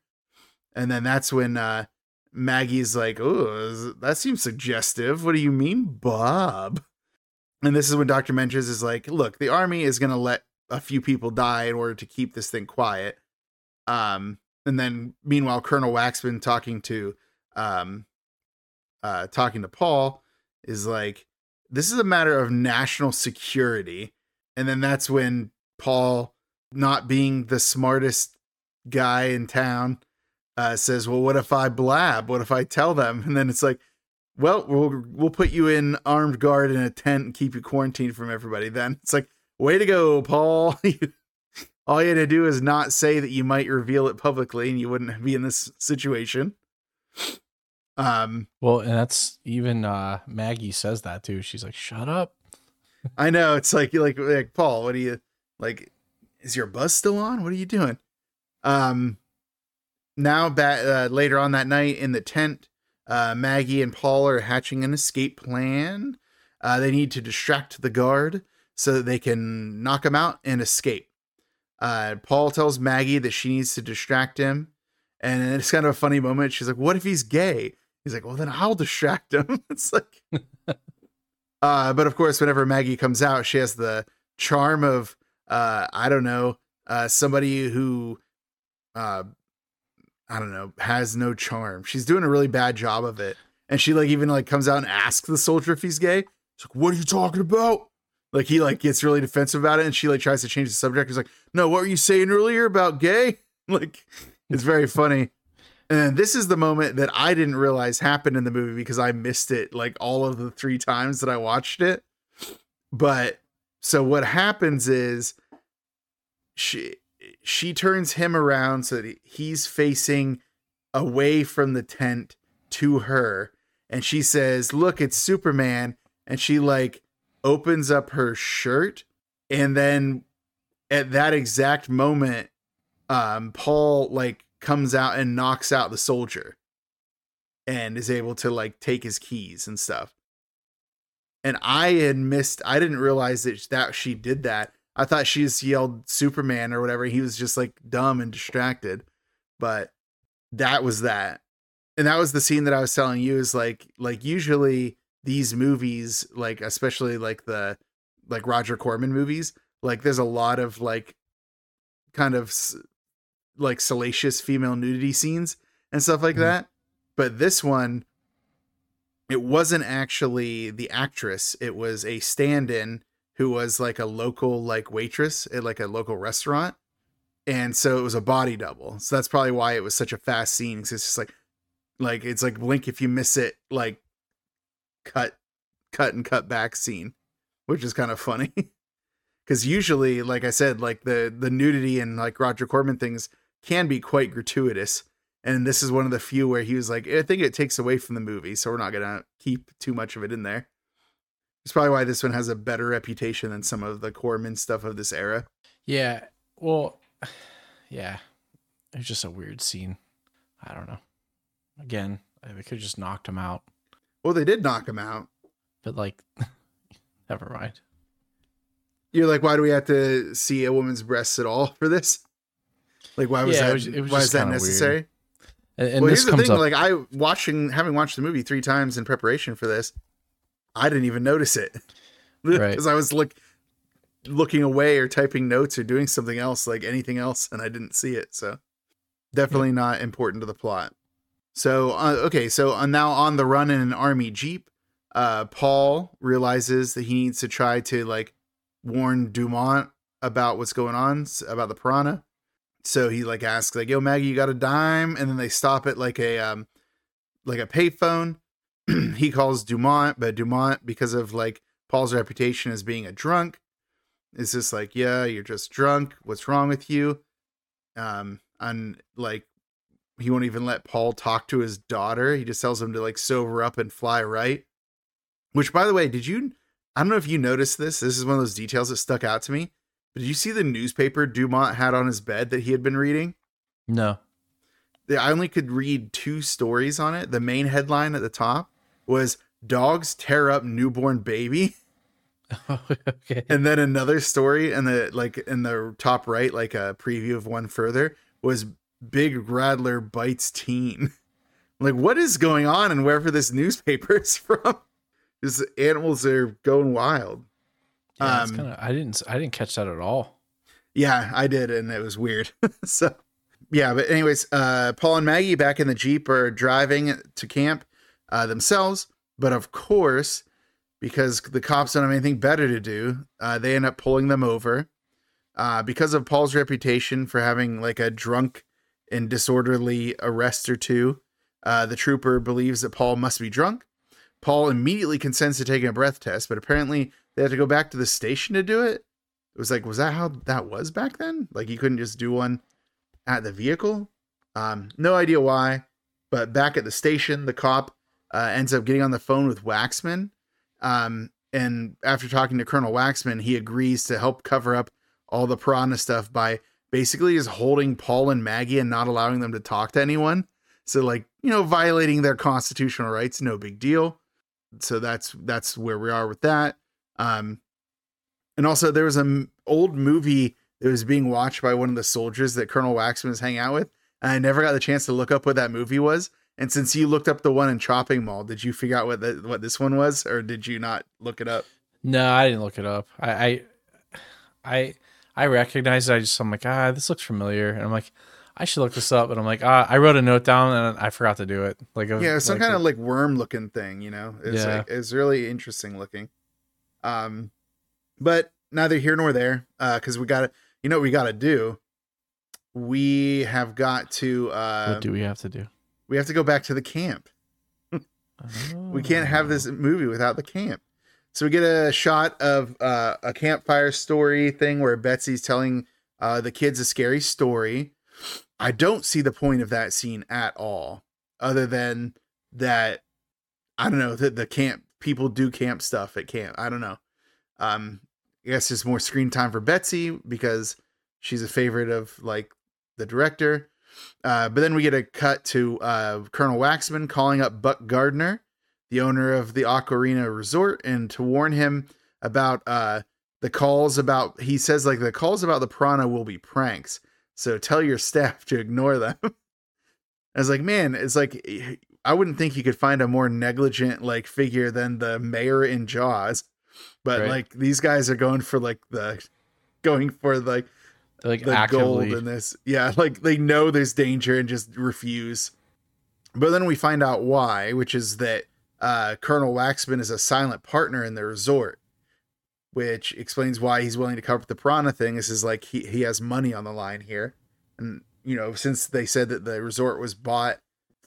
And then that's when uh, Maggie's like, oh, that seems suggestive. What do you mean, Bob? And this is when Dr. Mengers is like, look, the army is going to let a few people die in order to keep this thing quiet. Um, and then meanwhile colonel waxman talking to um uh talking to paul is like this is a matter of national security. And then that's when paul not being the smartest guy in town uh says well what if i blab? What if i tell them? And then it's like well we'll we'll put you in armed guard in a tent and keep you quarantined from everybody then. It's like way to go paul. All you had to do is not say that you might reveal it publicly and you wouldn't be in this situation um well, and that's even uh Maggie says that too. She's like, "Shut up." i know it's like like like paul what are you like is your buzz still on what are you doing um now back uh, later on that night in the tent uh maggie and paul are hatching an escape plan uh they need to distract the guard so that they can knock him out and escape uh, Paul tells Maggie that she needs to distract him. And it's kind of a funny moment. She's like, What if he's gay? He's like, Well, then I'll distract him. it's like, uh, but of course, whenever Maggie comes out, she has the charm of, uh, I don't know, uh, somebody who, uh, I don't know, has no charm. She's doing a really bad job of it. And she like even like comes out and asks the soldier if he's gay. She's like, What are you talking about? Like he like gets really defensive about it, and she like tries to change the subject. He's like, "No, what were you saying earlier about gay?" Like, it's very funny. And this is the moment that I didn't realize happened in the movie because I missed it like all of the three times that I watched it. But so what happens is she she turns him around so that he's facing away from the tent to her, and she says, "Look, it's Superman," and she like opens up her shirt. And then at that exact moment um paul like comes out and knocks out the soldier and is able to like take his keys and stuff. And i had missed i didn't realize that that she did that. I thought she just yelled superman or whatever. He was just like dumb and distracted. But that was that. And that was the scene that i was telling you is like like usually these movies like especially like the like roger corman movies like there's a lot of like kind of like salacious female nudity scenes and stuff like Mhm. that. But this one, it wasn't actually the actress. It was a stand-in who was like a local like waitress at like a local restaurant. And so it was a body double. So that's probably why it was such a fast scene. 'cause it's just like like it's like blink if you miss it, like cut cut and cut back scene, which is kind of funny. Cause usually, like I said, like the the nudity and like Roger Corman things can be quite gratuitous. And this is one of the few where he was like, I think it takes away from the movie, so we're not gonna keep too much of it in there. It's probably why this one has a better reputation than some of the Corman stuff of this era. Yeah. Well, yeah. It's just a weird scene. I don't know. Again, they could have just knocked him out, Well, they did knock him out. but like, never mind. You're like, why do we have to see a woman's breasts at all for this? Like, why was Yeah, it that? was- it was why is that kinda weird. necessary? And, and well, here's the thing: up. like, I watching, having watched the movie three times in preparation for this, I didn't even notice it Right. because I was like looking away or typing notes or doing something else, like anything else, and I didn't see it. So, definitely not important to the plot. So, uh, okay, so uh, now on the run in an army jeep, uh, Paul realizes that he needs to try to like warn Dumont about what's going on about the piranha. So he like asks like, "Yo, Maggie, you got a dime?" And then they stop at like a um like a payphone. he calls Dumont, but Dumont, because of like Paul's reputation as being a drunk, is just like, "Yeah, you're just drunk. What's wrong with you?" Um, and like he won't even let Paul talk to his daughter. He just tells him to like sober up and fly right. Which, by the way, did you? I don't know if you noticed this. This is one of those details that stuck out to me. But did you see the newspaper Dumont had on his bed that he had been reading? no. I only could read two stories on it. The main headline at the top was "Dogs tear up newborn baby," okay. and then another story in the like in the top right, like a preview of one further, was "Big Rattler bites teen." like, what is going on, and wherever this newspaper is from? These animals are going wild. Yeah, um, kinda, I didn't. I didn't catch that at all. Yeah, I did, and it was weird. so, yeah, but anyways, uh, Paul and Maggie back in the jeep are driving to camp uh, themselves, but of course, because the cops don't have anything better to do, uh, they end up pulling them over. Uh, because of Paul's reputation for having like a drunk and disorderly arrest or two, uh, the trooper believes that Paul must be drunk. Paul immediately consents to taking a breath test, but apparently they have to go back to the station to do it. It was like, was that how that was back then? Like you couldn't just do one at the vehicle? Um, no idea why. But back at the station, the cop uh, ends up getting on the phone with Waxman. Um, and after talking to Colonel Waxman, he agrees to help cover up all the piranha stuff by basically just holding Paul and Maggie and not allowing them to talk to anyone. So like, you know, violating their constitutional rights, no big deal. So that's that's where we are with that. Um, and also, there was an old movie that was being watched by one of the soldiers that Colonel Waxman was hanging out with. And I never got the chance to look up what that movie was. And since you looked up the one in Chopping Mall, did you figure out what the, what this one was, or did you not look it up? No, I didn't look it up. I, I, I, I recognized it. I just I'm like, ah, this looks familiar, and I'm like, I should look this up. And I'm like, ah, I wrote a note down and I forgot to do it. Like, Yeah, it was some kind of like worm looking thing, you know. It's Yeah. like it's really interesting looking. Um, but neither here nor there. Uh, because we got to, you know, what we got to do. We have got to. Uh, what do we have to do? we have to go back to the camp. We can't have this movie without the camp. So we get a shot of uh, a campfire story thing where Betsy's telling uh, the kids a scary story. I don't see the point of that scene at all, other than that I don't know that the camp people do camp stuff at camp. I don't know. Um, I guess it's more screen time for Betsy because she's a favorite of like the director. Uh, but then we get a cut to uh, Colonel Waxman calling up Buck Gardner, the owner of the Aquarina Resort, and to warn him about uh, the calls about. He says like the calls about the piranha will be pranks, so tell your staff to ignore them. I was like, man, it's like I wouldn't think you could find a more negligent like figure than the mayor in Jaws, but Right. like these guys are going for like the going for like They're, like the actively. gold in this. Yeah, like they know there's danger and just refuse. But then we find out why, which is that uh, Colonel Waxman is a silent partner in the resort, which explains why he's willing to cover up the piranha thing. This is like he, he has money on the line here. And, you know, since they said that the resort was bought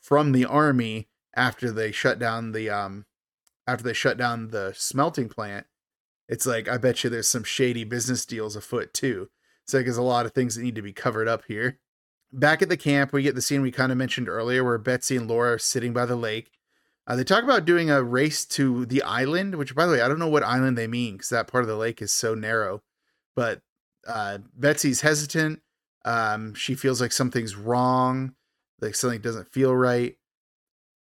from the army after they shut down the um after they shut down the smelting plant, it's like I bet you there's some shady business deals afoot too. So like, there's a lot of things that need to be covered up here. Back at the camp, we get the scene we kind of mentioned earlier where Betsy and Laura are sitting by the lake. Uh, they talk about doing a race to the island, which, by the way, I don't know what island they mean because that part of the lake is so narrow. But uh, Betsy's hesitant. Um, she feels like something's wrong, like something doesn't feel right.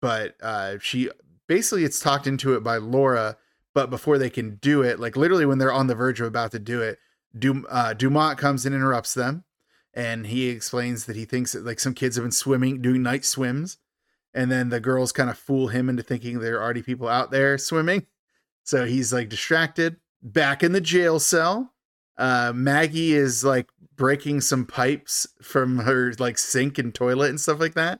But uh, she basically it's talked into it by Laura. But before they can do it, like literally when they're on the verge of about to do it, Dum- uh, Dumont comes and interrupts them, and he explains that he thinks that like some kids have been swimming, doing night swims, and then the girls kind of fool him into thinking there are already people out there swimming. So he's like distracted. Back in the jail cell, uh, Maggie is like breaking some pipes from her like sink and toilet and stuff like that,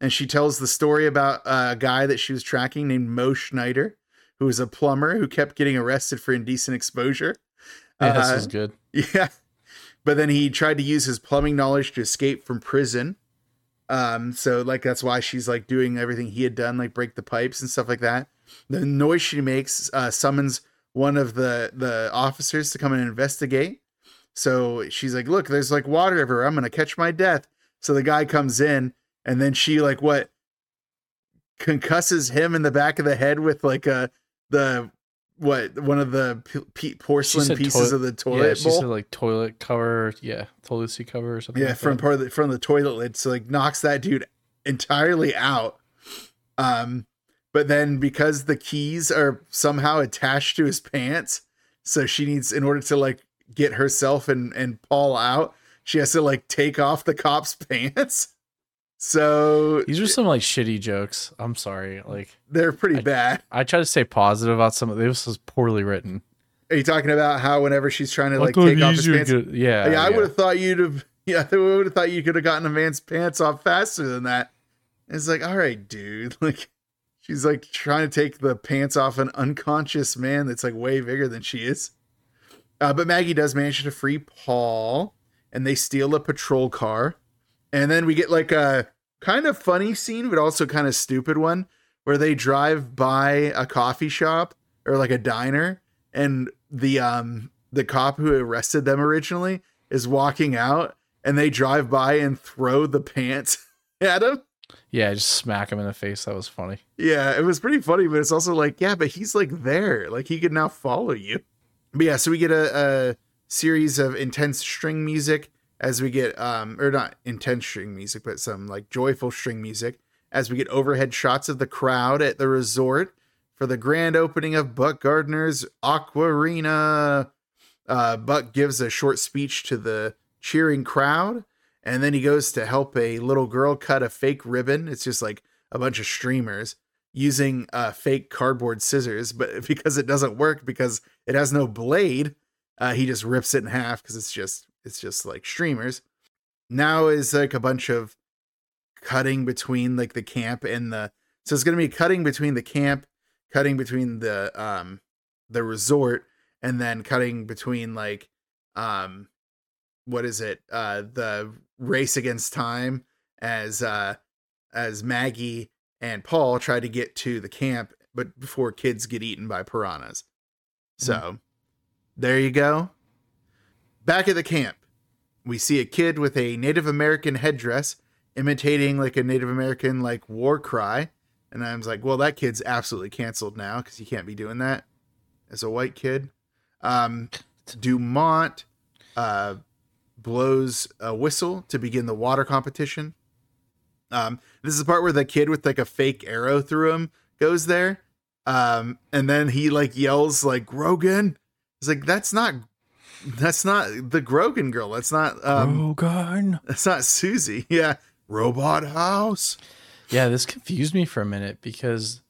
and she tells the story about a guy that she was tracking named Mo Schneider, who was a plumber who kept getting arrested for indecent exposure. yeah, this Uh, is good. yeah. But then he tried to use his plumbing knowledge to escape from prison. Um, so like that's why she's like doing everything he had done, like break the pipes and stuff like that. The noise she makes uh, summons one of the the officers to come and investigate. So she's like, "Look, there's like water everywhere. I'm gonna catch my death." So the guy comes in, and then she like what concusses him in the back of the head with like a the what one of the p- porcelain pieces of the toilet yeah, she bowl. said like toilet cover. Yeah, toilet seat cover or something. Yeah, like from part of the from the toilet lid. So like knocks that dude entirely out. Um, but then because the keys are somehow attached to his pants, so she needs in order to like get herself and and Paul out, she has to like take off the cop's pants. So These are some like shitty jokes. I'm sorry. Like they're pretty I- bad. I try to stay positive about some of this. Was poorly written. Are you talking about how whenever she's trying to like oh, take off his pants? good. Yeah, yeah, I yeah. would have thought you'd have. Yeah, I would have thought you could have gotten a man's pants off faster than that. It's like, all right, dude. Like, she's like trying to take the pants off an unconscious man that's like way bigger than she is. Uh, but Maggie does manage to free Paul, and they steal a patrol car, and then we get like a kind of funny scene, but also kind of stupid one, where they drive by a coffee shop or like a diner, and the um the cop who arrested them originally is walking out and they drive by and throw the pants at him. Yeah, just smack him in the face. That was funny. Yeah, it was pretty funny, but it's also like, yeah, but he's like there. Like he could now follow you. But yeah, so we get a, a series of intense string music as we get um or not intense string music, but some like joyful string music as we get overhead shots of the crowd at the resort for the grand opening of Buck Gardner's Aquarina. Uh, Buck gives a short speech to the cheering crowd, and then he goes to help a little girl cut a fake ribbon. It's just like a bunch of streamers using uh, fake cardboard scissors, but because it doesn't work because it has no blade, uh, he just rips it in half because it's just it's just like streamers. Now is like a bunch of cutting between like the camp and the so it's gonna be cutting between the camp, cutting between the um the resort, and then cutting between like um what is it uh the race against time as uh as Maggie and Paul try to get to the camp but before kids get eaten by piranhas. So there you go. Back at the camp, we see a kid with a Native American headdress imitating like a Native American like war cry. And I was like, well, that kid's absolutely canceled now because he can't be doing that as a white kid. Um, Dumont uh, blows a whistle to begin the water competition. Um, this is the part where the kid with like a fake arrow through him goes there. Um, and then he like yells like Grogan. It's like that's not that's not the Grogan girl. That's not um Rogan. that's not Susie. Yeah. Robot house. Yeah, this confused me for a minute because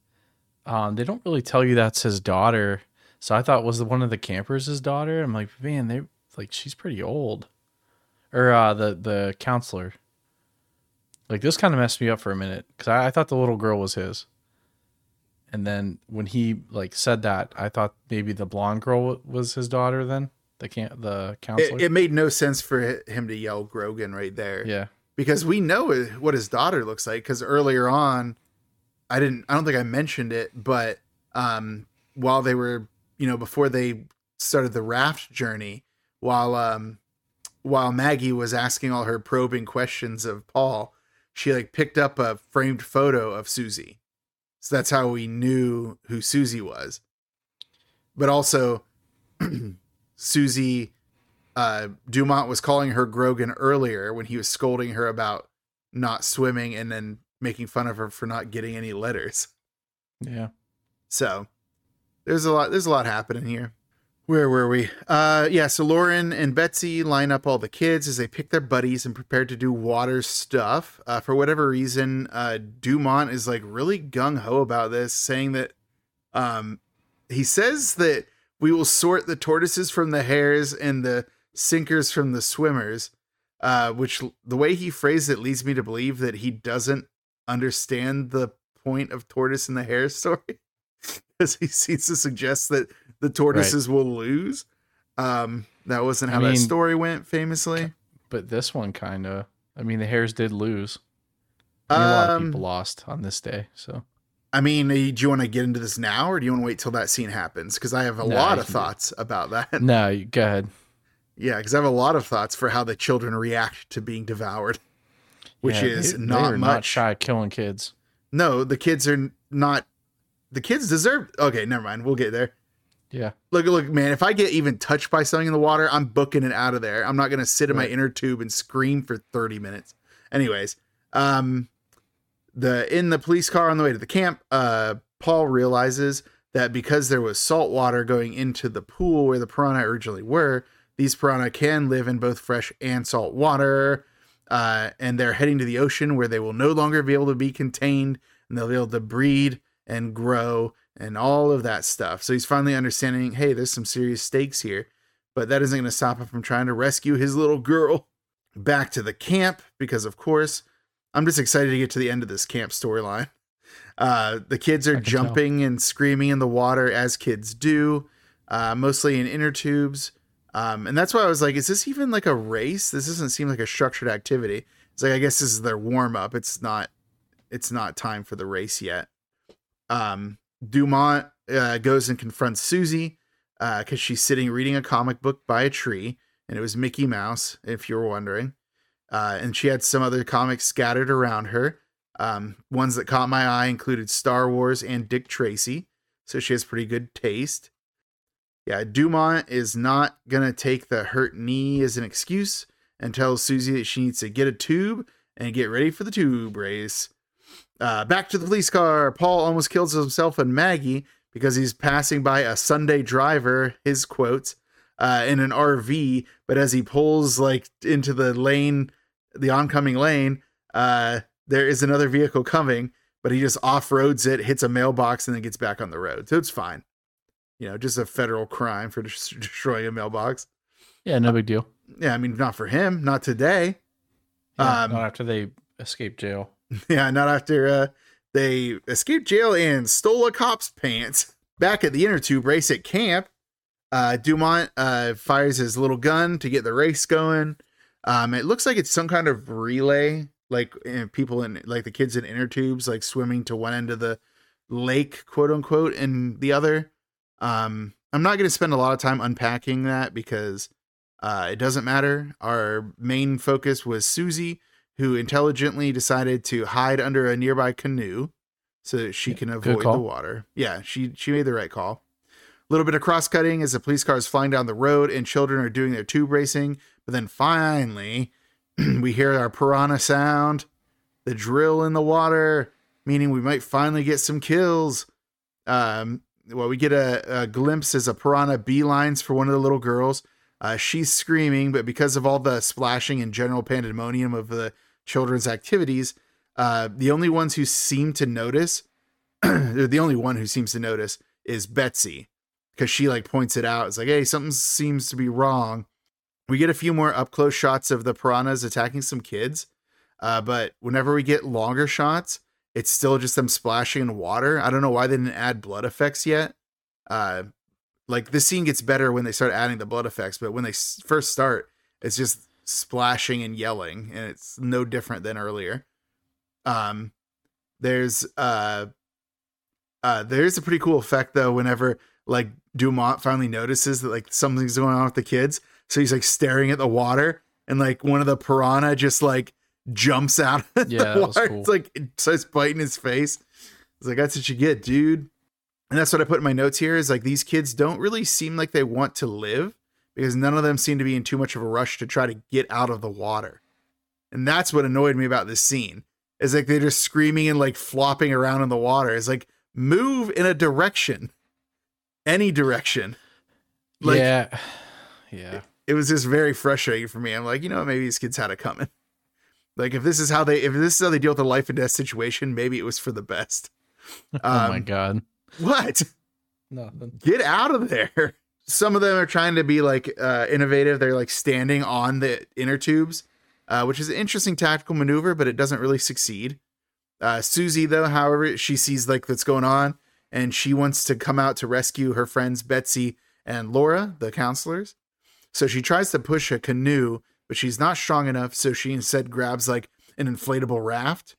um, they don't really tell you that's his daughter. So I thought was the one of the campers his daughter. I'm like, man, they like she's pretty old. Or uh, the the counselor. Like this kind of messed me up for a minute because I, I thought the little girl was his, and then when he like said that, I thought maybe the blonde girl wa- was his daughter. Then the can the counselor. It, it made no sense for him to yell Grogan right there. yeah, because we know what his daughter looks like because earlier on i didn't i don't think i mentioned it but um while they were you know before they started the raft journey while um while maggie was asking all her probing questions of paul she like picked up a framed photo of susie so that's how we knew who susie was but also susie uh, Dumont was calling her Grogan earlier when he was scolding her about not swimming and then making fun of her for not getting any letters. yeah. So there's a lot there's a lot happening here. Where were we? Uh yeah, so Lauren and Betsy line up all the kids as they pick their buddies and prepare to do water stuff. Uh for whatever reason, uh Dumont is like really gung ho about this, saying that um he says that we will sort the tortoises from the hares and the sinkers from the swimmers. Uh, which the way he phrased it leads me to believe that he doesn't understand the point of tortoise and the hare story because he seems to suggest that the tortoises will lose. Um, that wasn't I how that story went, famously. But this one kind of. I mean, the Hares did lose. I mean, a lot of Um, people lost on this day. So I mean, do you want to get into this now, or do you want to wait till that scene happens? Because I have a No, lot of thoughts about that. no, you- go ahead. yeah, because I have a lot of thoughts for how the children react to being devoured, which Yeah, is they- they not are much. not shy of killing kids. No, the kids are not. The kids deserve. Okay, never mind. We'll get there. Yeah, Look, look, man. If I get even touched by something in the water, I'm booking it out of there. I'm not gonna sit in my inner tube and scream for 30 minutes. Anyways, um, the in the police car on the way to the camp, uh, Paul realizes that because there was salt water going into the pool where the piranha originally were, these piranha can live in both fresh and salt water. Uh, and they're heading to the ocean where they will no longer be able to be contained and they'll be able to breed and grow and all of that stuff. So he's finally understanding hey, there's some serious stakes here, but that isn't going to stop him from trying to rescue his little girl back to the camp because, of course, I'm just excited to get to the end of this camp storyline. Uh, the kids are can tell. jumping and screaming in the water as kids do, uh, mostly in inner tubes. Um, and that's why I was like, is this even like a race? This doesn't seem like a structured activity. It's like I guess this is their warm up. It's not it's not time for the race yet. Um, Dumont uh, goes and confronts Susie because she's sitting reading a comic book by a tree, and it was Mickey Mouse, if you were wondering. Uh, and she had some other comics scattered around her. Um, ones that caught my eye included Star Wars and Dick Tracy, so she has pretty good taste. Yeah, Dumont is not gonna take the hurt knee as an excuse and tells Susie that she needs to get a tube and get ready for the tube race. Uh, back to the police car. Paul almost kills himself and Maggie because he's passing by a Sunday driver, his quotes, uh, in an RV. But as he pulls like into the lane, the oncoming lane, uh, there is another vehicle coming, but he just off roads it, hits a mailbox, and then gets back on the road. So it's fine. You know, just a federal crime for des- destroying a mailbox. yeah, no big deal. Yeah, I mean, not for him, not today. Yeah, Um, not after they escape jail. Yeah, not after uh, they escaped jail and stole a cop's pants. Back at the inner tube race at camp, uh, Dumont uh, fires his little gun to get the race going. Um, it looks like it's some kind of relay, like uh, people in like the kids in inner tubes, like swimming to one end of the lake, quote unquote, and the other. Um, I'm not going to spend a lot of time unpacking that because uh, it doesn't matter. Our main focus was Susie, who intelligently decided to hide under a nearby canoe so that she can avoid the water. Yeah, she she made the right call. A little bit of cross cutting as the police car is flying down the road and children are doing their tube racing. But then finally, we hear our piranha sound, the drill in the water, meaning we might finally get some kills. Um, well, we get a, a glimpse as a piranha beelines for one of the little girls. Uh, she's screaming, but because of all the splashing and general pandemonium of the children's activities, uh, the only ones who seem to notice, the only one who seems to notice is Betsy, because she like points it out. It's like, hey, something seems to be wrong. We get a few more up close shots of the piranhas attacking some kids. Uh, but whenever we get longer shots, it's still just them splashing in water. I don't know why they didn't add blood effects yet. Uh, like this scene gets better when they start adding the blood effects, but when they first start, it's just splashing and yelling, and it's no different than earlier. Um, there's uh, uh, there's a pretty cool effect though. Whenever like Dumont finally notices that like something's going on with the kids, so he's like staring at the water, and like one of the piranha just like jumps out. Of Yeah, the water. cool. It's like it starts biting his face. It's like that's what you get, dude. And that's what I put in my notes here is like these kids don't really seem like they want to live because none of them seem to be in too much of a rush to try to get out of the water. And that's what annoyed me about this scene. Is like they're just screaming and like flopping around in the water. It's like move in a direction. Any direction. Like yeah, yeah. it was just very frustrating for me. I'm like, you know, maybe these kids had it coming. Like if this is how they if this is how they deal with a life and death situation, maybe it was for the best. oh my Um, god. What? Nothing. get out of there. Some of them are trying to be like uh, innovative. They're like standing on the inner tubes, uh, which is an interesting tactical maneuver, but it doesn't really succeed. Uh, Susie, though, however, she sees like what's going on, and she wants to come out to rescue her friends Betsy and Laura, the counselors. So she tries to push a canoe, but she's not strong enough. So she instead grabs like an inflatable raft.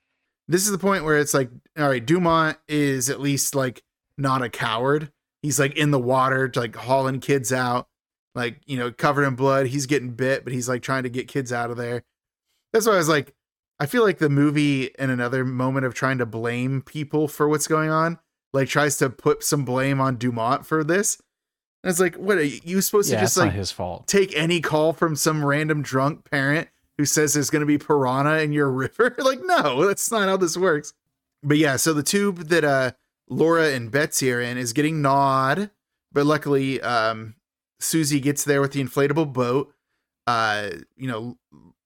This is the point where it's like, all right, Dumont is at least like not a coward. He's like in the water, like hauling kids out, like, you know, covered in blood. He's getting bit, but he's like trying to get kids out of there. That's why I was like, I feel like the movie, in another moment of trying to blame people for what's going on, like tries to put some blame on Dumont for this. And it's like, what are you you supposed Yeah, to just like his fault. take any call from some random drunk parent who says there's going to be piranha in your river. like, no, that's not how this works. But yeah, so the tube that uh Laura and Betsy are in is getting gnawed, but luckily um Susie gets there with the inflatable boat. Uh, you know,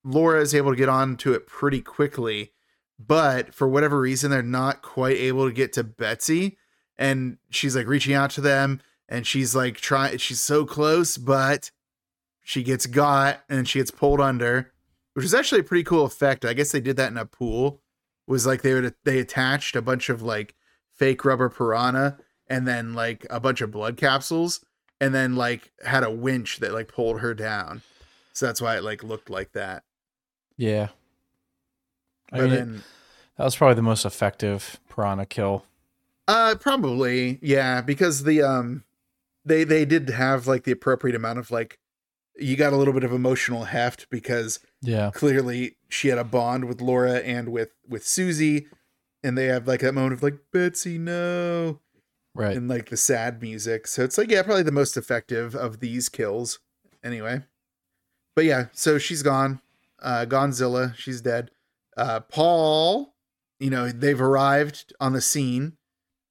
Laura is able to get onto it pretty quickly, but for whatever reason, they're not quite able to get to Betsy. And she's like reaching out to them, and she's like trying, she's so close, but she gets got and she gets pulled under, which is actually a pretty cool effect. I guess they did that in a pool. Was like they would they attached a bunch of like fake rubber piranha and then like a bunch of blood capsules and then like had a winch that like pulled her down. So that's why it like looked like that. Yeah. I But mean, then that was probably the most effective piranha kill. uh probably yeah because the um they they did have like the appropriate amount of like you got a little bit of emotional heft because Yeah. clearly she had a bond with Laura and with with Susie and they have like that moment of like Betsy no Right. and like the sad music. So it's like yeah, probably the most effective of these kills anyway. But yeah, so she's gone. Uh Gonzilla, she's dead. Uh Paul, you know, they've arrived on the scene.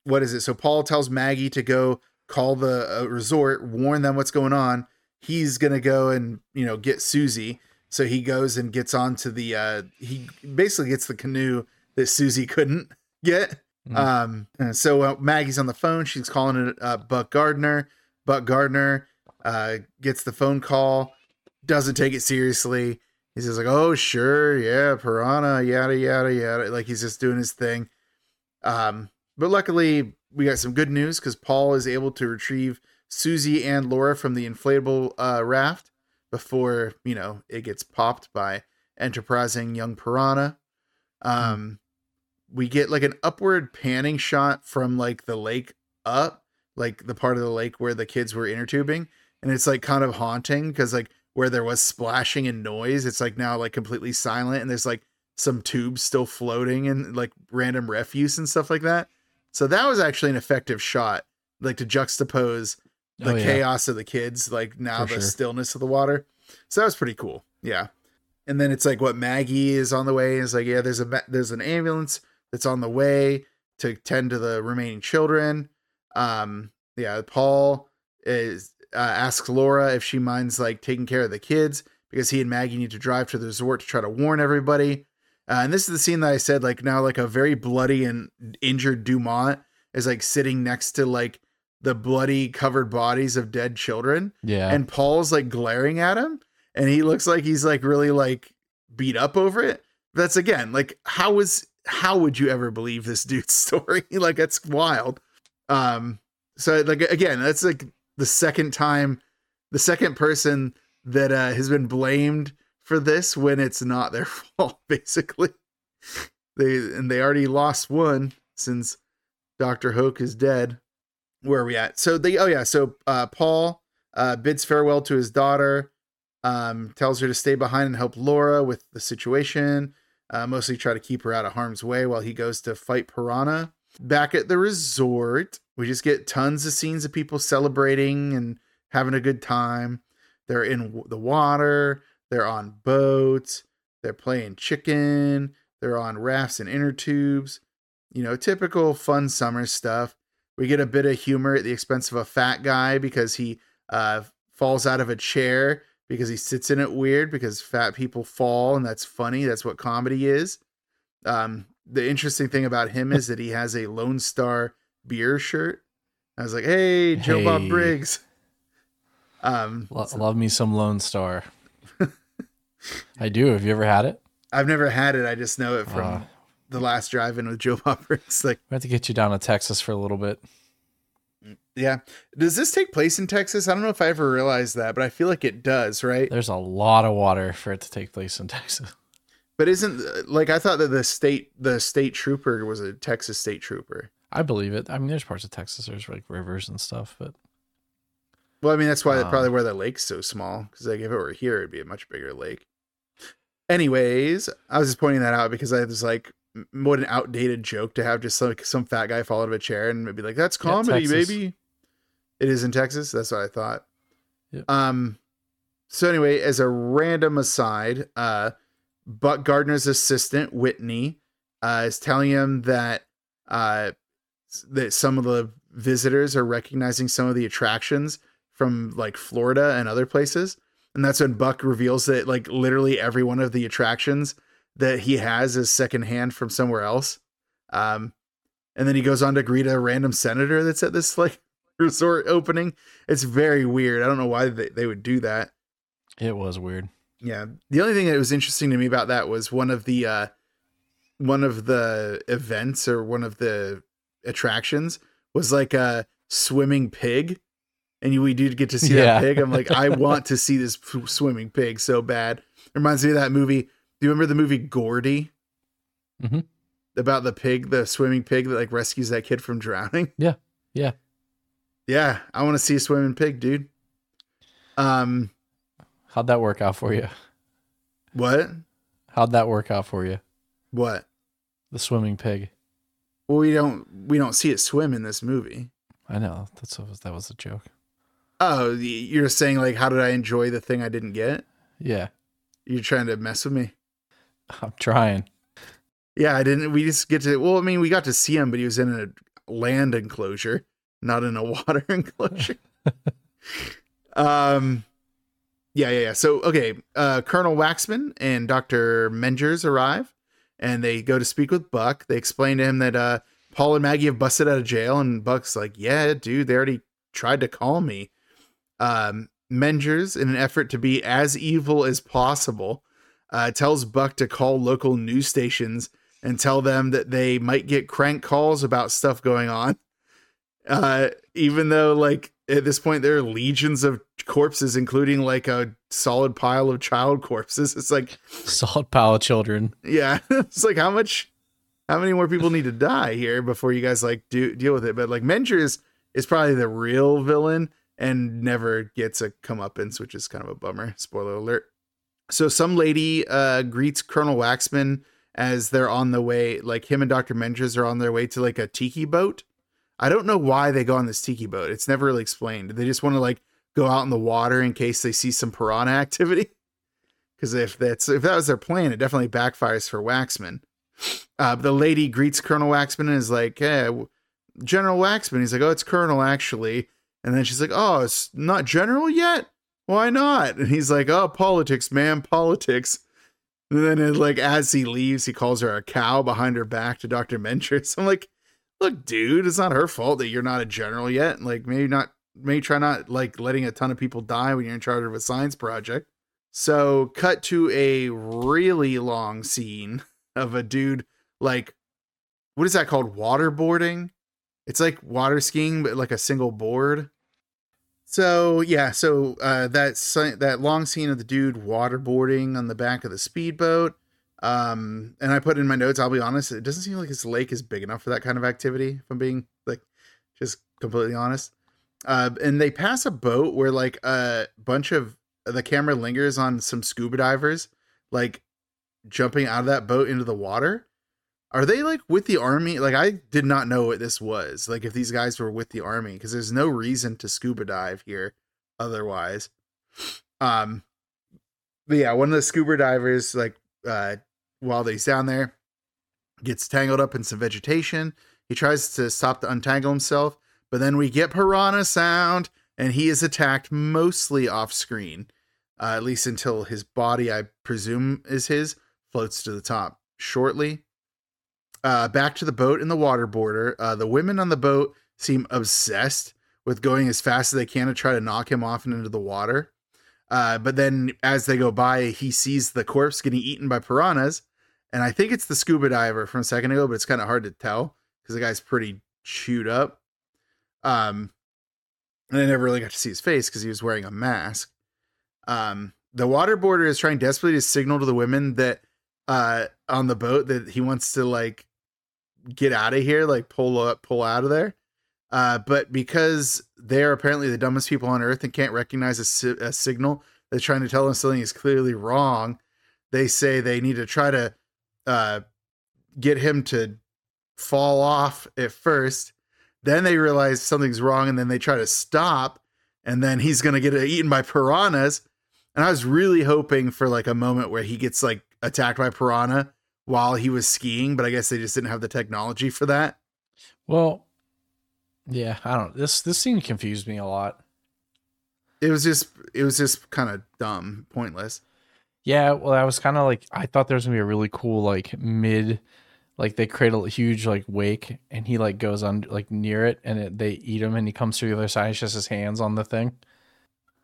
What is it? So Paul tells Maggie to go call the uh, resort, warn them what's going on. He's going to go and, you know, get Susie. So he goes and gets onto the uh he basically gets the canoe that Susie couldn't get. Mhm. Um, and so uh, Maggie's on the phone. She's calling it uh, Buck Gardner. Buck Gardner uh, gets the phone call, doesn't take it seriously. He's just like, "Oh, sure, yeah, piranha, yada yada yada." Like he's just doing his thing. Um, but luckily, we got some good news because Paul is able to retrieve Susie and Laura from the inflatable uh, raft before you know it gets popped by enterprising young piranha. Um, we get like an upward panning shot from like the lake up, like the part of the lake where the kids were inner tubing, and it's like kind of haunting because like where there was splashing and noise, it's like now like completely silent, and there's like some tubes still floating and like random refuse and stuff like that. So that was actually an effective shot, like to juxtapose the Oh, yeah. chaos of the kids, like now For the sure. stillness of the water. So that was pretty cool. Yeah. And then it's like what Maggie is on the way. It's like, yeah, there's a there's an ambulance that's on the way to tend to the remaining children. Um, yeah, Paul is uh, asks Laura if she minds like taking care of the kids because he and Maggie need to drive to the resort to try to warn everybody. Uh, and this is the scene that I said like now like a very bloody and injured Dumont is like sitting next to like the bloody covered bodies of dead children Yeah. and Paul's like glaring at him and he looks like he's like really like beat up over it. That's again like how is how would you ever believe this dude's story? like that's wild. Um so like again, that's like the second time the second person that uh, has been blamed for this when it's not their fault basically. They and they already lost one since Dr. Hoak is dead. Where are we at? So they oh yeah, so uh Paul uh bids farewell to his daughter, um, tells her to stay behind and help Laura with the situation. Uh, mostly try to keep her out of harm's way while he goes to fight Piranha. Back at the resort, we just get tons of scenes of people celebrating and having a good time. They're in w- the water, they're on boats, they're playing chicken, they're on rafts and inner tubes. You know, typical fun summer stuff. We get a bit of humor at the expense of a fat guy because he uh, falls out of a chair because he sits in it weird because fat people fall and that's funny. That's what comedy is. Um, the interesting thing about him is that he has a Lone Star beer shirt. I was like, hey, Joe Bob Briggs. Um, Lo- love me some Lone Star. I do. Have you ever had it? I've never had it. I just know it from Uh. the last drive-in with Joe Bob Briggs. Like, We have to get you down to Texas for a little bit. Yeah. Does this take place in Texas? I don't know if I ever realized that, but I feel like it does, right? There's a lot of water for it to take place in Texas. But isn't like I thought that the state the state trooper was a Texas state trooper. I believe it. I mean, there's parts of Texas there's like rivers and stuff, but Well, I mean that's why Um, probably where the lake's so small because like if it were here, it'd be a much bigger lake. Anyways, I was just pointing that out because I was like, what an outdated joke to have just like some fat guy fall out of a chair and be like, "That's Yeah, comedy, Texas. baby." It is in Texas. That's what I thought. Yep. Um. So anyway, as a random aside, uh, Buck Gardner's assistant Whitney uh, is telling him that uh that some of the visitors are recognizing some of the attractions from like Florida and other places. And that's when Buck reveals that like literally every one of the attractions that he has is secondhand from somewhere else. Um, and then he goes on to greet a random senator that's at this like resort opening. It's very weird. I don't know why they, they would do that. it was weird. Yeah. The only thing that was interesting to me about that was one of the uh one of the events or one of the attractions was like a swimming pig. And you, we did get to see Yeah. that pig. I'm like, I want to see this swimming pig so bad. It Reminds me of that movie. Do you remember the movie Gordy? Mhm. About the pig, the swimming pig that like rescues that kid from drowning. Yeah. Yeah. Yeah, I want to see a swimming pig, dude. Um, How'd that work out for you? what? How'd that work out for you? What? The swimming pig. Well, we don't we don't see it swim in this movie. I know that's was, that was a joke. Oh, you're saying like, how did I enjoy the thing I didn't get? Yeah, You're trying to mess with me. I'm trying. Yeah, I didn't. We just get to. Well, I mean, we got to see him, but he was in a land enclosure, not in a water enclosure. um, yeah, yeah, yeah. So, okay, uh, Colonel Waxman and Doctor Mengers arrive, and they go to speak with Buck. They explain to him that uh, Paul and Maggie have busted out of jail, and Buck's like, "Yeah, dude, they already tried to call me." Um, Mengers, in an effort to be as evil as possible, uh, tells Buck to call local news stations and tell them that they might get crank calls about stuff going on. Uh, even though, like, at this point, there are legions of corpses, including like a solid pile of child corpses. It's like, Solid pile of children. yeah, it's like how much, how many more people need to die here before you guys like do deal with it? But like, Menger is is probably the real villain and never gets a comeuppance, which is kind of a bummer. Spoiler alert. So some lady uh, greets Colonel Waxman as they're on the way, like him and Dr. Mengers are on their way to like a tiki boat. I don't know why they go on this tiki boat. It's never really explained. They just want to like go out in the water in case they see some piranha activity. Because if that's if that was their plan, it definitely backfires for Waxman. Uh, the lady greets Colonel Waxman and is like, "Hey, General Waxman." He's like, "Oh, it's Colonel actually." And then she's like, "Oh, it's not General yet. Why not?" And he's like, "Oh, politics, man, politics." And then, it, like, as he leaves, he calls her a cow behind her back to Doctor Mengers. I'm like, "Look, dude, it's not her fault that you're not a general yet. Like, maybe not. Maybe try not like letting a ton of people die when you're in charge of a science project." So, cut to a really long scene of a dude like what is that called? Waterboarding. It's like water skiing, but like a single board. So yeah, so uh, that that long scene of the dude waterboarding on the back of the speedboat. Um, and I put in my notes. I'll be honest, it doesn't seem like this lake is big enough for that kind of activity. If I'm being like just completely honest. Uh, and they pass a boat where like a bunch of the camera lingers on some scuba divers, like jumping out of that boat into the water. Are they like with the army? Like I did not know what this was. Like if these guys were with the army, because there's no reason to scuba dive here otherwise. Um but yeah, one of the scuba divers, like uh while he's down there, gets tangled up in some vegetation. He tries to stop to untangle himself, but then we get piranha sound, and he is attacked mostly off screen. Uh, at least until his body, I presume is his, floats to the top shortly. Uh, back to the boat in the water border. Uh, the women on the boat seem obsessed with going as fast as they can to try to knock him off and into the water. Uh, but then as they go by, he sees the corpse getting eaten by piranhas. And I think it's the scuba diver from a second ago, but it's kind of hard to tell because the guy's pretty chewed up. Um, and I never really got to see his face because he was wearing a mask. Um, the waterboarder is trying desperately to signal to the women that uh on the boat that he wants to like get out of here, like pull up, pull out of there. Uh, but because they're apparently the dumbest people on earth and can't recognize a, si- a signal that's trying to tell them something is clearly wrong, they say they need to try to uh, get him to fall off at first. Then they realize something's wrong, and then they try to stop, and then he's gonna get eaten by piranhas. And I was really hoping for like a moment where he gets like attacked by piranha while he was skiing, but I guess they just didn't have the technology for that. Well, yeah, I don't. This this scene confused me a lot. It was just it was just kind of dumb, pointless. Yeah, well, I was kind of like I thought there was gonna be a really cool like mid, like they create a huge like wake, and he like goes on like near it, and it, they eat him, and he comes through the other side. It's just his hands on the thing.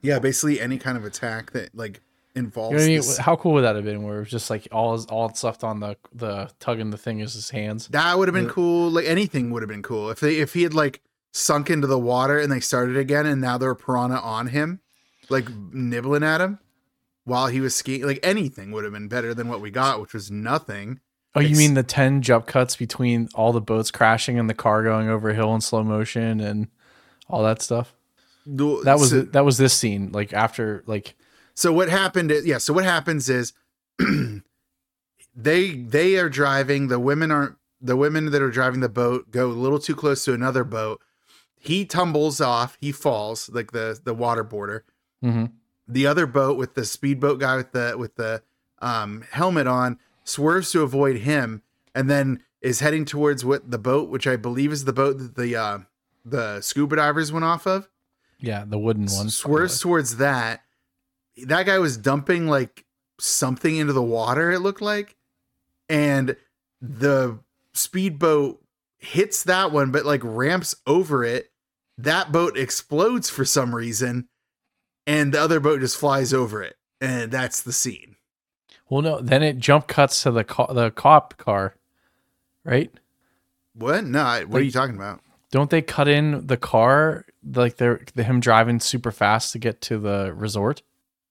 Yeah, basically any kind of attack that like involves. You know I mean? this- How cool would that have been? Where it was just like all his, all that's left on the the tugging the thing is his hands. That would have been cool. Like anything would have been cool if they if he had like sunk into the water and they started again, and now there were piranha on him, like nibbling at him while he was skiing. Like anything would have been better than what we got, which was nothing. Oh, you mean the ten jump cuts between all the boats crashing and the car going over a hill in slow motion and all that stuff? That was so, that was this scene. Like after like so what happened is yeah. So what happens is they they are driving. The women aren't. The women that are driving the boat go a little too close to another boat. He tumbles off. He falls like the the waterboarder. mhm. the other boat with the speedboat guy with the with the um, helmet on swerves to avoid him and then is heading towards what the boat which i believe is the boat that the uh, the scuba divers went off of yeah, the wooden one swerves towards that that guy was dumping like something into the water it looked like and the speedboat hits that one but like ramps over it that boat explodes for some reason and the other boat just flies over it and that's the scene Well, no, then it jump cuts to the co- the cop car, right? what no I- what are you talking about Don't they cut in the car like they're the, him driving super fast to get to the resort?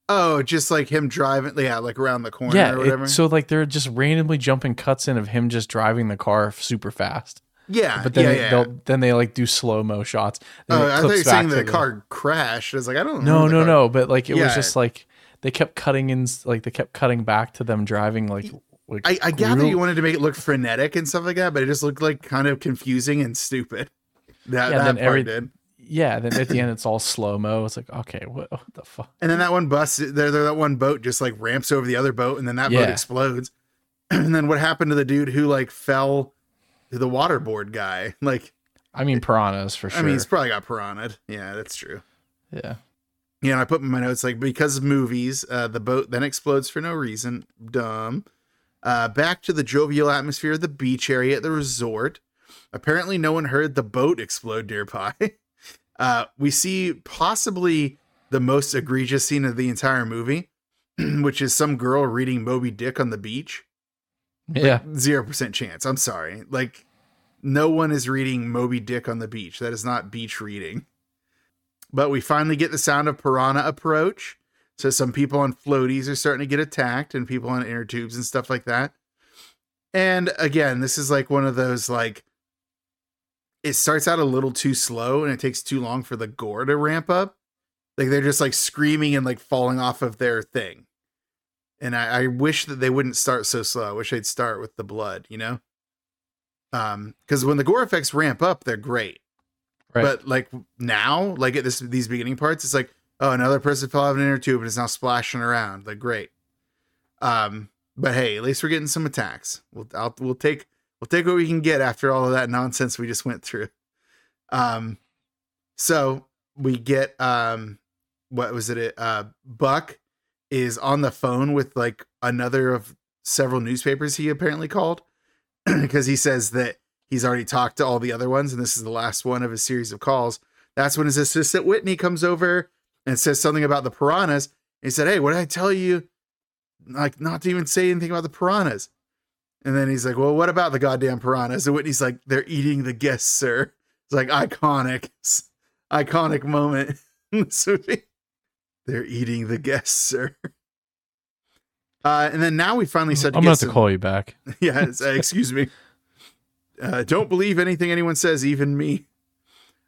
oh just like him driving yeah like around the corner yeah, or it- whatever so like they're just randomly jumping cuts in of him just driving the car super fast. Yeah But then yeah, they, yeah. then they like do slow mo shots. Oh, it I thought you were saying back the car crashed. I was like, I don't No, know. the no, car- no. But like it Yeah. was just like they kept cutting in, like they kept cutting back to them driving like. like I, I gather you wanted to make it look frenetic and stuff like that, but it just looked like kind of confusing and stupid. That, Yeah, that then part every- did. Yeah, then at the end it's all slow mo. It's like okay, what, what the fuck? And then that one bus, there, there, that one boat just like ramps over the other boat, and then that boat explodes. and then what happened to the dude who like fell the waterboard guy? Like, I mean piranhas for sure. I mean, he's probably got piranha. Yeah, that's true. yeah, Yeah, and I put in my notes like because of movies, uh, the boat then explodes for no reason. Dumb. Uh, back to the jovial atmosphere of the beach area at the resort. Apparently, no one heard the boat explode nearby. Uh, we see possibly the most egregious scene of the entire movie. which is some girl reading Moby Dick on the beach. Yeah. Zero percent chance. I'm sorry. Like, no one is reading Moby Dick on the beach. That is not beach reading. But we finally get the sound of piranha approach. So some people on floaties are starting to get attacked, and people on inner tubes and stuff like that. And again, this is like one of those like it starts out a little too slow and it takes too long for the gore to ramp up. Like they're just like screaming and like falling off of their thing. And I, I wish that they wouldn't start so slow. I wish they'd start with the blood, you know? Um, because when the gore effects ramp up, they're great. Right. But like now, like at this these beginning parts, it's like, oh, another person fell out of an inner tube and is now splashing around. Like great. Um, but hey, at least we're getting some attacks. We'll I'll, we'll take we'll take what we can get after all of that nonsense we just went through. Um, so we get um, what was it? Uh, Buck is on the phone with like another of several newspapers he apparently called because he says that he's already talked to all the other ones and this is the last one of a series of calls. That's when his assistant Whitney comes over and says something about the piranhas. He said, "Hey, what did I tell you? Like not to even say anything about the piranhas." And then he's like, "Well, what about the goddamn piranhas?" And Whitney's like, "They're eating the guests, sir." It's like iconic, iconic moment in this movie. They're eating the guests, sir. Uh, and then now we finally said, to I'm get gonna have some, to call you back. yeah, uh, excuse me. Uh, don't believe anything anyone says, even me.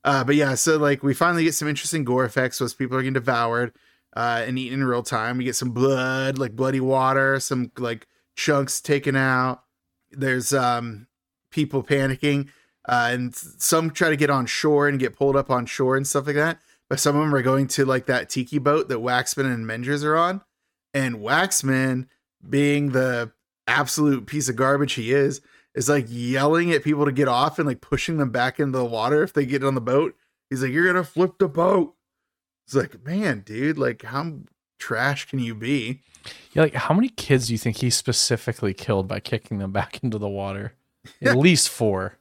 Uh, but yeah, so like we finally get some interesting gore effects as people are getting devoured uh, and eaten in real time. We get some blood, like bloody water, some like chunks taken out. There's um people panicking, uh, and some try to get on shore and get pulled up on shore and stuff like that. Some of them are going to like that tiki boat that Waxman and Mengers are on, and Waxman, being the absolute piece of garbage he is, is like yelling at people to get off and like pushing them back into the water if they get on the boat. He's like, "You're gonna flip the boat." It's like, man, dude, like how trash can you be? Yeah, like how many kids do you think he specifically killed by kicking them back into the water? At least four.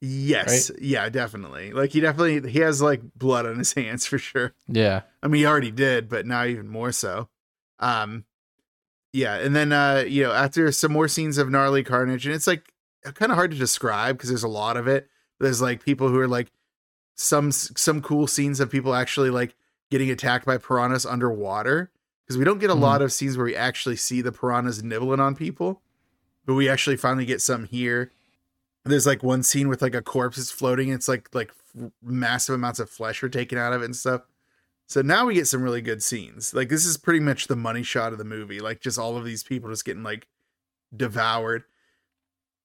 Yes, yeah, definitely. Like he definitely he has like blood on his hands for sure. Yeah. I mean, he already did, but now even more so. Um, yeah, and then uh, you know, after some more scenes of gnarly carnage, and it's like kind of hard to describe because there's a lot of it. There's like people who are like some some cool scenes of people actually like getting attacked by piranhas underwater because we don't get a Mhm. lot of scenes where we actually see the piranhas nibbling on people, but we actually finally get some here. There's like one scene with like a corpse is floating. It's like like massive amounts of flesh are taken out of it and stuff. So now we get some really good scenes. Like this is pretty much the money shot of the movie. Like just all of these people just getting like devoured.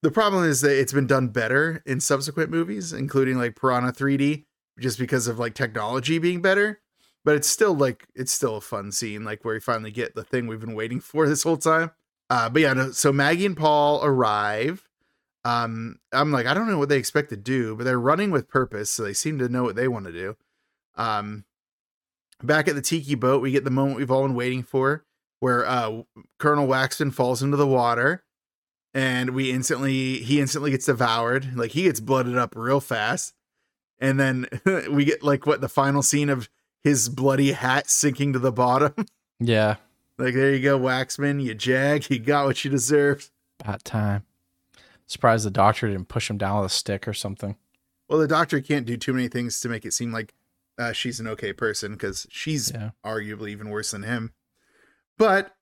The problem is that it's been done better in subsequent movies, including like Piranha 3D, just because of like technology being better. But it's still like it's still a fun scene, like where we finally get the thing we've been waiting for this whole time. Uh, but yeah, no, so Maggie and Paul arrive. Um, I'm like, I don't know what they expect to do, but they're running with purpose, so they seem to know what they want to do. Um, back at the tiki boat, we get the moment we've all been waiting for, where uh, Colonel Waxman falls into the water, and we instantly he instantly gets devoured. Like he gets blooded up real fast, and then we get like what the final scene of his bloody hat sinking to the bottom. Yeah. like there you go, Waxman, you jag, you got what you deserved. About time. Surprised the doctor didn't push him down with a stick or something. Well, the doctor can't do too many things to make it seem like uh, she's an okay person because she's Yeah. arguably even worse than him. But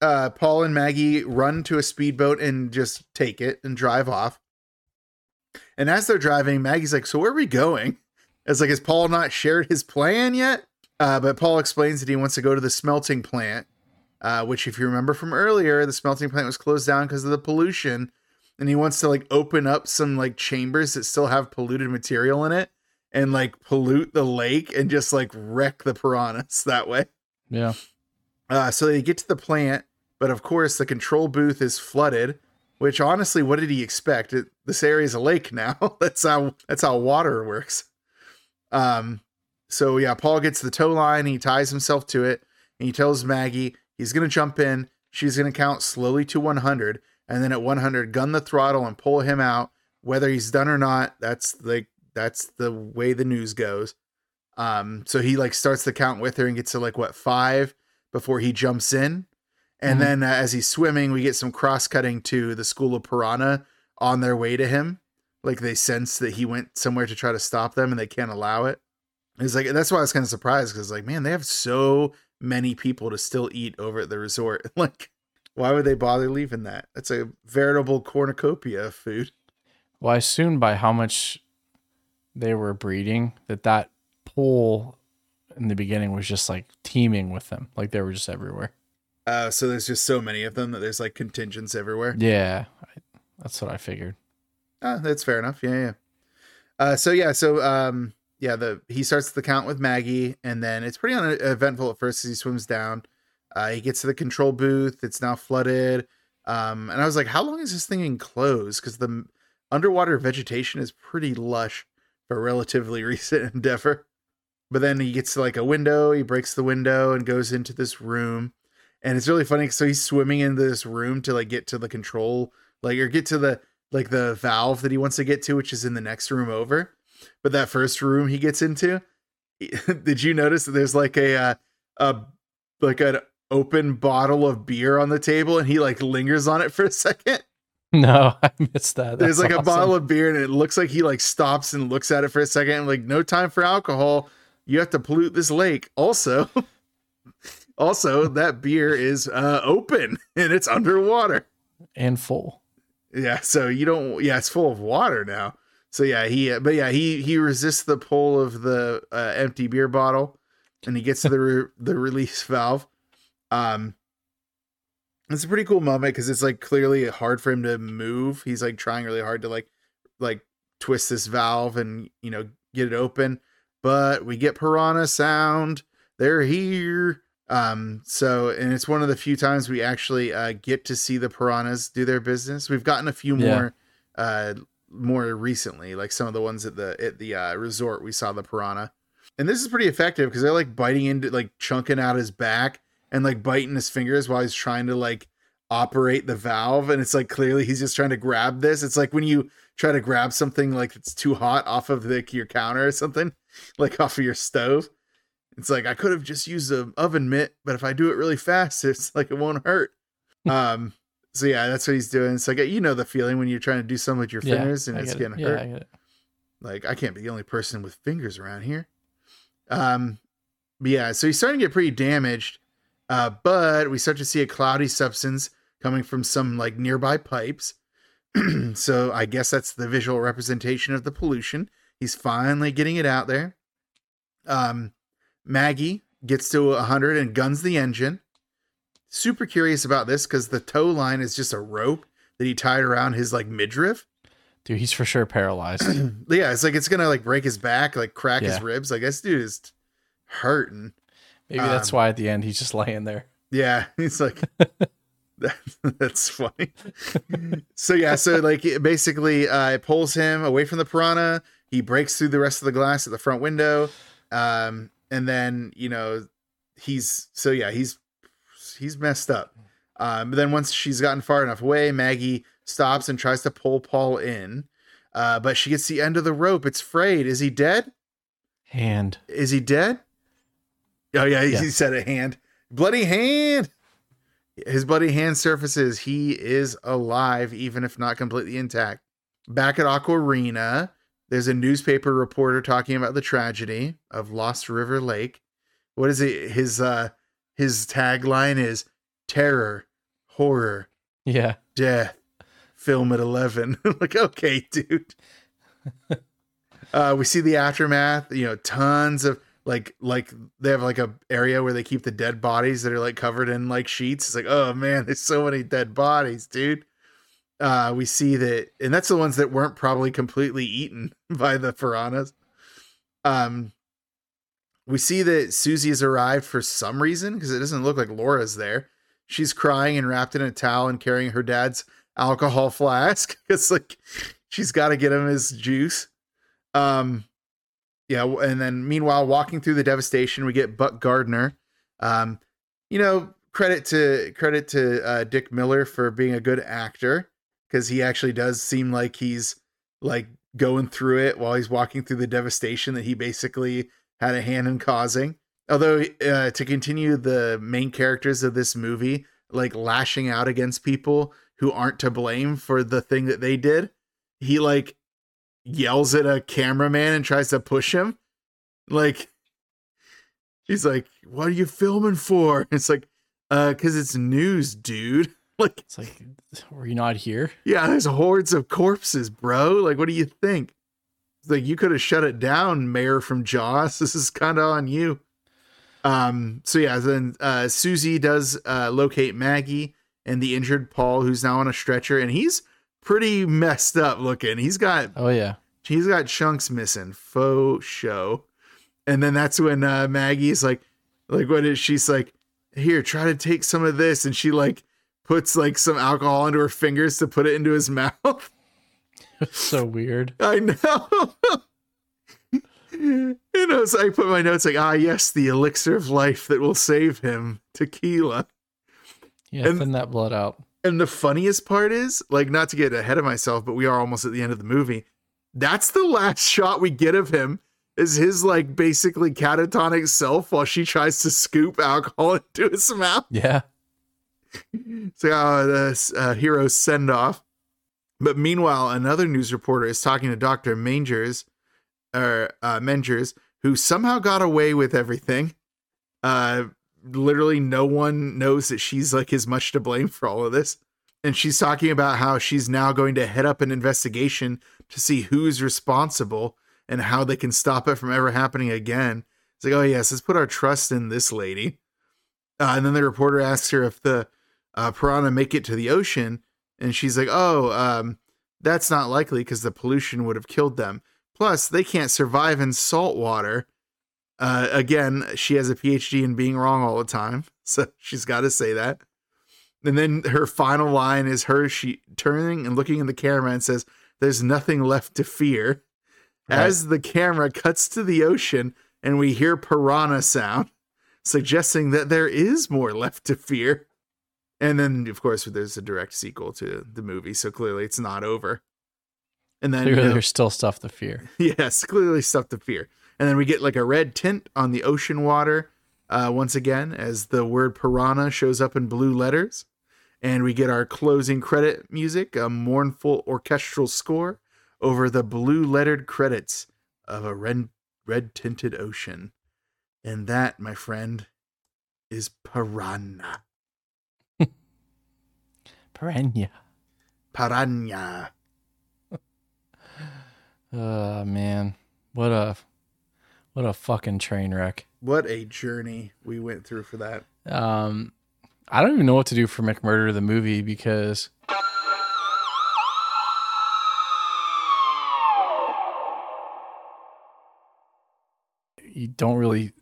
uh, Paul and Maggie run to a speedboat and just take it and drive off. And as they're driving, Maggie's like, "So where are we going?" It's like, has Paul not shared his plan yet? Uh, but Paul explains that he wants to go to the smelting plant, uh, which, if you remember from earlier, the smelting plant was closed down because of the pollution, and he wants to like open up some like chambers that still have polluted material in it and like pollute the lake and just like wreck the piranhas that way. Yeah. Uh, so they get to the plant, but of course the control booth is flooded. Which honestly, what did he expect? It, this area is a lake now. that's how that's how water works. Um, so yeah, Paul gets the tow line. He ties himself to it, and he tells Maggie he's gonna jump in. She's gonna count slowly to 100, and then at 100, gun the throttle and pull him out. Whether he's done or not, that's like that's the way the news goes. Um, so he like starts the count with her and gets to like what five, before he jumps in. And Mhm. then uh, as he's swimming, we get some cross cutting to the school of piranha on their way to him. Like they sense that he went somewhere to try to stop them and they can't allow it. It's like that's why I was kind of surprised because like, man, they have so many people to still eat over at the resort. Like, why would they bother leaving that? That's a veritable cornucopia of food. Well, I assumed by how much they were breeding that that pool in the beginning was just like teeming with them. Like they were just everywhere. Uh, so there's just so many of them that there's like contingents everywhere. Yeah, I, that's what I figured. Ah, that's fair enough. Yeah, yeah. Uh, so yeah, so um, yeah, the he starts the count with Maggie, and then it's pretty uneventful at first as he swims down. Uh, he gets to the control booth. It's now flooded. Um, and I was like, how long is this thing enclosed? Because the underwater vegetation is pretty lush for a relatively recent endeavor. But then he gets to like a window. He breaks the window and goes into this room. And it's really funny. So he's swimming into this room to like get to the control, like or get to the like the valve that he wants to get to, which is in the next room over. But that first room he gets into, did you notice that there's like a uh, a like an open bottle of beer on the table, and he like lingers on it for a second. No, I missed that. There's That's like a bottle of beer, and it looks like he like stops and looks at it for a second. And like, no time for alcohol. You have to pollute this lake. Also, also that beer is uh, open and it's underwater. and full. Yeah, so you don't. Yeah, it's full of water now. So yeah, he. But yeah, he he resists the pull of the uh, empty beer bottle, and he gets to the re- the release valve. Um, it's a pretty cool moment because it's like clearly hard for him to move. He's like trying really hard to like like twist this valve and you know get it open. But we get piranha sound. They're here. Um, so and it's one of the few times we actually uh, get to see the piranhas do their business. We've gotten a few Yeah. more uh more recently, like some of the ones at the at the uh, resort we saw the piranha. And this is pretty effective because they're like biting into like chunking out his back and like biting his fingers while he's trying to like operate the valve and it's like clearly he's just trying to grab this. It's like when you try to grab something like it's too hot off of like your counter or something, like off of your stove. It's like I could have just used an oven mitt, but if I do it really fast, it's like it won't hurt. um so yeah, that's what he's doing. It's like you know the feeling when you're trying to do something with your Yeah, fingers and it's it. getting Yeah, hurt I get like I can't be the only person with fingers around here. Um, but yeah, so he's starting to get pretty damaged. Uh, but we start to see a cloudy substance coming from some like nearby pipes. so I guess that's the visual representation of the pollution. He's finally getting it out there. Um, Maggie gets to 100 and guns the engine. Super curious about this because the tow line is just a rope that he tied around his like midriff Dude, he's for sure paralyzed. yeah, it's like it's gonna like break his back, like crack his ribs. Like this dude is hurting. Maybe that's Um, why at the end he's just laying there. Yeah, he's like that, that's funny. so yeah, so like it basically uh it pulls him away from the piranha. He breaks through the rest of the glass at the front window. Um and then, you know, he's so yeah, he's he's messed up. Um but then once she's gotten far enough away, Maggie stops and tries to pull Paul in. Uh but she gets the end of the rope. It's frayed. Is he dead? Hand. Is he dead? Oh yeah, he, Yeah. he said a hand. Bloody hand. His bloody hand surfaces. He is alive, even if not completely intact. Back at Aquarena, there's a newspaper reporter talking about the tragedy of Lost River Lake. What is it? His uh his tagline is terror, horror, Yeah. death film at 11 like okay dude uh we see the aftermath you know tons of like like they have like a area where they keep the dead bodies that are like covered in like sheets it's like oh man there's so many dead bodies dude uh we see that and that's the ones that weren't probably completely eaten by the piranhas um we see that Susie has arrived for some reason because it doesn't look like Laura's there. She's crying and wrapped in a towel and carrying her dad's alcohol flask. It's like she's got to get him his juice. Um, yeah, and then meanwhile, walking through the devastation, we get Buck Gardner. Um, you know, credit to credit to uh, Dick Miller for being a good actor because he actually does seem like he's like going through it while he's walking through the devastation that he basically had a hand in causing. Although uh, to continue the main characters of this movie, like lashing out against people who aren't to blame for the thing that they did, he like yells at a cameraman and tries to push him. Like he's like, "What are you filming for?" It's like, "Uh, cuz it's news, dude." Like, It's like, were you not here? yeah, there's hordes of corpses, bro. Like, what do you think? It's like you could have shut it down, Mayor from Jaws. This is kind of on you. Um, so yeah, then uh Susie does uh locate Maggie and the injured Paul, who's now on a stretcher, and he's pretty messed up looking. He's got Oh yeah. he's got chunks missing, faux show. And then that's when uh Maggie's like like what is she's like, here, try to take some of this, and she like puts like some alcohol into her fingers to put it into his mouth. so weird. I know. you know, so I put my notes like, ah, yes, the elixir of life that will save him, tequila. Yeah, And- thin that blood out. And the funniest part is, like, not to get ahead of myself, but we are almost at the end of the movie. That's the last shot we get of him. Is his like basically catatonic self while she tries to scoop alcohol into his mouth? Yeah. So like, oh, the uh, hero's send off. But meanwhile, another news reporter is talking to Dr. Mangers, or uh, Mengers, who somehow got away with everything. Uh, literally, no one knows that she's like as much to blame for all of this. And she's talking about how she's now going to head up an investigation to see who's responsible and how they can stop it from ever happening again. It's like, oh, yes, let's put our trust in this lady. Uh, and then the reporter asks her if the uh, piranha make it to the ocean, and she's like, "Oh, um, that's not likely because the pollution would have killed them. Plus, they can't survive in salt water." Uh, again, she has a PhD in being wrong all the time, so she's got to say that. And then her final line is her she turning and looking in the camera and says, "There's nothing left to fear." Right. As the camera cuts to the ocean and we hear piranha sound, suggesting that there is more left to fear. And then, of course, there's a direct sequel to the movie, so clearly it's not over. And then, you know- there's still stuff to fear. yes, clearly stuff to fear. And then we get like a red tint on the ocean water uh, once again as the word piranha shows up in blue letters. And we get our closing credit music, a mournful orchestral score over the blue lettered credits of a red red tinted ocean. And that, my friend, is piranha. Piranha. Piranha. Oh man. What a what a fucking train wreck. What a journey we went through for that. Um I don't even know what to do for McMurder the movie because you don't really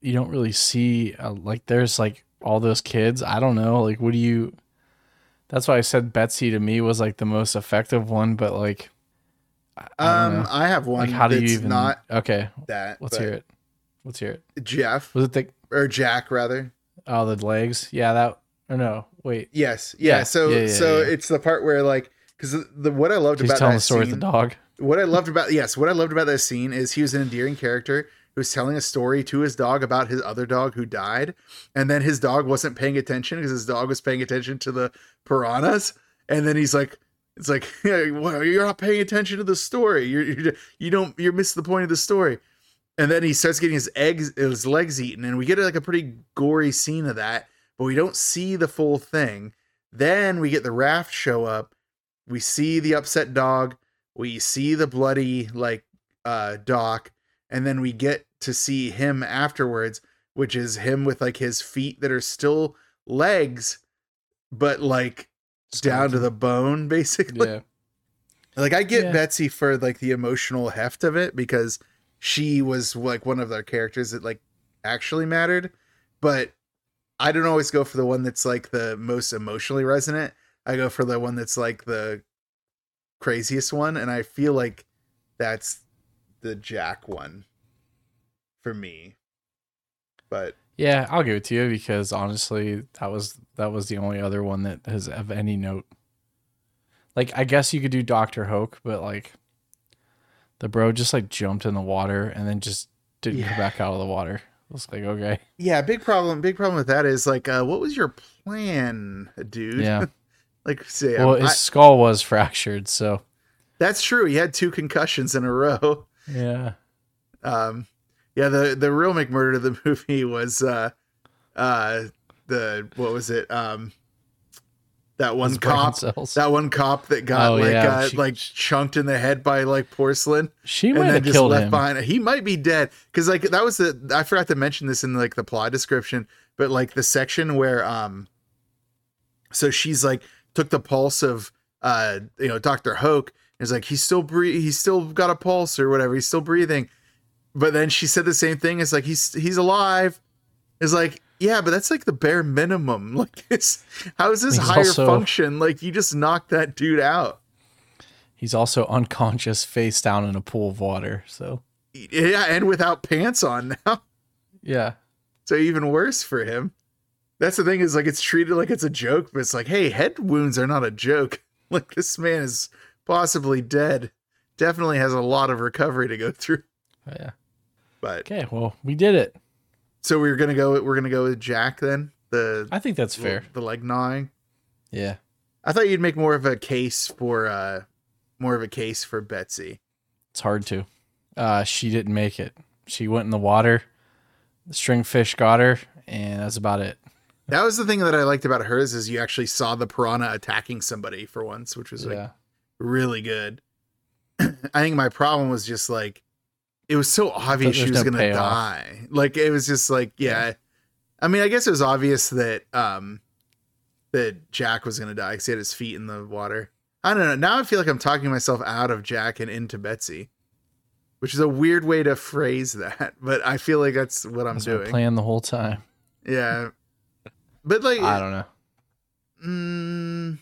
you don't really see uh, like there's like all those kids. I don't know. Like what do you That's why I said Betsy to me was like the most effective one, but like I- Um. I have one like how do you even not Okay, that. let's hear it. Let's hear it. Jeff Was it the or Jack rather. oh the legs? Yeah, that or no, wait. Yes. Yeah. Yeah, So yeah, yeah, so it's the part where like because the, the what I loved She's about telling that the story scene, of the dog. what I loved about yes, what I loved about that scene is he was an endearing character who was telling a story to his dog about his other dog who died, and then his dog wasn't paying attention because his dog was paying attention to the piranhas, and then he's like. It's like "Hey, well, you're not paying attention to the story. You're you don't you're missing the point of the story. And then he starts getting his eggs, his legs eaten, and we get like a pretty gory scene of that, but we don't see the full thing. Then we get the raft show up. We see the upset dog. We see the bloody like uh doc, and then we get to see him afterwards, which is him with like his feet that are still legs, but like down to the bone, basically. Yeah. Like I get Yeah. Betsy for like the emotional heft of it because she was like one of their characters that like actually mattered, but I don't always go for the one that's like the most emotionally resonant. I go for the one that's like the craziest one and I feel like that's the Jack one for me. But Yeah, I'll give it to you because honestly, that was that was the only other one that has of any note. Like I guess you could do Doctor Hoak, but like the bro just like jumped in the water and then just didn't Yeah. come back out of the water. It's like okay, Yeah, big problem. Big problem with that is like, uh, what was your plan, dude? yeah. like, say, Well, um, his I- skull was fractured, so that's true. He had two concussions in a row. yeah. Um, yeah, the the real McMurder of the movie was uh, uh, the what was it? Um, that one cop. That one cop that got Oh, like yeah, uh, she- like chunked in the head by like porcelain. she might have just killed left him. behind. He might be dead because like that was the I forgot to mention this in like the plot description, but like the section where um, so she's like took the pulse of uh you know Doctor Hoak and is like he's still breathe he's still got a pulse or whatever he's still breathing, but then she said the same thing. It's like he's he's alive. It's like yeah, but that's like the bare minimum. Like it's how is this He's higher also- function? Like you just knocked that dude out. He's also unconscious, face down in a pool of water. So Yeah, and without pants on now. yeah, So even worse for him. That's the thing is like it's treated like it's a joke, but it's like, hey, head wounds are not a joke. Like this man is possibly dead. Definitely has a lot of recovery to go through. Oh, yeah. But Okay, well, we did it. so we're gonna go. We're gonna go with Jack then. The I think that's fair. The leg gnawing. Yeah. I thought you'd make more of a case for uh more of a case for Betsy. It's hard to. Uh, she didn't make it. She went in the water. The string fish got her, and that's about it. That was the thing that I liked about hers is you actually saw the piranha attacking somebody for once, which was like yeah. really good. I think my problem was just like it was so obvious she was no gonna payoff. die. Like it was just like yeah. I mean, I guess it was obvious that um that Jack was gonna die because he had his feet in the water. I don't know. Now I feel like I'm talking myself out of Jack and into Betsy, which is a weird way to phrase that, but I feel like that's what I'm That's doing. plan the whole time. Yeah, but like, I don't know. mm,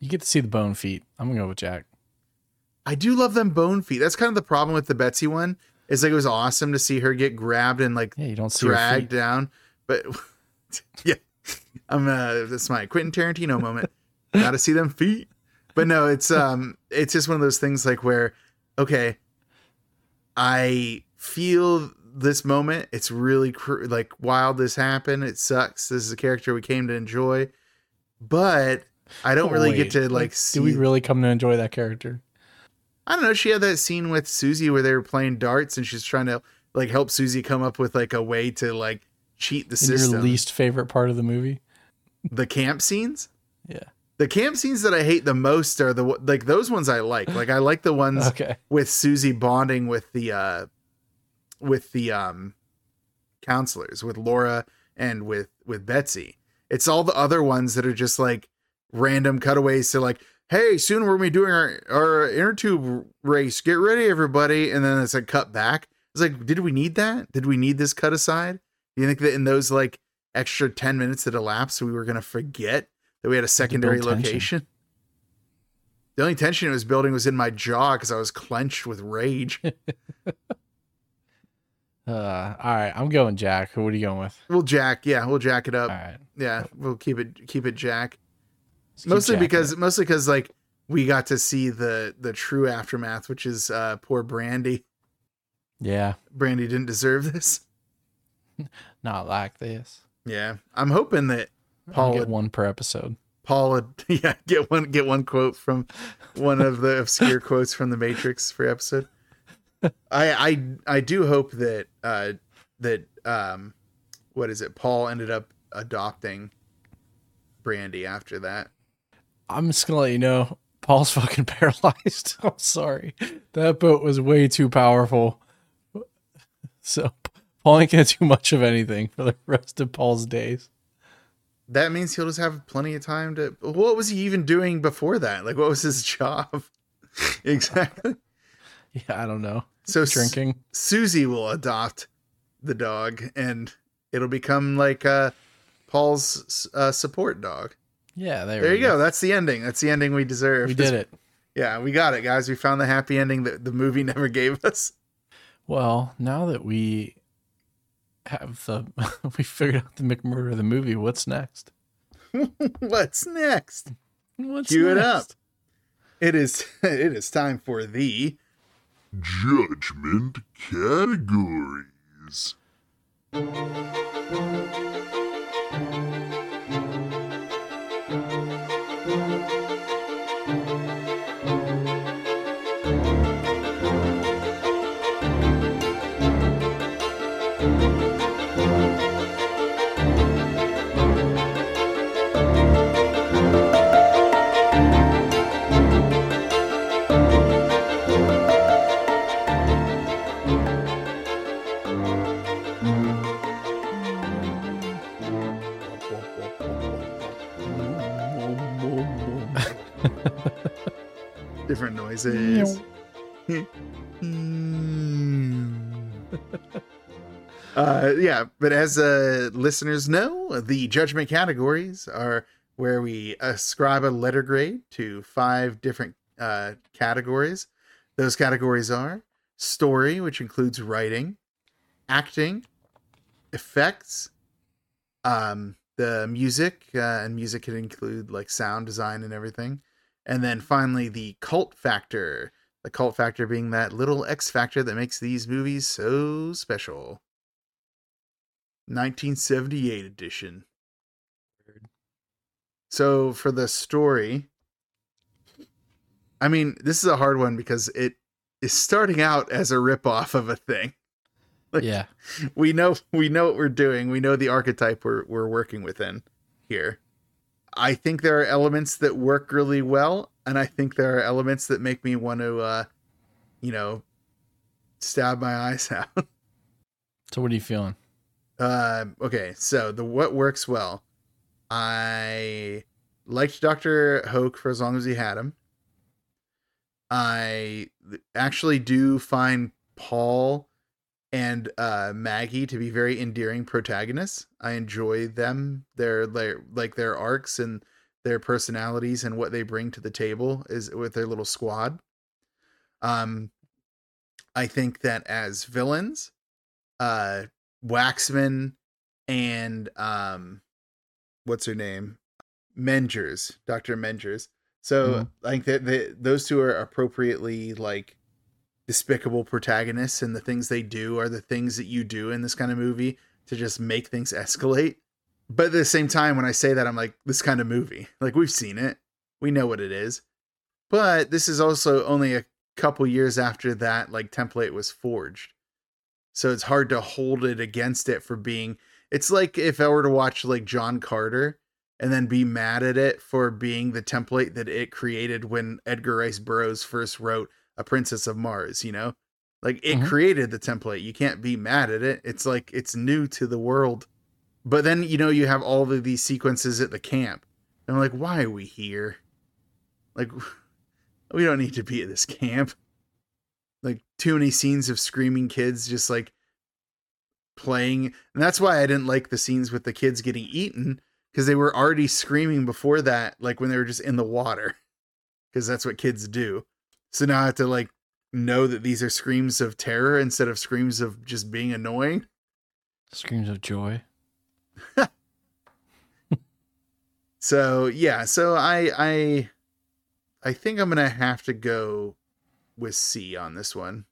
You get to see the bone feet. I'm gonna go with Jack. I do love them bone feet. That's kind of the problem with the Betsy one. Is like it was awesome to see her get grabbed and like Yeah, you don't see dragged down. But yeah, I'm uh that's my Quentin Tarantino moment. Gotta see them feet. But no, it's um it's just one of those things like where, okay, I feel this moment. It's really cr- like wild. This happened. It sucks. This is a character we came to enjoy, but I don't really get Wait, to like see. Do we really come to enjoy that character? I don't know. She had that scene with Susie where they were playing darts and she's trying to like help Susie come up with like a way to like cheat the In system. your least favorite part of the movie? the camp scenes. Yeah. The camp scenes that I hate the most are the like those ones I like. Like I like the ones Okay. with Susie bonding with the uh with the um counselors, with Laura and with with Betsy. It's all the other ones that are just like random cutaways to like, hey, soon we're gonna be doing our our inner tube race. Get ready, everybody, and then it's like cut back. It's like, did we need that? Did we need this cut aside? Do you think that in those like extra ten minutes that elapsed, we were gonna forget that we had a secondary location? The only tension it was building was in my jaw because I was clenched with rage. Uh, all right, I'm going Jack. What are you going with? we'll jack, yeah, we'll jack it up. right. Yeah, we'll keep it keep it jack. Mostly because mostly because like we got to see the the true aftermath, which is uh poor Brandy. yeah, Brandy didn't deserve this. not like this. Yeah, I'm hoping that Paul get would, one per episode. Paul would yeah get one get one quote from one of the obscure quotes from the Matrix for episode. I I I do hope that uh that um what is it Paul ended up adopting Brandy after that. I'm just gonna let you know, Paul's fucking paralyzed. I'm sorry. That boat was way too powerful. So Paul ain't gonna do much of anything for the rest of Paul's days. That means he'll just have plenty of time to. What was he even doing before that? Like, what was his job? exactly. Yeah, I don't know. So S- Drinking. Susie will adopt the dog, and it'll become like uh, Paul's uh, support dog. Yeah, there, There we you go. That's the ending. That's the ending we deserve. We did it. Yeah, we got it, guys. We found the happy ending that the movie never gave us. Well, now that we have the we figured out the McMurder of the movie, what's next? What's next? What's Cue it up. It is. It is time for the Judgment categories. Noises. uh, yeah, but as uh, listeners know, the judgment categories are where we ascribe a letter grade to five different uh, categories. Those categories are story, which includes writing, acting, effects, um, the music, uh, and music can include like sound design and everything. And then finally, the cult factor. The cult factor being that little X factor that makes these movies so special. 1978 edition. So for the story, I mean, this is a hard one because it is starting out as a ripoff of a thing. Like, yeah. we know we know what we're doing. We know the archetype we're we're working within here. I think there are elements that work really well, and I think there are elements that make me want to, uh, you know, stab my eyes out. So what are you feeling? uh, okay, so the what works well. I liked Doctor Hoak for as long as he had him. I actually do find Paul and uh, Maggie to be very endearing protagonists. I enjoy them, their, their like their arcs and their personalities and what they bring to the table is with their little squad. Um, I think that as villains, uh, Waxman and um, what's her name, Mengers, Doctor Mengers. So Mhm. like that, those two are appropriately like despicable protagonists, and the things they do are the things that you do in this kind of movie to just make things escalate. But at the same time, when I say that, I'm like, this kind of movie, like we've seen it, we know what it is. But this is also only a couple years after that like template was forged, so it's hard to hold it against it for being. It's like if I were to watch like John Carter and then be mad at it for being the template that it created when Edgar Rice Burroughs first wrote A Princess of Mars, you know? Like it Mhm. created the template. You can't be mad at it. It's like it's new to the world. But then, you know, you have all of these sequences at the camp. And I'm like, why are we here? Like we don't need to be at this camp. Like too many scenes of screaming kids just like playing. And that's why I didn't like the scenes with the kids getting eaten because they were already screaming before that, like when they were just in the water, because that's what kids do. So now I have to like know that these are screams of terror instead of screams of just being annoying. Screams of joy. So yeah, so I I I think I'm gonna have to go with C on this one.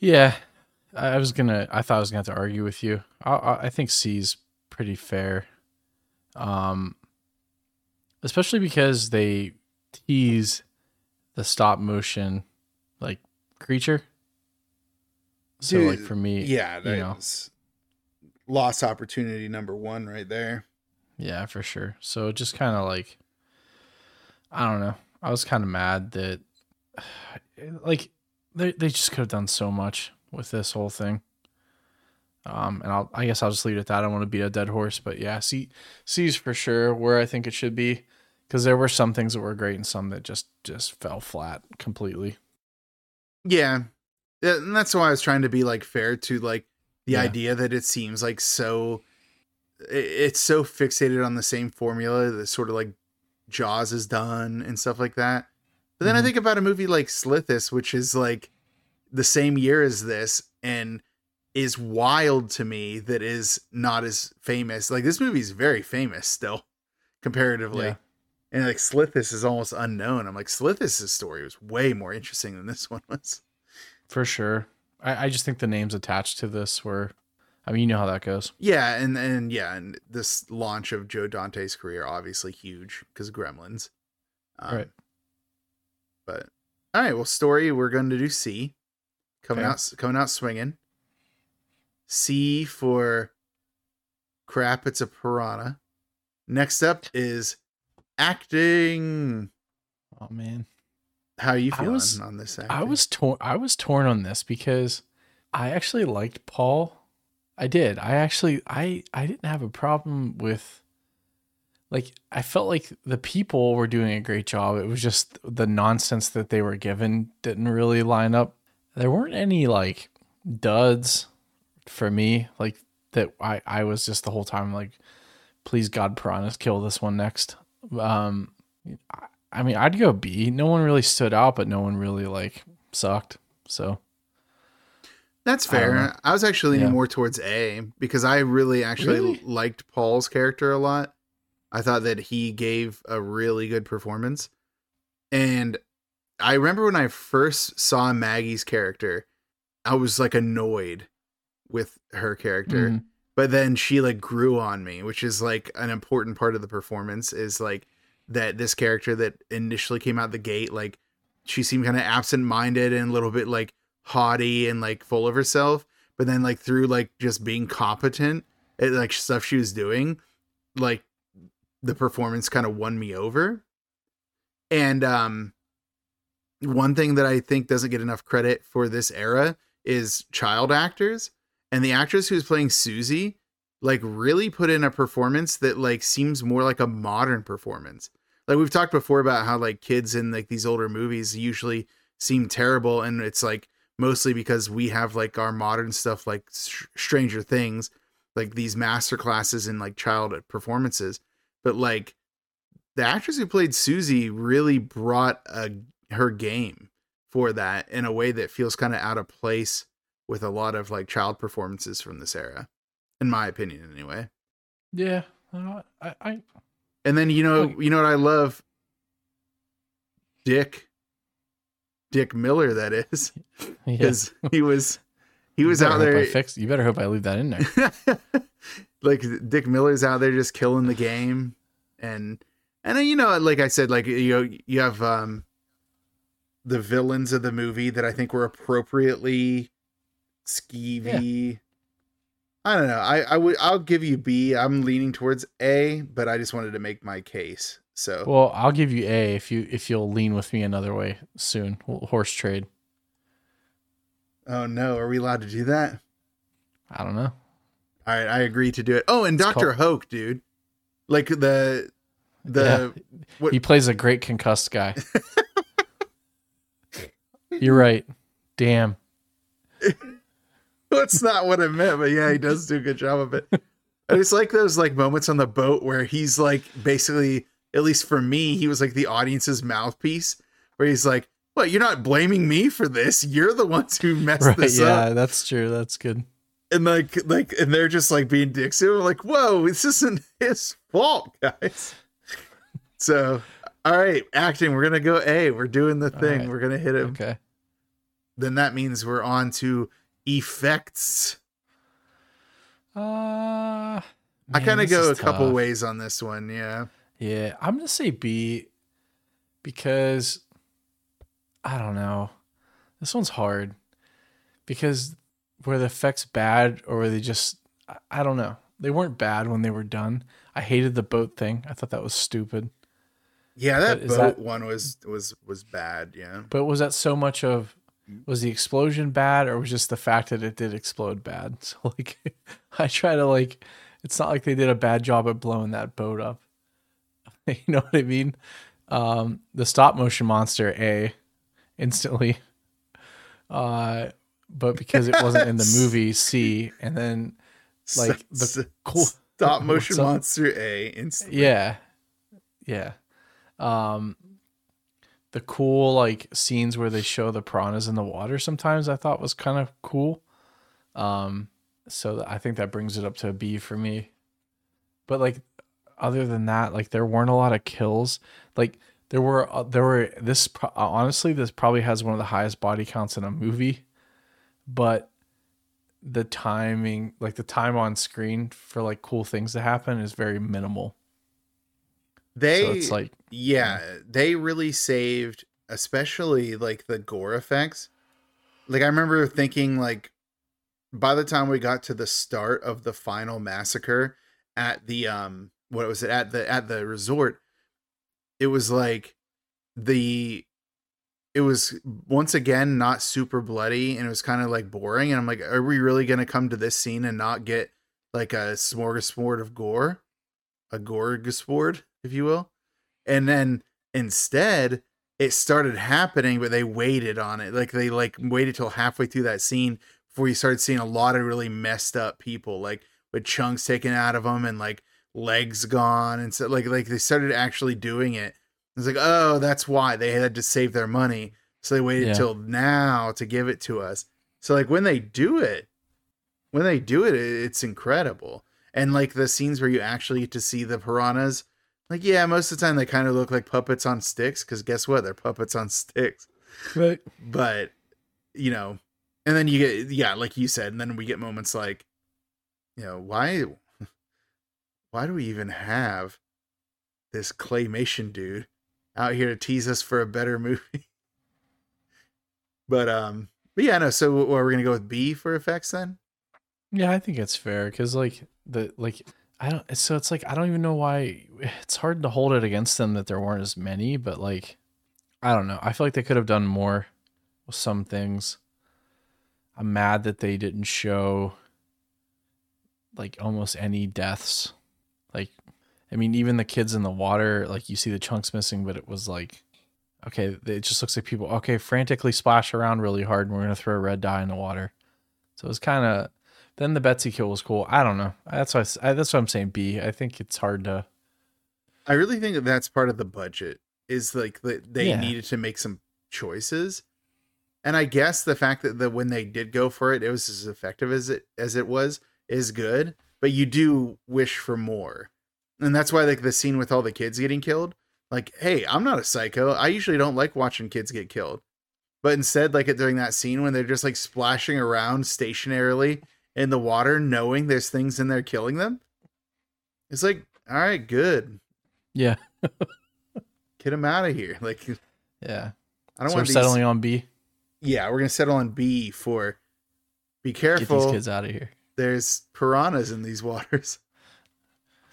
Yeah, I was gonna. I thought I was gonna have to argue with you. I, I, I think C's pretty fair, um, especially because they tease the stop motion like creature. So like for me, Yeah, you know. that's lost opportunity number one right there. Yeah, for sure. So just kind of like, I don't know. I was kind of mad that, like, they they just could have done so much with this whole thing. Um, and I'll I guess I'll just leave it at that. I don't want to beat a dead horse, but yeah, C C's for sure where I think it should be, because there were some things that were great and some that just just fell flat completely. Yeah. And that's why I was trying to be like fair to like the Yeah. idea that it seems like so it's so fixated on the same formula that sort of like Jaws is done and stuff like that. But then I Mhm. think about a movie like Slithis, which is like the same year as this and is wild to me that is not as famous. Like this movie is very famous still comparatively. Yeah. And like Slithis is almost unknown. I'm like Slithis' story was way more interesting than this one was. For sure. I, I just think the names attached to this were I mean, you know how that goes. Yeah, and and yeah, and this launch of Joe Dante's career obviously huge because Gremlins. Um, Right. But all right, well, story we're going to do C, coming Okay. out coming out swinging. C for crap. It's a piranha. Next up is acting. Oh man. How are you feeling was- on this? I was torn. I was torn on this because I actually liked Paul. I did. I actually. I. I didn't have a problem with. Like I felt like the people were doing a great job. It was just the nonsense that they were given didn't really line up. There weren't any like duds for me. Like that. I. I was just the whole time like, please God, piranhas, kill this one next. Um. I, I mean, I'd go B. No one really stood out, but no one really like sucked. So That's fair. know. I, was actually leaning Yeah. more towards A because I really actually Really? liked Paul's character a lot. I thought that he gave a really good performance. And I remember when I first saw Maggie's character, I was like annoyed with her character. mhm. But then she like grew on me, which is like an important part of the performance is like that this character that initially came out the gate, like she seemed kind of absent minded and a little bit like haughty and like full of herself. But then like through like just being competent at like stuff she was doing, like the performance kind of won me over. And um one thing that I think doesn't get enough credit for this era is child actors. And the actress who's playing Susie like really put in a performance that like seems more like a modern performance. Like we've talked before about how like kids in like these older movies usually seem terrible and it's like mostly because we have like our modern stuff like Str- Stranger Things, like these master classes in like child performances. But like the actress who played Susie really brought a, her game for that in a way that feels kind of out of place with a lot of like child performances from this era, in my opinion, anyway. yeah, uh, I, I And then you know, Okay. you know what I love, Dick, Dick Miller, that is, yeah. because he was he was out there. fix- you better hope I leave that in there. like Dick Miller's out there just killing the game, and and you know, like I said, like you know, you have um the villains of the movie that I think were appropriately skeevy. I don't know. I I would I'll give you B. I'm leaning towards A, but I just wanted to make my case. So Well, I'll give you A if you if you'll lean with me another way soon. Horse trade. oh no, are we allowed to do that? I don't know. All right, I agree to do it. Oh, and Doctor called- Hoak, dude, like the the what- He plays a great concussed guy. You're right. Damn. That's not what I meant, but yeah, he does do a good job of it. And it's like those like moments on the boat where he's like basically, at least for me, he was like the audience's mouthpiece, where he's like, "Well, You're not blaming me for this. You're the ones who messed Right. this Yeah, up." Yeah, that's true. That's good. And like, like, and they're just like being dicks. to him. like, "Whoa, this isn't his fault, guys." So, all right, acting. We're gonna go A. We're doing the thing. right. We're gonna hit him. Okay. Then that means we're on to effects. Uh I kind of go a is couple ways on this one. Yeah. Yeah, I'm gonna say B because I don't know. This one's hard because were the effects bad or were they just I- I don't know. They weren't bad when they were done. I hated the boat thing. I thought that was stupid. Yeah, that boat that- one was was was bad. Yeah. But was that so much of was the explosion bad or was just the fact that it did explode bad? So like I try to like it's not like they did a bad job at blowing that boat up. you know what I mean? Um the stop motion monster A instantly. Uh but because it wasn't in the movie C and then like the cool stop motion monster A instantly. yeah yeah um the cool like scenes where they show the piranhas in the water sometimes i thought was kind of cool. Um so i think that brings it up to a b for me. But like other than that like there weren't a lot of kills. Like there were uh, there were this uh, honestly this probably has one of the highest body counts in a movie. But the timing, like the time on screen for like cool things to happen is very minimal. They so it's like yeah, they really saved especially like the gore effects. Like I remember thinking like by the time we got to the start of the final massacre at the um what was it? At the at the resort it was like the it was once again not super bloody and it was kind of like boring. And i'm like are we really going to come to this scene and not get like a smorgasbord of gore? A gorgasbord if you will. And then instead it started happening but they waited on it. Like they like waited till halfway through that scene before you started seeing a lot of really messed up people like with chunks taken out of them and like legs gone and so like like they started actually doing it. It's like oh that's why they had to save their money. So they waited Yeah. till now to give it to us. So like when they do it when they do it it- it's incredible. And like the scenes where you actually get to see the piranhas like yeah most of the time they kind of look like puppets on sticks because guess what? They're puppets on sticks. Right. but you know and then you get yeah like you said and then we get moments like you know why why do we even have this claymation dude out here to tease us for a better movie? But um but yeah no so what, we're gonna go with b for effects then? Yeah, I think it's fair because like the like I don't. So it's like I don't even know why it's hard to hold it against them that there weren't as many, but like I don't know. I feel like they could have done more with some things. I'm mad that they didn't show like almost any deaths. Like, I mean, even the kids in the water, like you see the chunks missing, but it was like, okay, it just looks like people, okay, frantically splash around really hard and we're to throw a red dye in the water. So it was kind of, then the Betsy kill was cool. I don't know. That's why I that's what I'm saying. B. I think it's hard to. i really think that that's part of the budget is like that they Yeah. needed to make some choices and i guess the fact that the when they did go for it it was as effective as it as it was is good but you do wish for more and that's why like the scene with all the kids getting killed like hey i'm not a psycho i usually don't like watching kids get killed but instead like during that scene when they're just like splashing around stationarily in the water knowing there's things in there killing them it's like all right good Yeah. get them out of here like Yeah. i don't so want these settling on B. yeah we're gonna settle on b for be Get careful these kids out of here. there's piranhas in these waters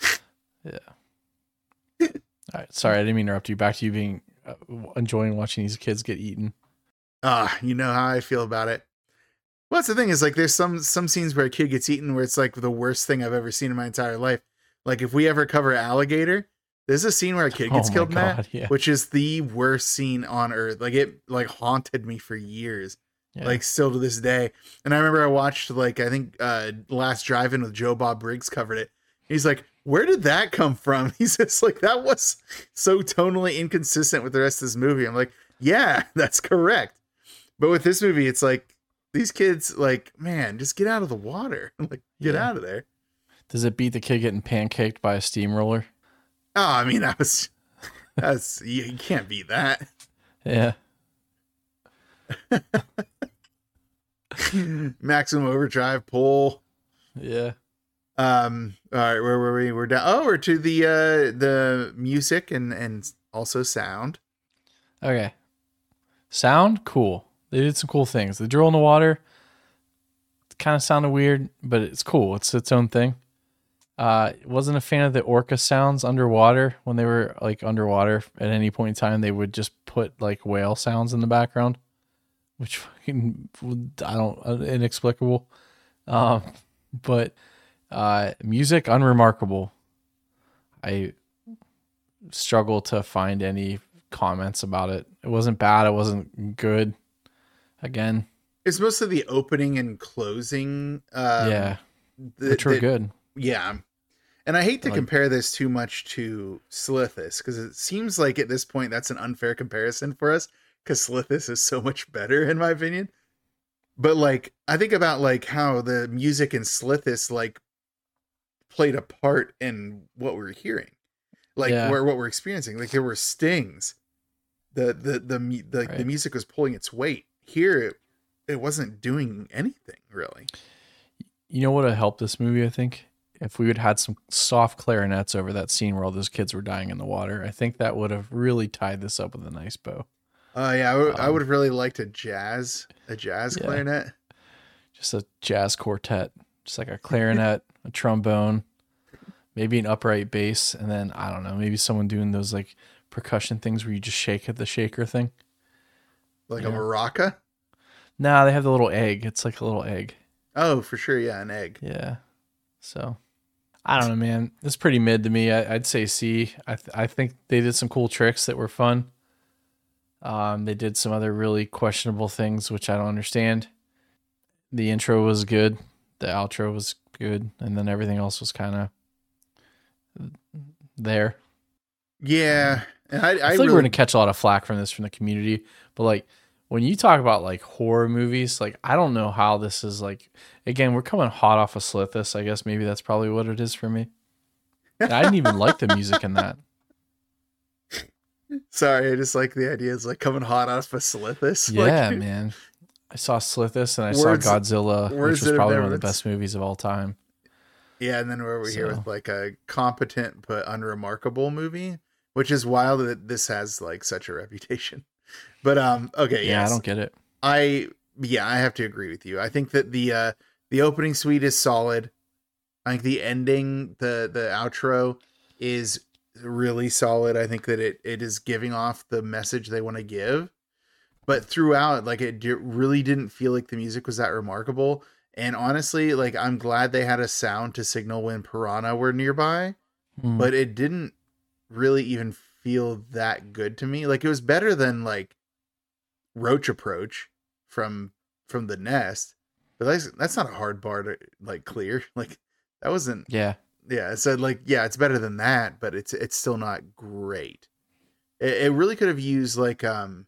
Yeah. All right. Sorry, I didn't mean to interrupt you. Back to you being uh, enjoying watching these kids get eaten. ah you know how i feel about it well that's the thing is like there's some some scenes where a kid gets eaten where it's like the worst thing i've ever seen in my entire life like if we ever cover alligator there's a scene where a kid gets Oh killed in that yeah. which is the worst scene on earth like it like haunted me for years Yeah. like still to this day. And I remember I watched like I think uh last drive in with Joe Bob Briggs covered it. He's like, where did that come from? He's just like that was so tonally inconsistent with the rest of this movie. I'm like, yeah, that's correct. But with this movie, it's like these kids, like, man, just get out of the water. like, get Yeah. out of there. Does it beat the kid getting pancaked by a steamroller? Oh, I mean, I was that's you, you can't beat that. Yeah. Maximum overdrive pull. Yeah. Um. All right. Where were we? We're down. Oh, we're to the uh the music and and also sound. Okay. Sound cool. They did some cool things. The drill in the water kind of sounded weird, but it's cool. It's its own thing. Uh, wasn't a fan of the orca sounds underwater when they were like underwater. At any point in time, they would just put like whale sounds in the background, which I don't uh, inexplicable. Um, but uh, music unremarkable. I struggle to find any comments about it. It wasn't bad. It wasn't good. Again, It's mostly the opening and closing. Um, yeah, th- which were that- good. Yeah. And I hate to Like- compare this too much to Slithis because it seems like at this point that's an unfair comparison for us because Slithis is so much better in my opinion. But like I think about like how the music in Slithis like played a part in what we're hearing, like Yeah. where what we're experiencing. Like there were stings, the the the the, the Right. music was pulling its weight. Here it it wasn't doing anything really. you know what would help this movie? I think if we would had some soft clarinets over that scene where all those kids were dying in the water. I think that would have really tied this up with a nice bow. Oh yeah, I would- I Um, would have really liked a jazz, a jazz Yeah. clarinet. Just a jazz quartet, just like a clarinet, a trombone, maybe an upright bass, and then I don't know, maybe someone doing those like percussion things where you just shake at the shaker thing. Like Yeah. a maraca. Nah, they have the little egg. It's like a little egg. Oh, for sure, yeah, an egg. Yeah. So I don't know, man. It's pretty mid to me. I, I'd say C. I th- I think they did some cool tricks that were fun. Um, they did some other really questionable things which I don't understand. The intro was good. The outro was good, and then everything else was kind of there. Yeah, and I, I, I, feel like we're gonna catch a lot of flack from this from the community, but like when you talk about like horror movies, like I don't know how this is like. Again, we're coming hot off of Slithis. I guess maybe that's probably what it is for me. And I didn't even like the music in that. sorry, I just like the idea. It's like coming hot off of Slithis. Yeah, like, man. I saw Slithis and I Words- saw Godzilla, which that was probably one of the best movies of all time. Yeah, and then we're over here with like a competent but unremarkable movie, which is wild that this has like such a reputation. But um, okay, Yeah, yes. I don't get it. I yeah, I have to agree with you. I think that the uh the opening suite is solid. I think the ending, the the outro is really solid. I think that it it is giving off the message they want to give. But throughout, like it really didn't feel like the music was that remarkable. And honestly, like I'm glad they had a sound to signal when piranha were nearby Hmm. but it didn't really even feel that good to me. Like it was better than like Roach Approach from from the Nest, but that's that's not a hard bar to like clear. Like that wasn't yeah, yeah. So like yeah, it's better than that, but it's it's still not great. It, it really could have used like um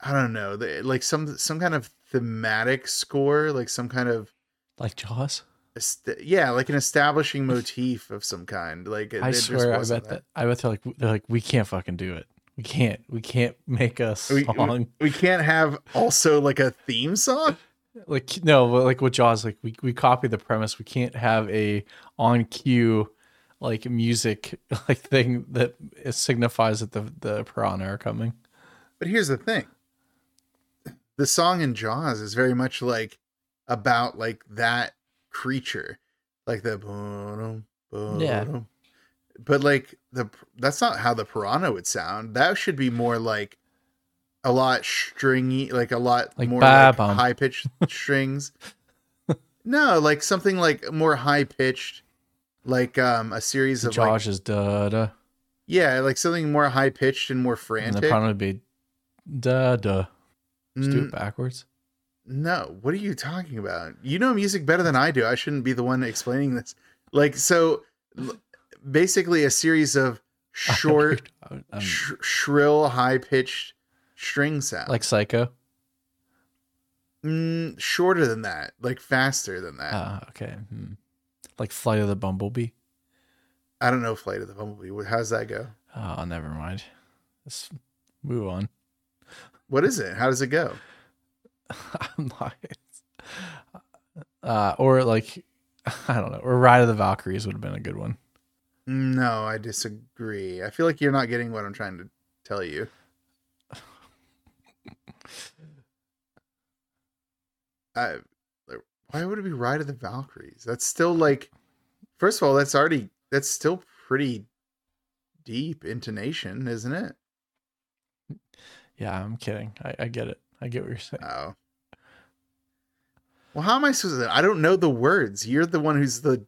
I don't know, the, like some some kind of thematic score, like some kind of like Jaws. est- yeah, like an establishing motif of some kind. Like I swear, I bet that. I bet they're like they're like we can't fucking do it. We can't. We can't make a We- song. we can't have also like a theme song like no but like with jaws like we, we copy the premise we can't have a on cue like music like thing that signifies that the the piranha are coming but here's the thing the song in jaws is very much like about like that creature like the ba-dum, Yeah. But like the that's not how the piranha would sound that should be more like a lot stringy like a lot Like more like high pitched strings no like something like more high pitched like um a series of like Josh is da da Yeah, like something more high pitched and more and the frantic. piranha would be da da just do it backwards no, what are you talking about? You know music better than I do. I shouldn't be the one explaining this. Like so, basically a series of short, sh- shrill, high pitched string sounds. like psycho mm, shorter than that, like faster than that. ah okay hmm. like flight of the bumblebee I don't know. Flight of the Bumblebee. How's that go? oh never mind let's move on What is it? How does it go? I'm not. Uh, or like, I don't know. Or Ride of the Valkyries would have been a good one. No, I disagree. I feel like you're not getting what I'm trying to tell you. I, like, why would it be Ride of the Valkyries? That's still like, first of all, that's already that's still pretty deep intonation, isn't it? Yeah, I'm kidding. I, I get it. I get what you're saying. Oh. Well, how am I supposed to? I don't know the words. You're the one who's the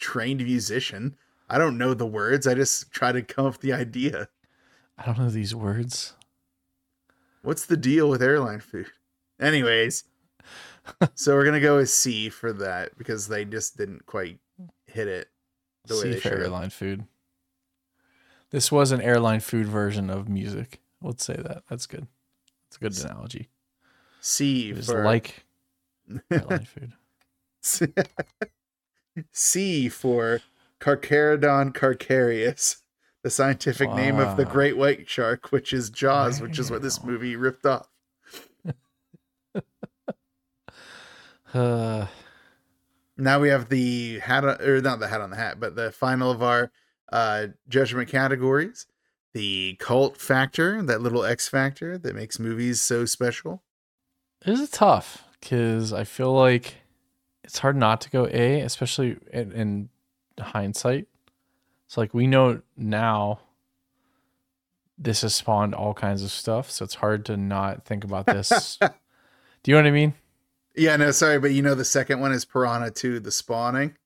trained musician. I don't know the words. I just try to come up with the idea. I don't know these words. What's the deal with airline food? Anyways, so we're gonna go with C for that because they just didn't quite hit it the way they for should. airline food. This was an airline food version of music. Let's say that. That's good. That's a good analogy. C It for like airline food. C for Carcharodon carcharias, the scientific name of the great white shark, which is Jaws, which is what this movie ripped off. Uh, now we have the hat on, or not the hat on the hat, but the final of our uh judgment categories. The cult factor, that little X factor that makes movies so special. This is tough because I feel like it's hard not to go A, especially in, in hindsight. So like we know now this has spawned all kinds of stuff, so it's hard to not think about this. Do you know what I mean? Yeah, no, sorry, but you know the second one is Piranha 2, The Spawning.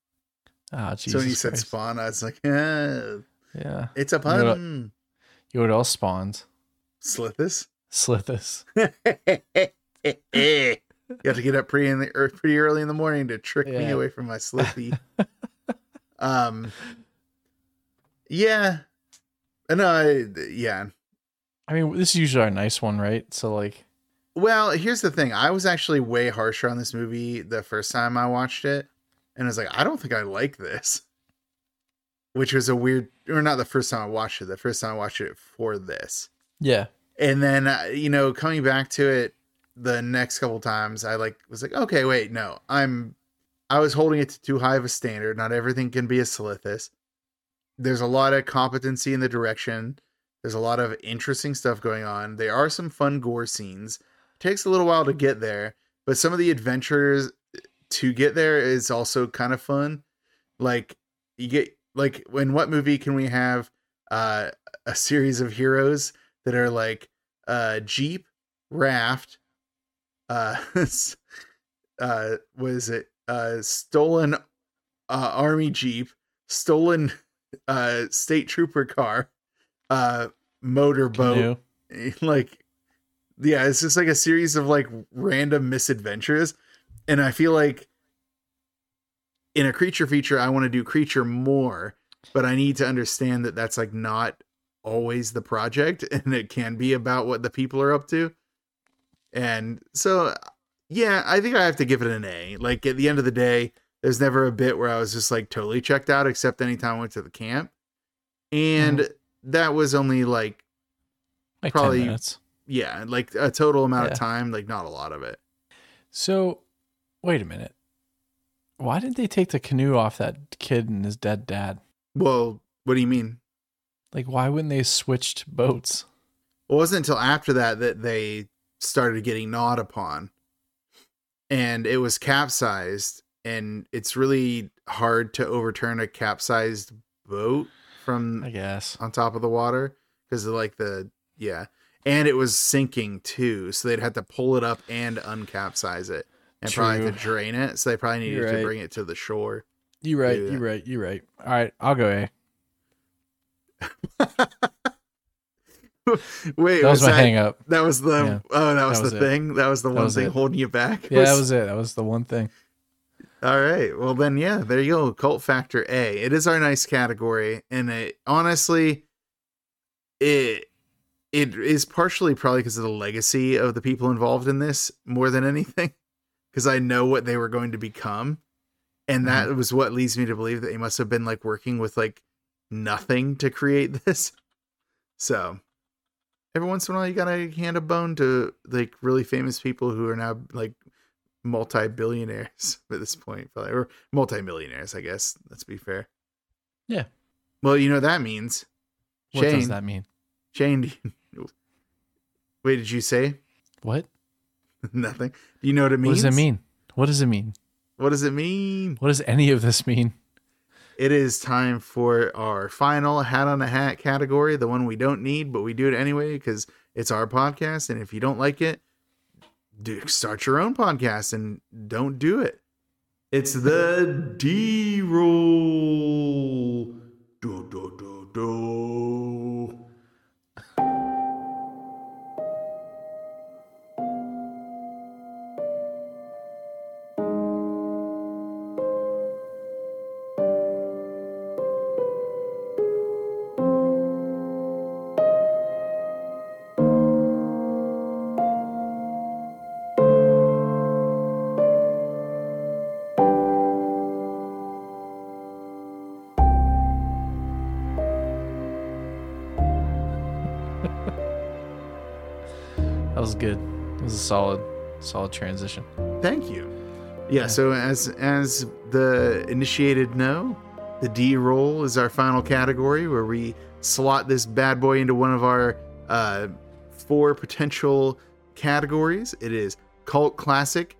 Ah, Jesus so when you said spawn, I was like, eh, yeah. it's a You know what- pun. You know what else spawns? Slithis. Slithis. you have to get up pretty in the er, pretty early in the morning to trick me away from my slithy. um, yeah, no, I, yeah. I mean, this is usually our nice one, right? So like, Well, here's the thing. I was actually way harsher on this movie the first time I watched it, and I was like, I don't think I like this. Which was a weird, or not the first time I watched it. The first time I watched it for this. yeah, and then uh, you know coming back to it the next couple times i like was like okay wait no i'm i was holding it to too high of a standard not everything can be a Slithis. There's a lot of competency in the direction. There's a lot of interesting stuff going on. There are some fun gore scenes. It takes a little while to get there but some of the adventures to get there is also kind of fun. Like you get like in what movie can we have uh a series of heroes that are like uh jeep raft uh uh what is it uh stolen uh army jeep stolen uh state trooper car uh motorboat like yeah it's just like a series of like random misadventures. And i feel like in a creature feature i want to do creature more but i need to understand that that's like not always the project and it can be about what the people are up to. And so yeah i think i have to give it an a like at the end of the day there's never a bit where i was just like totally checked out except anytime i went to the camp and mm-hmm. that was only like Like Probably- 10 minutes. yeah like a total amount Yeah. of time like not a lot of it So, wait a minute. Why didn't they take the canoe off that kid and his dead dad? well what do you mean Like, why wouldn't they switched boats? it wasn't until after that that they started getting gnawed upon and it was capsized and it's really hard to overturn a capsized boat from I guess. on top of the water because of like the yeah and it was sinking too so they'd have to pull it up and uncapsize it and probably have to drain it so they probably needed You're to bring it to the shore you're right. You that. right. you're right. All right, I'll go A. wait That was, my that, hang up. that was the Yeah. oh that was That was the it. thing that was the That one was thing it. holding you back Yeah, that was it. That was the one thing. All right. Well, then, yeah, there you go. Cult Factor A. It is our nice category, and it honestly, it it is partially probably because of the legacy of the people involved in this more than anything, because I know what they were going to become, and that mm-hmm. was what leads me to believe that they must have been like working with like nothing to create this. So. Every once in a while, you gotta hand a bone to like really famous people who are now like multi-billionaires at this point probably or multi-millionaires i guess let's be fair Yeah. well you know what that means What shane does that mean? shane you- wait did you say What? nothing do you know what it means What does it mean? What does it mean? what does it mean What does any of this mean? It is time for our final hat on a hat category the one we don't need but we do it anyway because it's our podcast and if you don't like it do start your own podcast and don't do it. It's the d roll do do do do That was good. It was a solid, solid transition. thank you Yeah, so as as the initiated know, the D roll is our final category where we slot this bad boy into one of our uh, four potential categories. It is cult classic,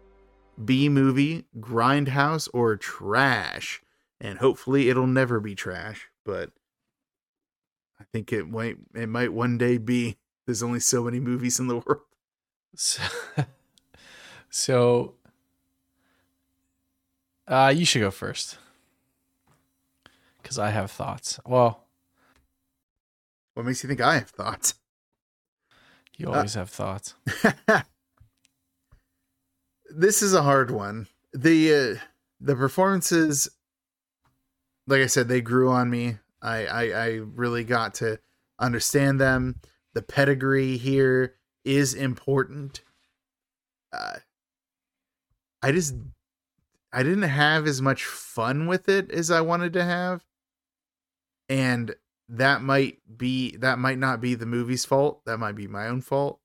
B movie, grindhouse, or trash. And hopefully it'll never be trash, but I think it might it might one day be. There's only so many movies in the world. So, so uh, you should go first because I have thoughts. Well, What makes you think I have thoughts? you Uh, always have thoughts. this is a hard one. The uh, the performances, like I said, they grew on me. I, I I really got to understand them. The pedigree here is important. Uh, I just I didn't have as much fun with it as I wanted to have, and that might be that might not be the movie's fault. That might be my own fault.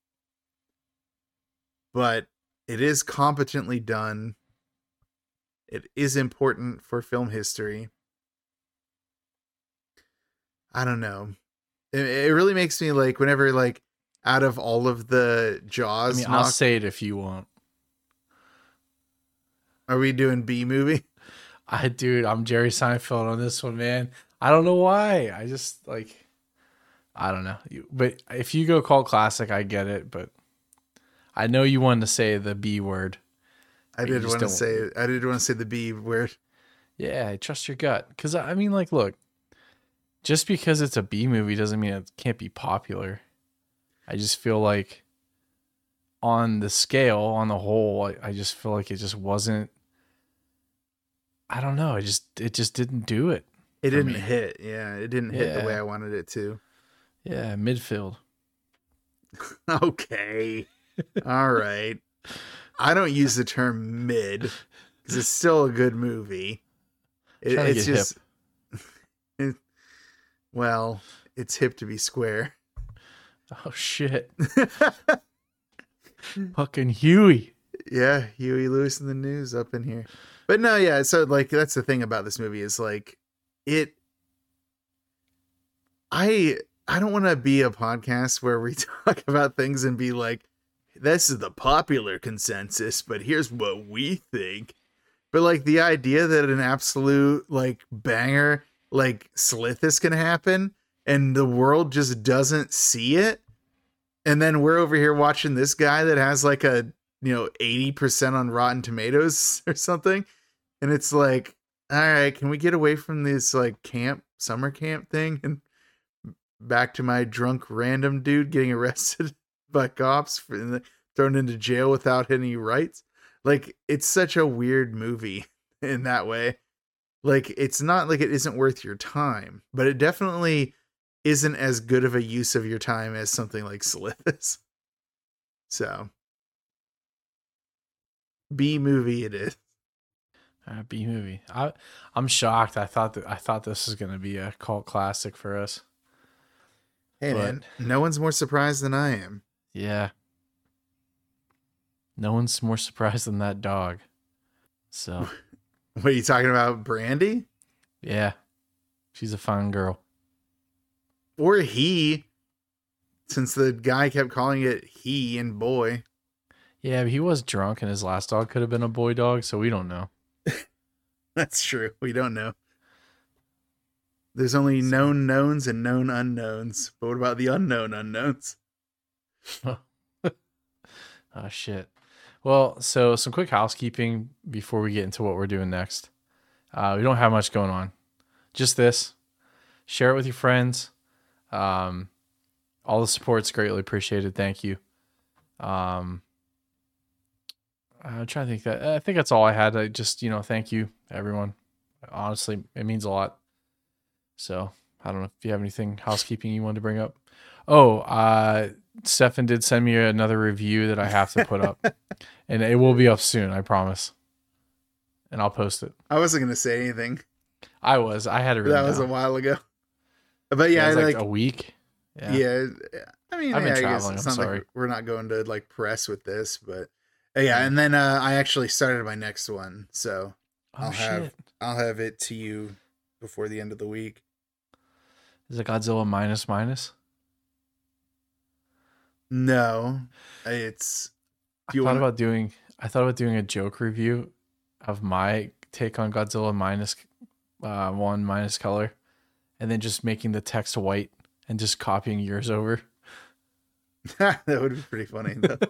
But it is competently done. It is important for film history. I don't know. It, it really makes me like whenever like out of all of the I Jaws, mean, I'll say it if you want. are we doing B movie? I, dude, I'm Jerry Seinfeld on this one, man. I don't know why. I just like, I don't know. But if you go cult classic, I get it. But I know you wanted to say the B word. I did want to say I did want to say the B word. Yeah, trust your gut. Because I mean, like, look, just because it's a B movie doesn't mean it can't be popular. I just feel like on the scale, on the whole, I, I just feel like it just wasn't. I don't know. It just it just didn't do it. It didn't me. hit. Yeah, it didn't hit the way I wanted it to. Yeah, midfield. Okay. All right. I don't use the term mid because it's still a good movie. It- it's just, it- well, it's hip to be square. Oh shit! Fucking Huey. yeah, Huey Lewis and the News up in here. But no, yeah. So like, that's the thing about this movie is like, it. I I don't want to be a podcast where we talk about things and be like, this is the popular consensus, but here's what we think. But like the idea that an absolute like banger like Slithis can happen and the world just doesn't see it. And then we're over here watching this guy that has like a you know 80% on Rotten Tomatoes or something. And it's like, all right, can we get away from this like camp summer camp thing and back to my drunk random dude getting arrested by cops and thrown into jail without any rights? Like it's such a weird movie in that way. Like it's not like it isn't worth your time, but it definitely isn't as good of a use of your time as something like Slithis. So B movie it is. Uh, B movie. I I'm shocked. I thought that I thought this was gonna be a cult classic for us. Hey But- man, no one's more surprised than I am. Yeah. No one's more surprised than that dog. So What are you talking about, Brandy? yeah, she's a fine girl. Or he, since the guy kept calling it he and boy. Yeah, but he was drunk, and his last dog could have been a boy dog, so we don't know. That's true. We don't know. There's only known knowns and known unknowns. But what about the unknown unknowns? Oh shit. Well, so some quick housekeeping before we get into what we're doing next. Uh, we don't have much going on. Just this. Share it with your friends. Um, all the support's greatly appreciated. Thank you. Um, I'm trying to think that I think that's all I had. I just you know thank you everyone. Honestly, it means a lot. So I don't know if you have anything housekeeping you wanted to bring up. Oh, uh, Stefan did send me another review that I have to put up, and it will be up soon. I promise. And I'll post it. I wasn't gonna say anything. I was. I had a. That was a while ago. But Yeah, yeah, it was like, like a week. yeah. Yeah. I mean, I've been yeah, I guess traveling, it's I'm not like sorry. we're not going to like press with this, but Uh, yeah, and then uh, I actually started my next one, so Oh I'll have- I'll have it to you before the end of the week. Is it Godzilla minus minus? No, it's. I thought want? about doing. I thought about doing a joke review of my take on Godzilla minus uh, one minus color, and then just making the text white and just copying yours over. that would be pretty funny. Though.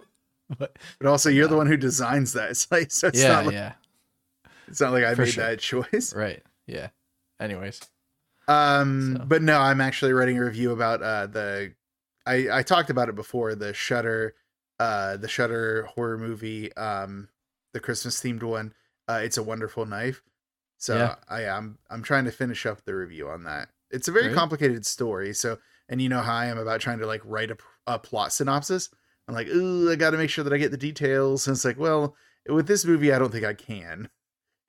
But But also, you're the one who designs that. It's like so. It's yeah, not like yeah, it's not like I For made sure. that choice. right, yeah. Anyways, Um, So- but no, I'm actually writing a review about uh the. I I talked about it before the Shudder, uh, the Shudder horror movie, um, the Christmas themed one. Uh, it's a wonderful knife. So Yeah. I am I'm trying to finish up the review on that. It's a very Great. complicated story. So and you know how I am about trying to like write a, a plot synopsis. I'm like, ooh, I got to make sure that I get the details. And it's like, well, with this movie, I don't think I can.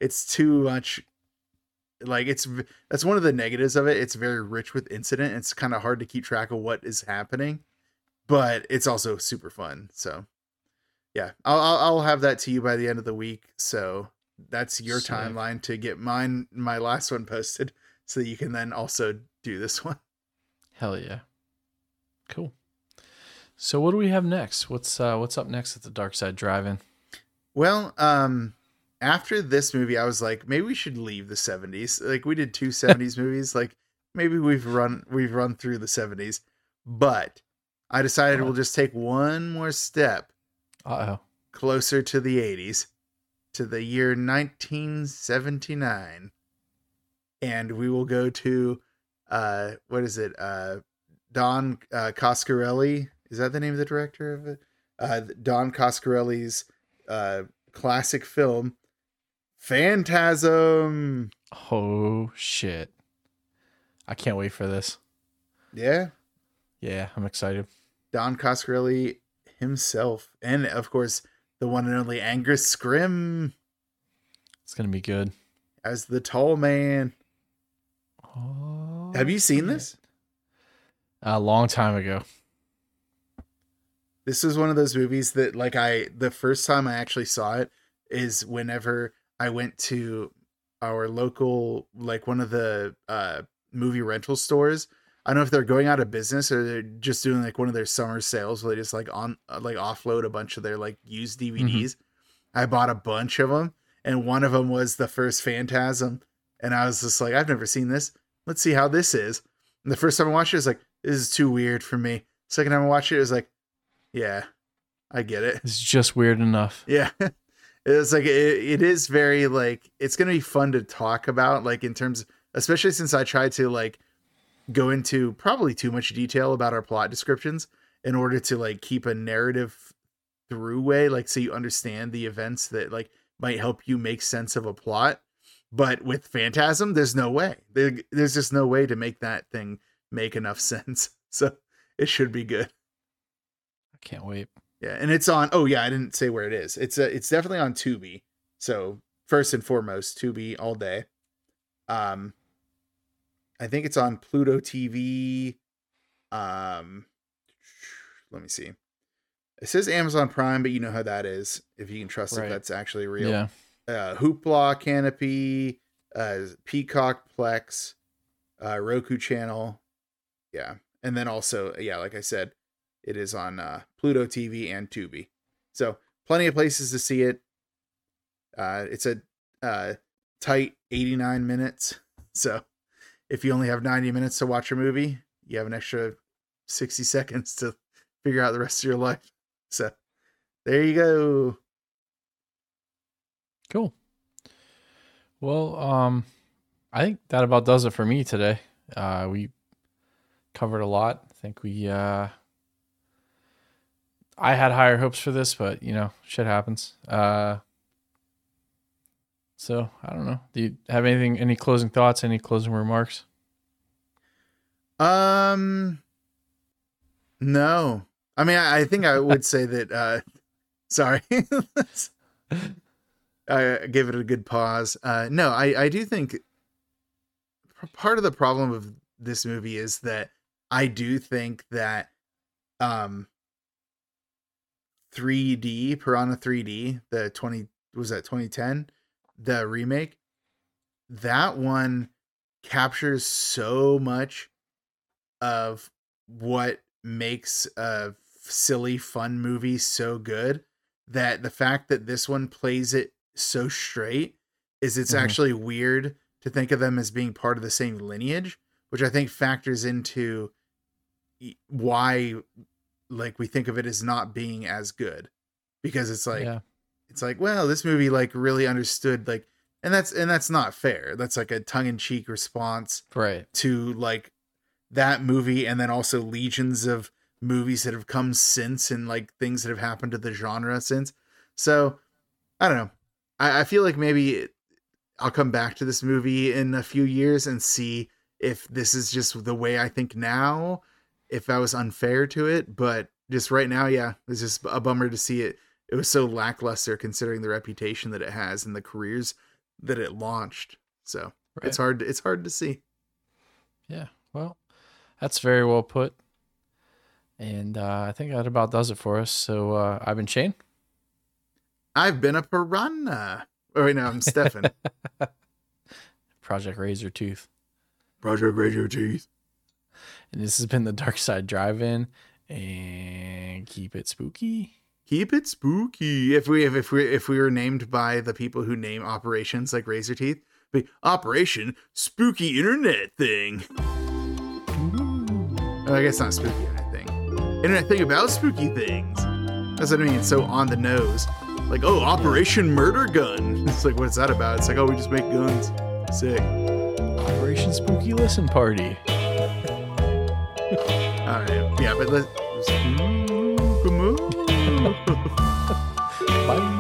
It's too much. Like it's that's one of the negatives of it. It's very rich with incident. It's kind of hard to keep track of what is happening, but it's also super fun. So, yeah, I'll I'll, I'll have that to you by the end of the week. So that's your timeline to get mine, my last one posted, so that you can then also do this one. hell yeah, cool. So what do we have next? What's uh what's up next at the Dark Side Drive-In? Well, um, after this movie, I was like, maybe we should leave the '70s. Like we did two '70s movies. Like maybe we've run we've run through the '70s, but I decided we'll just take one more step Uh oh. closer to the '80s, to the year 1979, and we will go to uh, what is it? Uh, Don uh, Coscarelli. Is that the name of the director of it? Uh, Don Coscarelli's uh, classic film, Phantasm. Oh shit! I can't wait for this. Yeah, Yeah, I'm excited. Don Coscarelli himself, and of course the one and only Angus Scrimm It's gonna be good. as the tall man. Oh, Have you seen this? A long time ago. This is one of those movies that, like, I the first time I actually saw it is whenever I went to our local, like, one of the uh, movie rental stores. I don't know if they're going out of business or they're just doing like one of their summer sales where they just like on uh, like offload a bunch of their like used DVDs. I bought a bunch of them, and one of them was the first Phantasm, and I was just like, I've never seen this. Let's see how this is. And the first time I watched it, I was like, this is too weird for me. Second time I watched it, it was like, yeah, I get it. It's just weird enough. Yeah. It's like it, it is very like it's gonna be fun to talk about, like in terms especially since I tried to like go into probably too much detail about our plot descriptions in order to like keep a narrative through way, like so you understand the events that like might help you make sense of a plot. But with Phantasm, there's no way. There, there's just no way to make that thing make enough sense. So it should be good. I can't wait. Yeah, and it's on. Oh yeah, I didn't say where it is. It's uh, it's definitely on Tubi. So first and foremost, Tubi all day. Um, I think it's on Pluto TV. Um, let me see. It says Amazon Prime, but you know how that is. If you can trust Right. if that's actually real. Yeah. Uh, Hoopla, Canopy, uh, Peacock, Plex, uh, Roku channel. Yeah, and then also yeah, like I said, it is on uh, Pluto TV and Tubi. So plenty of places to see it. Uh, it's a uh, tight 89 minutes. So if you only have 90 minutes to watch a movie, you have an extra 60 seconds to figure out the rest of your life. So there you go. Cool. Well, um, I think that about does it for me today. Uh, we covered a lot. I think we, uh, I had higher hopes for this, but you know, shit happens. Uh, so I don't know. Do you have anything, any closing thoughts, any closing remarks? Um, no. I mean, I, I think I would say that. Uh, sorry, I give it a good pause. Uh, no, I I do think part of the problem of this movie is that I do think that um 3D Piranha 3D, the 20 was that 2010, the remake. That one captures so much of what makes a silly fun movie so good that the fact that this one plays it so straight is it's Mhm. actually weird to think of them as being part of the same lineage, which I think factors into why like we think of it as not being as good because it's like yeah. it's like well this movie like really understood like and that's and that's not fair that's like a tongue-in-cheek response Right. to like that movie and then also legions of movies that have come since and like things that have happened to the genre since so i don't know i, I feel like maybe it- i'll come back to this movie in a few years and see if this is just the way i think now if i was unfair to it but just right now yeah it's just a bummer to see it it was so lackluster considering the reputation that it has and the careers that it launched so Right. it's hard it's hard to see Yeah. Well, that's very well put. And uh, I think that about does it for us. So uh, I've been Shane. I've been a piranha. Oh wait, no, I'm Stefan. Project Razor Tooth. Project Radio Teeth. And this has been the Dark Side Drive In. And keep it spooky. Keep it spooky. If we if, if we if we were named by the people who name operations like Razor Teeth, be Operation Spooky Internet Thing. Oh, I guess not spooky internet thing. Internet thing about spooky things. That's what I mean. It's so on the nose. Like, oh, Operation Murder Gun. It's like, what's that about? It's like, oh, we just make guns. Sick. Operation Spooky Listen Party. All right. Yeah, but let's. Mm-hmm. 'em up.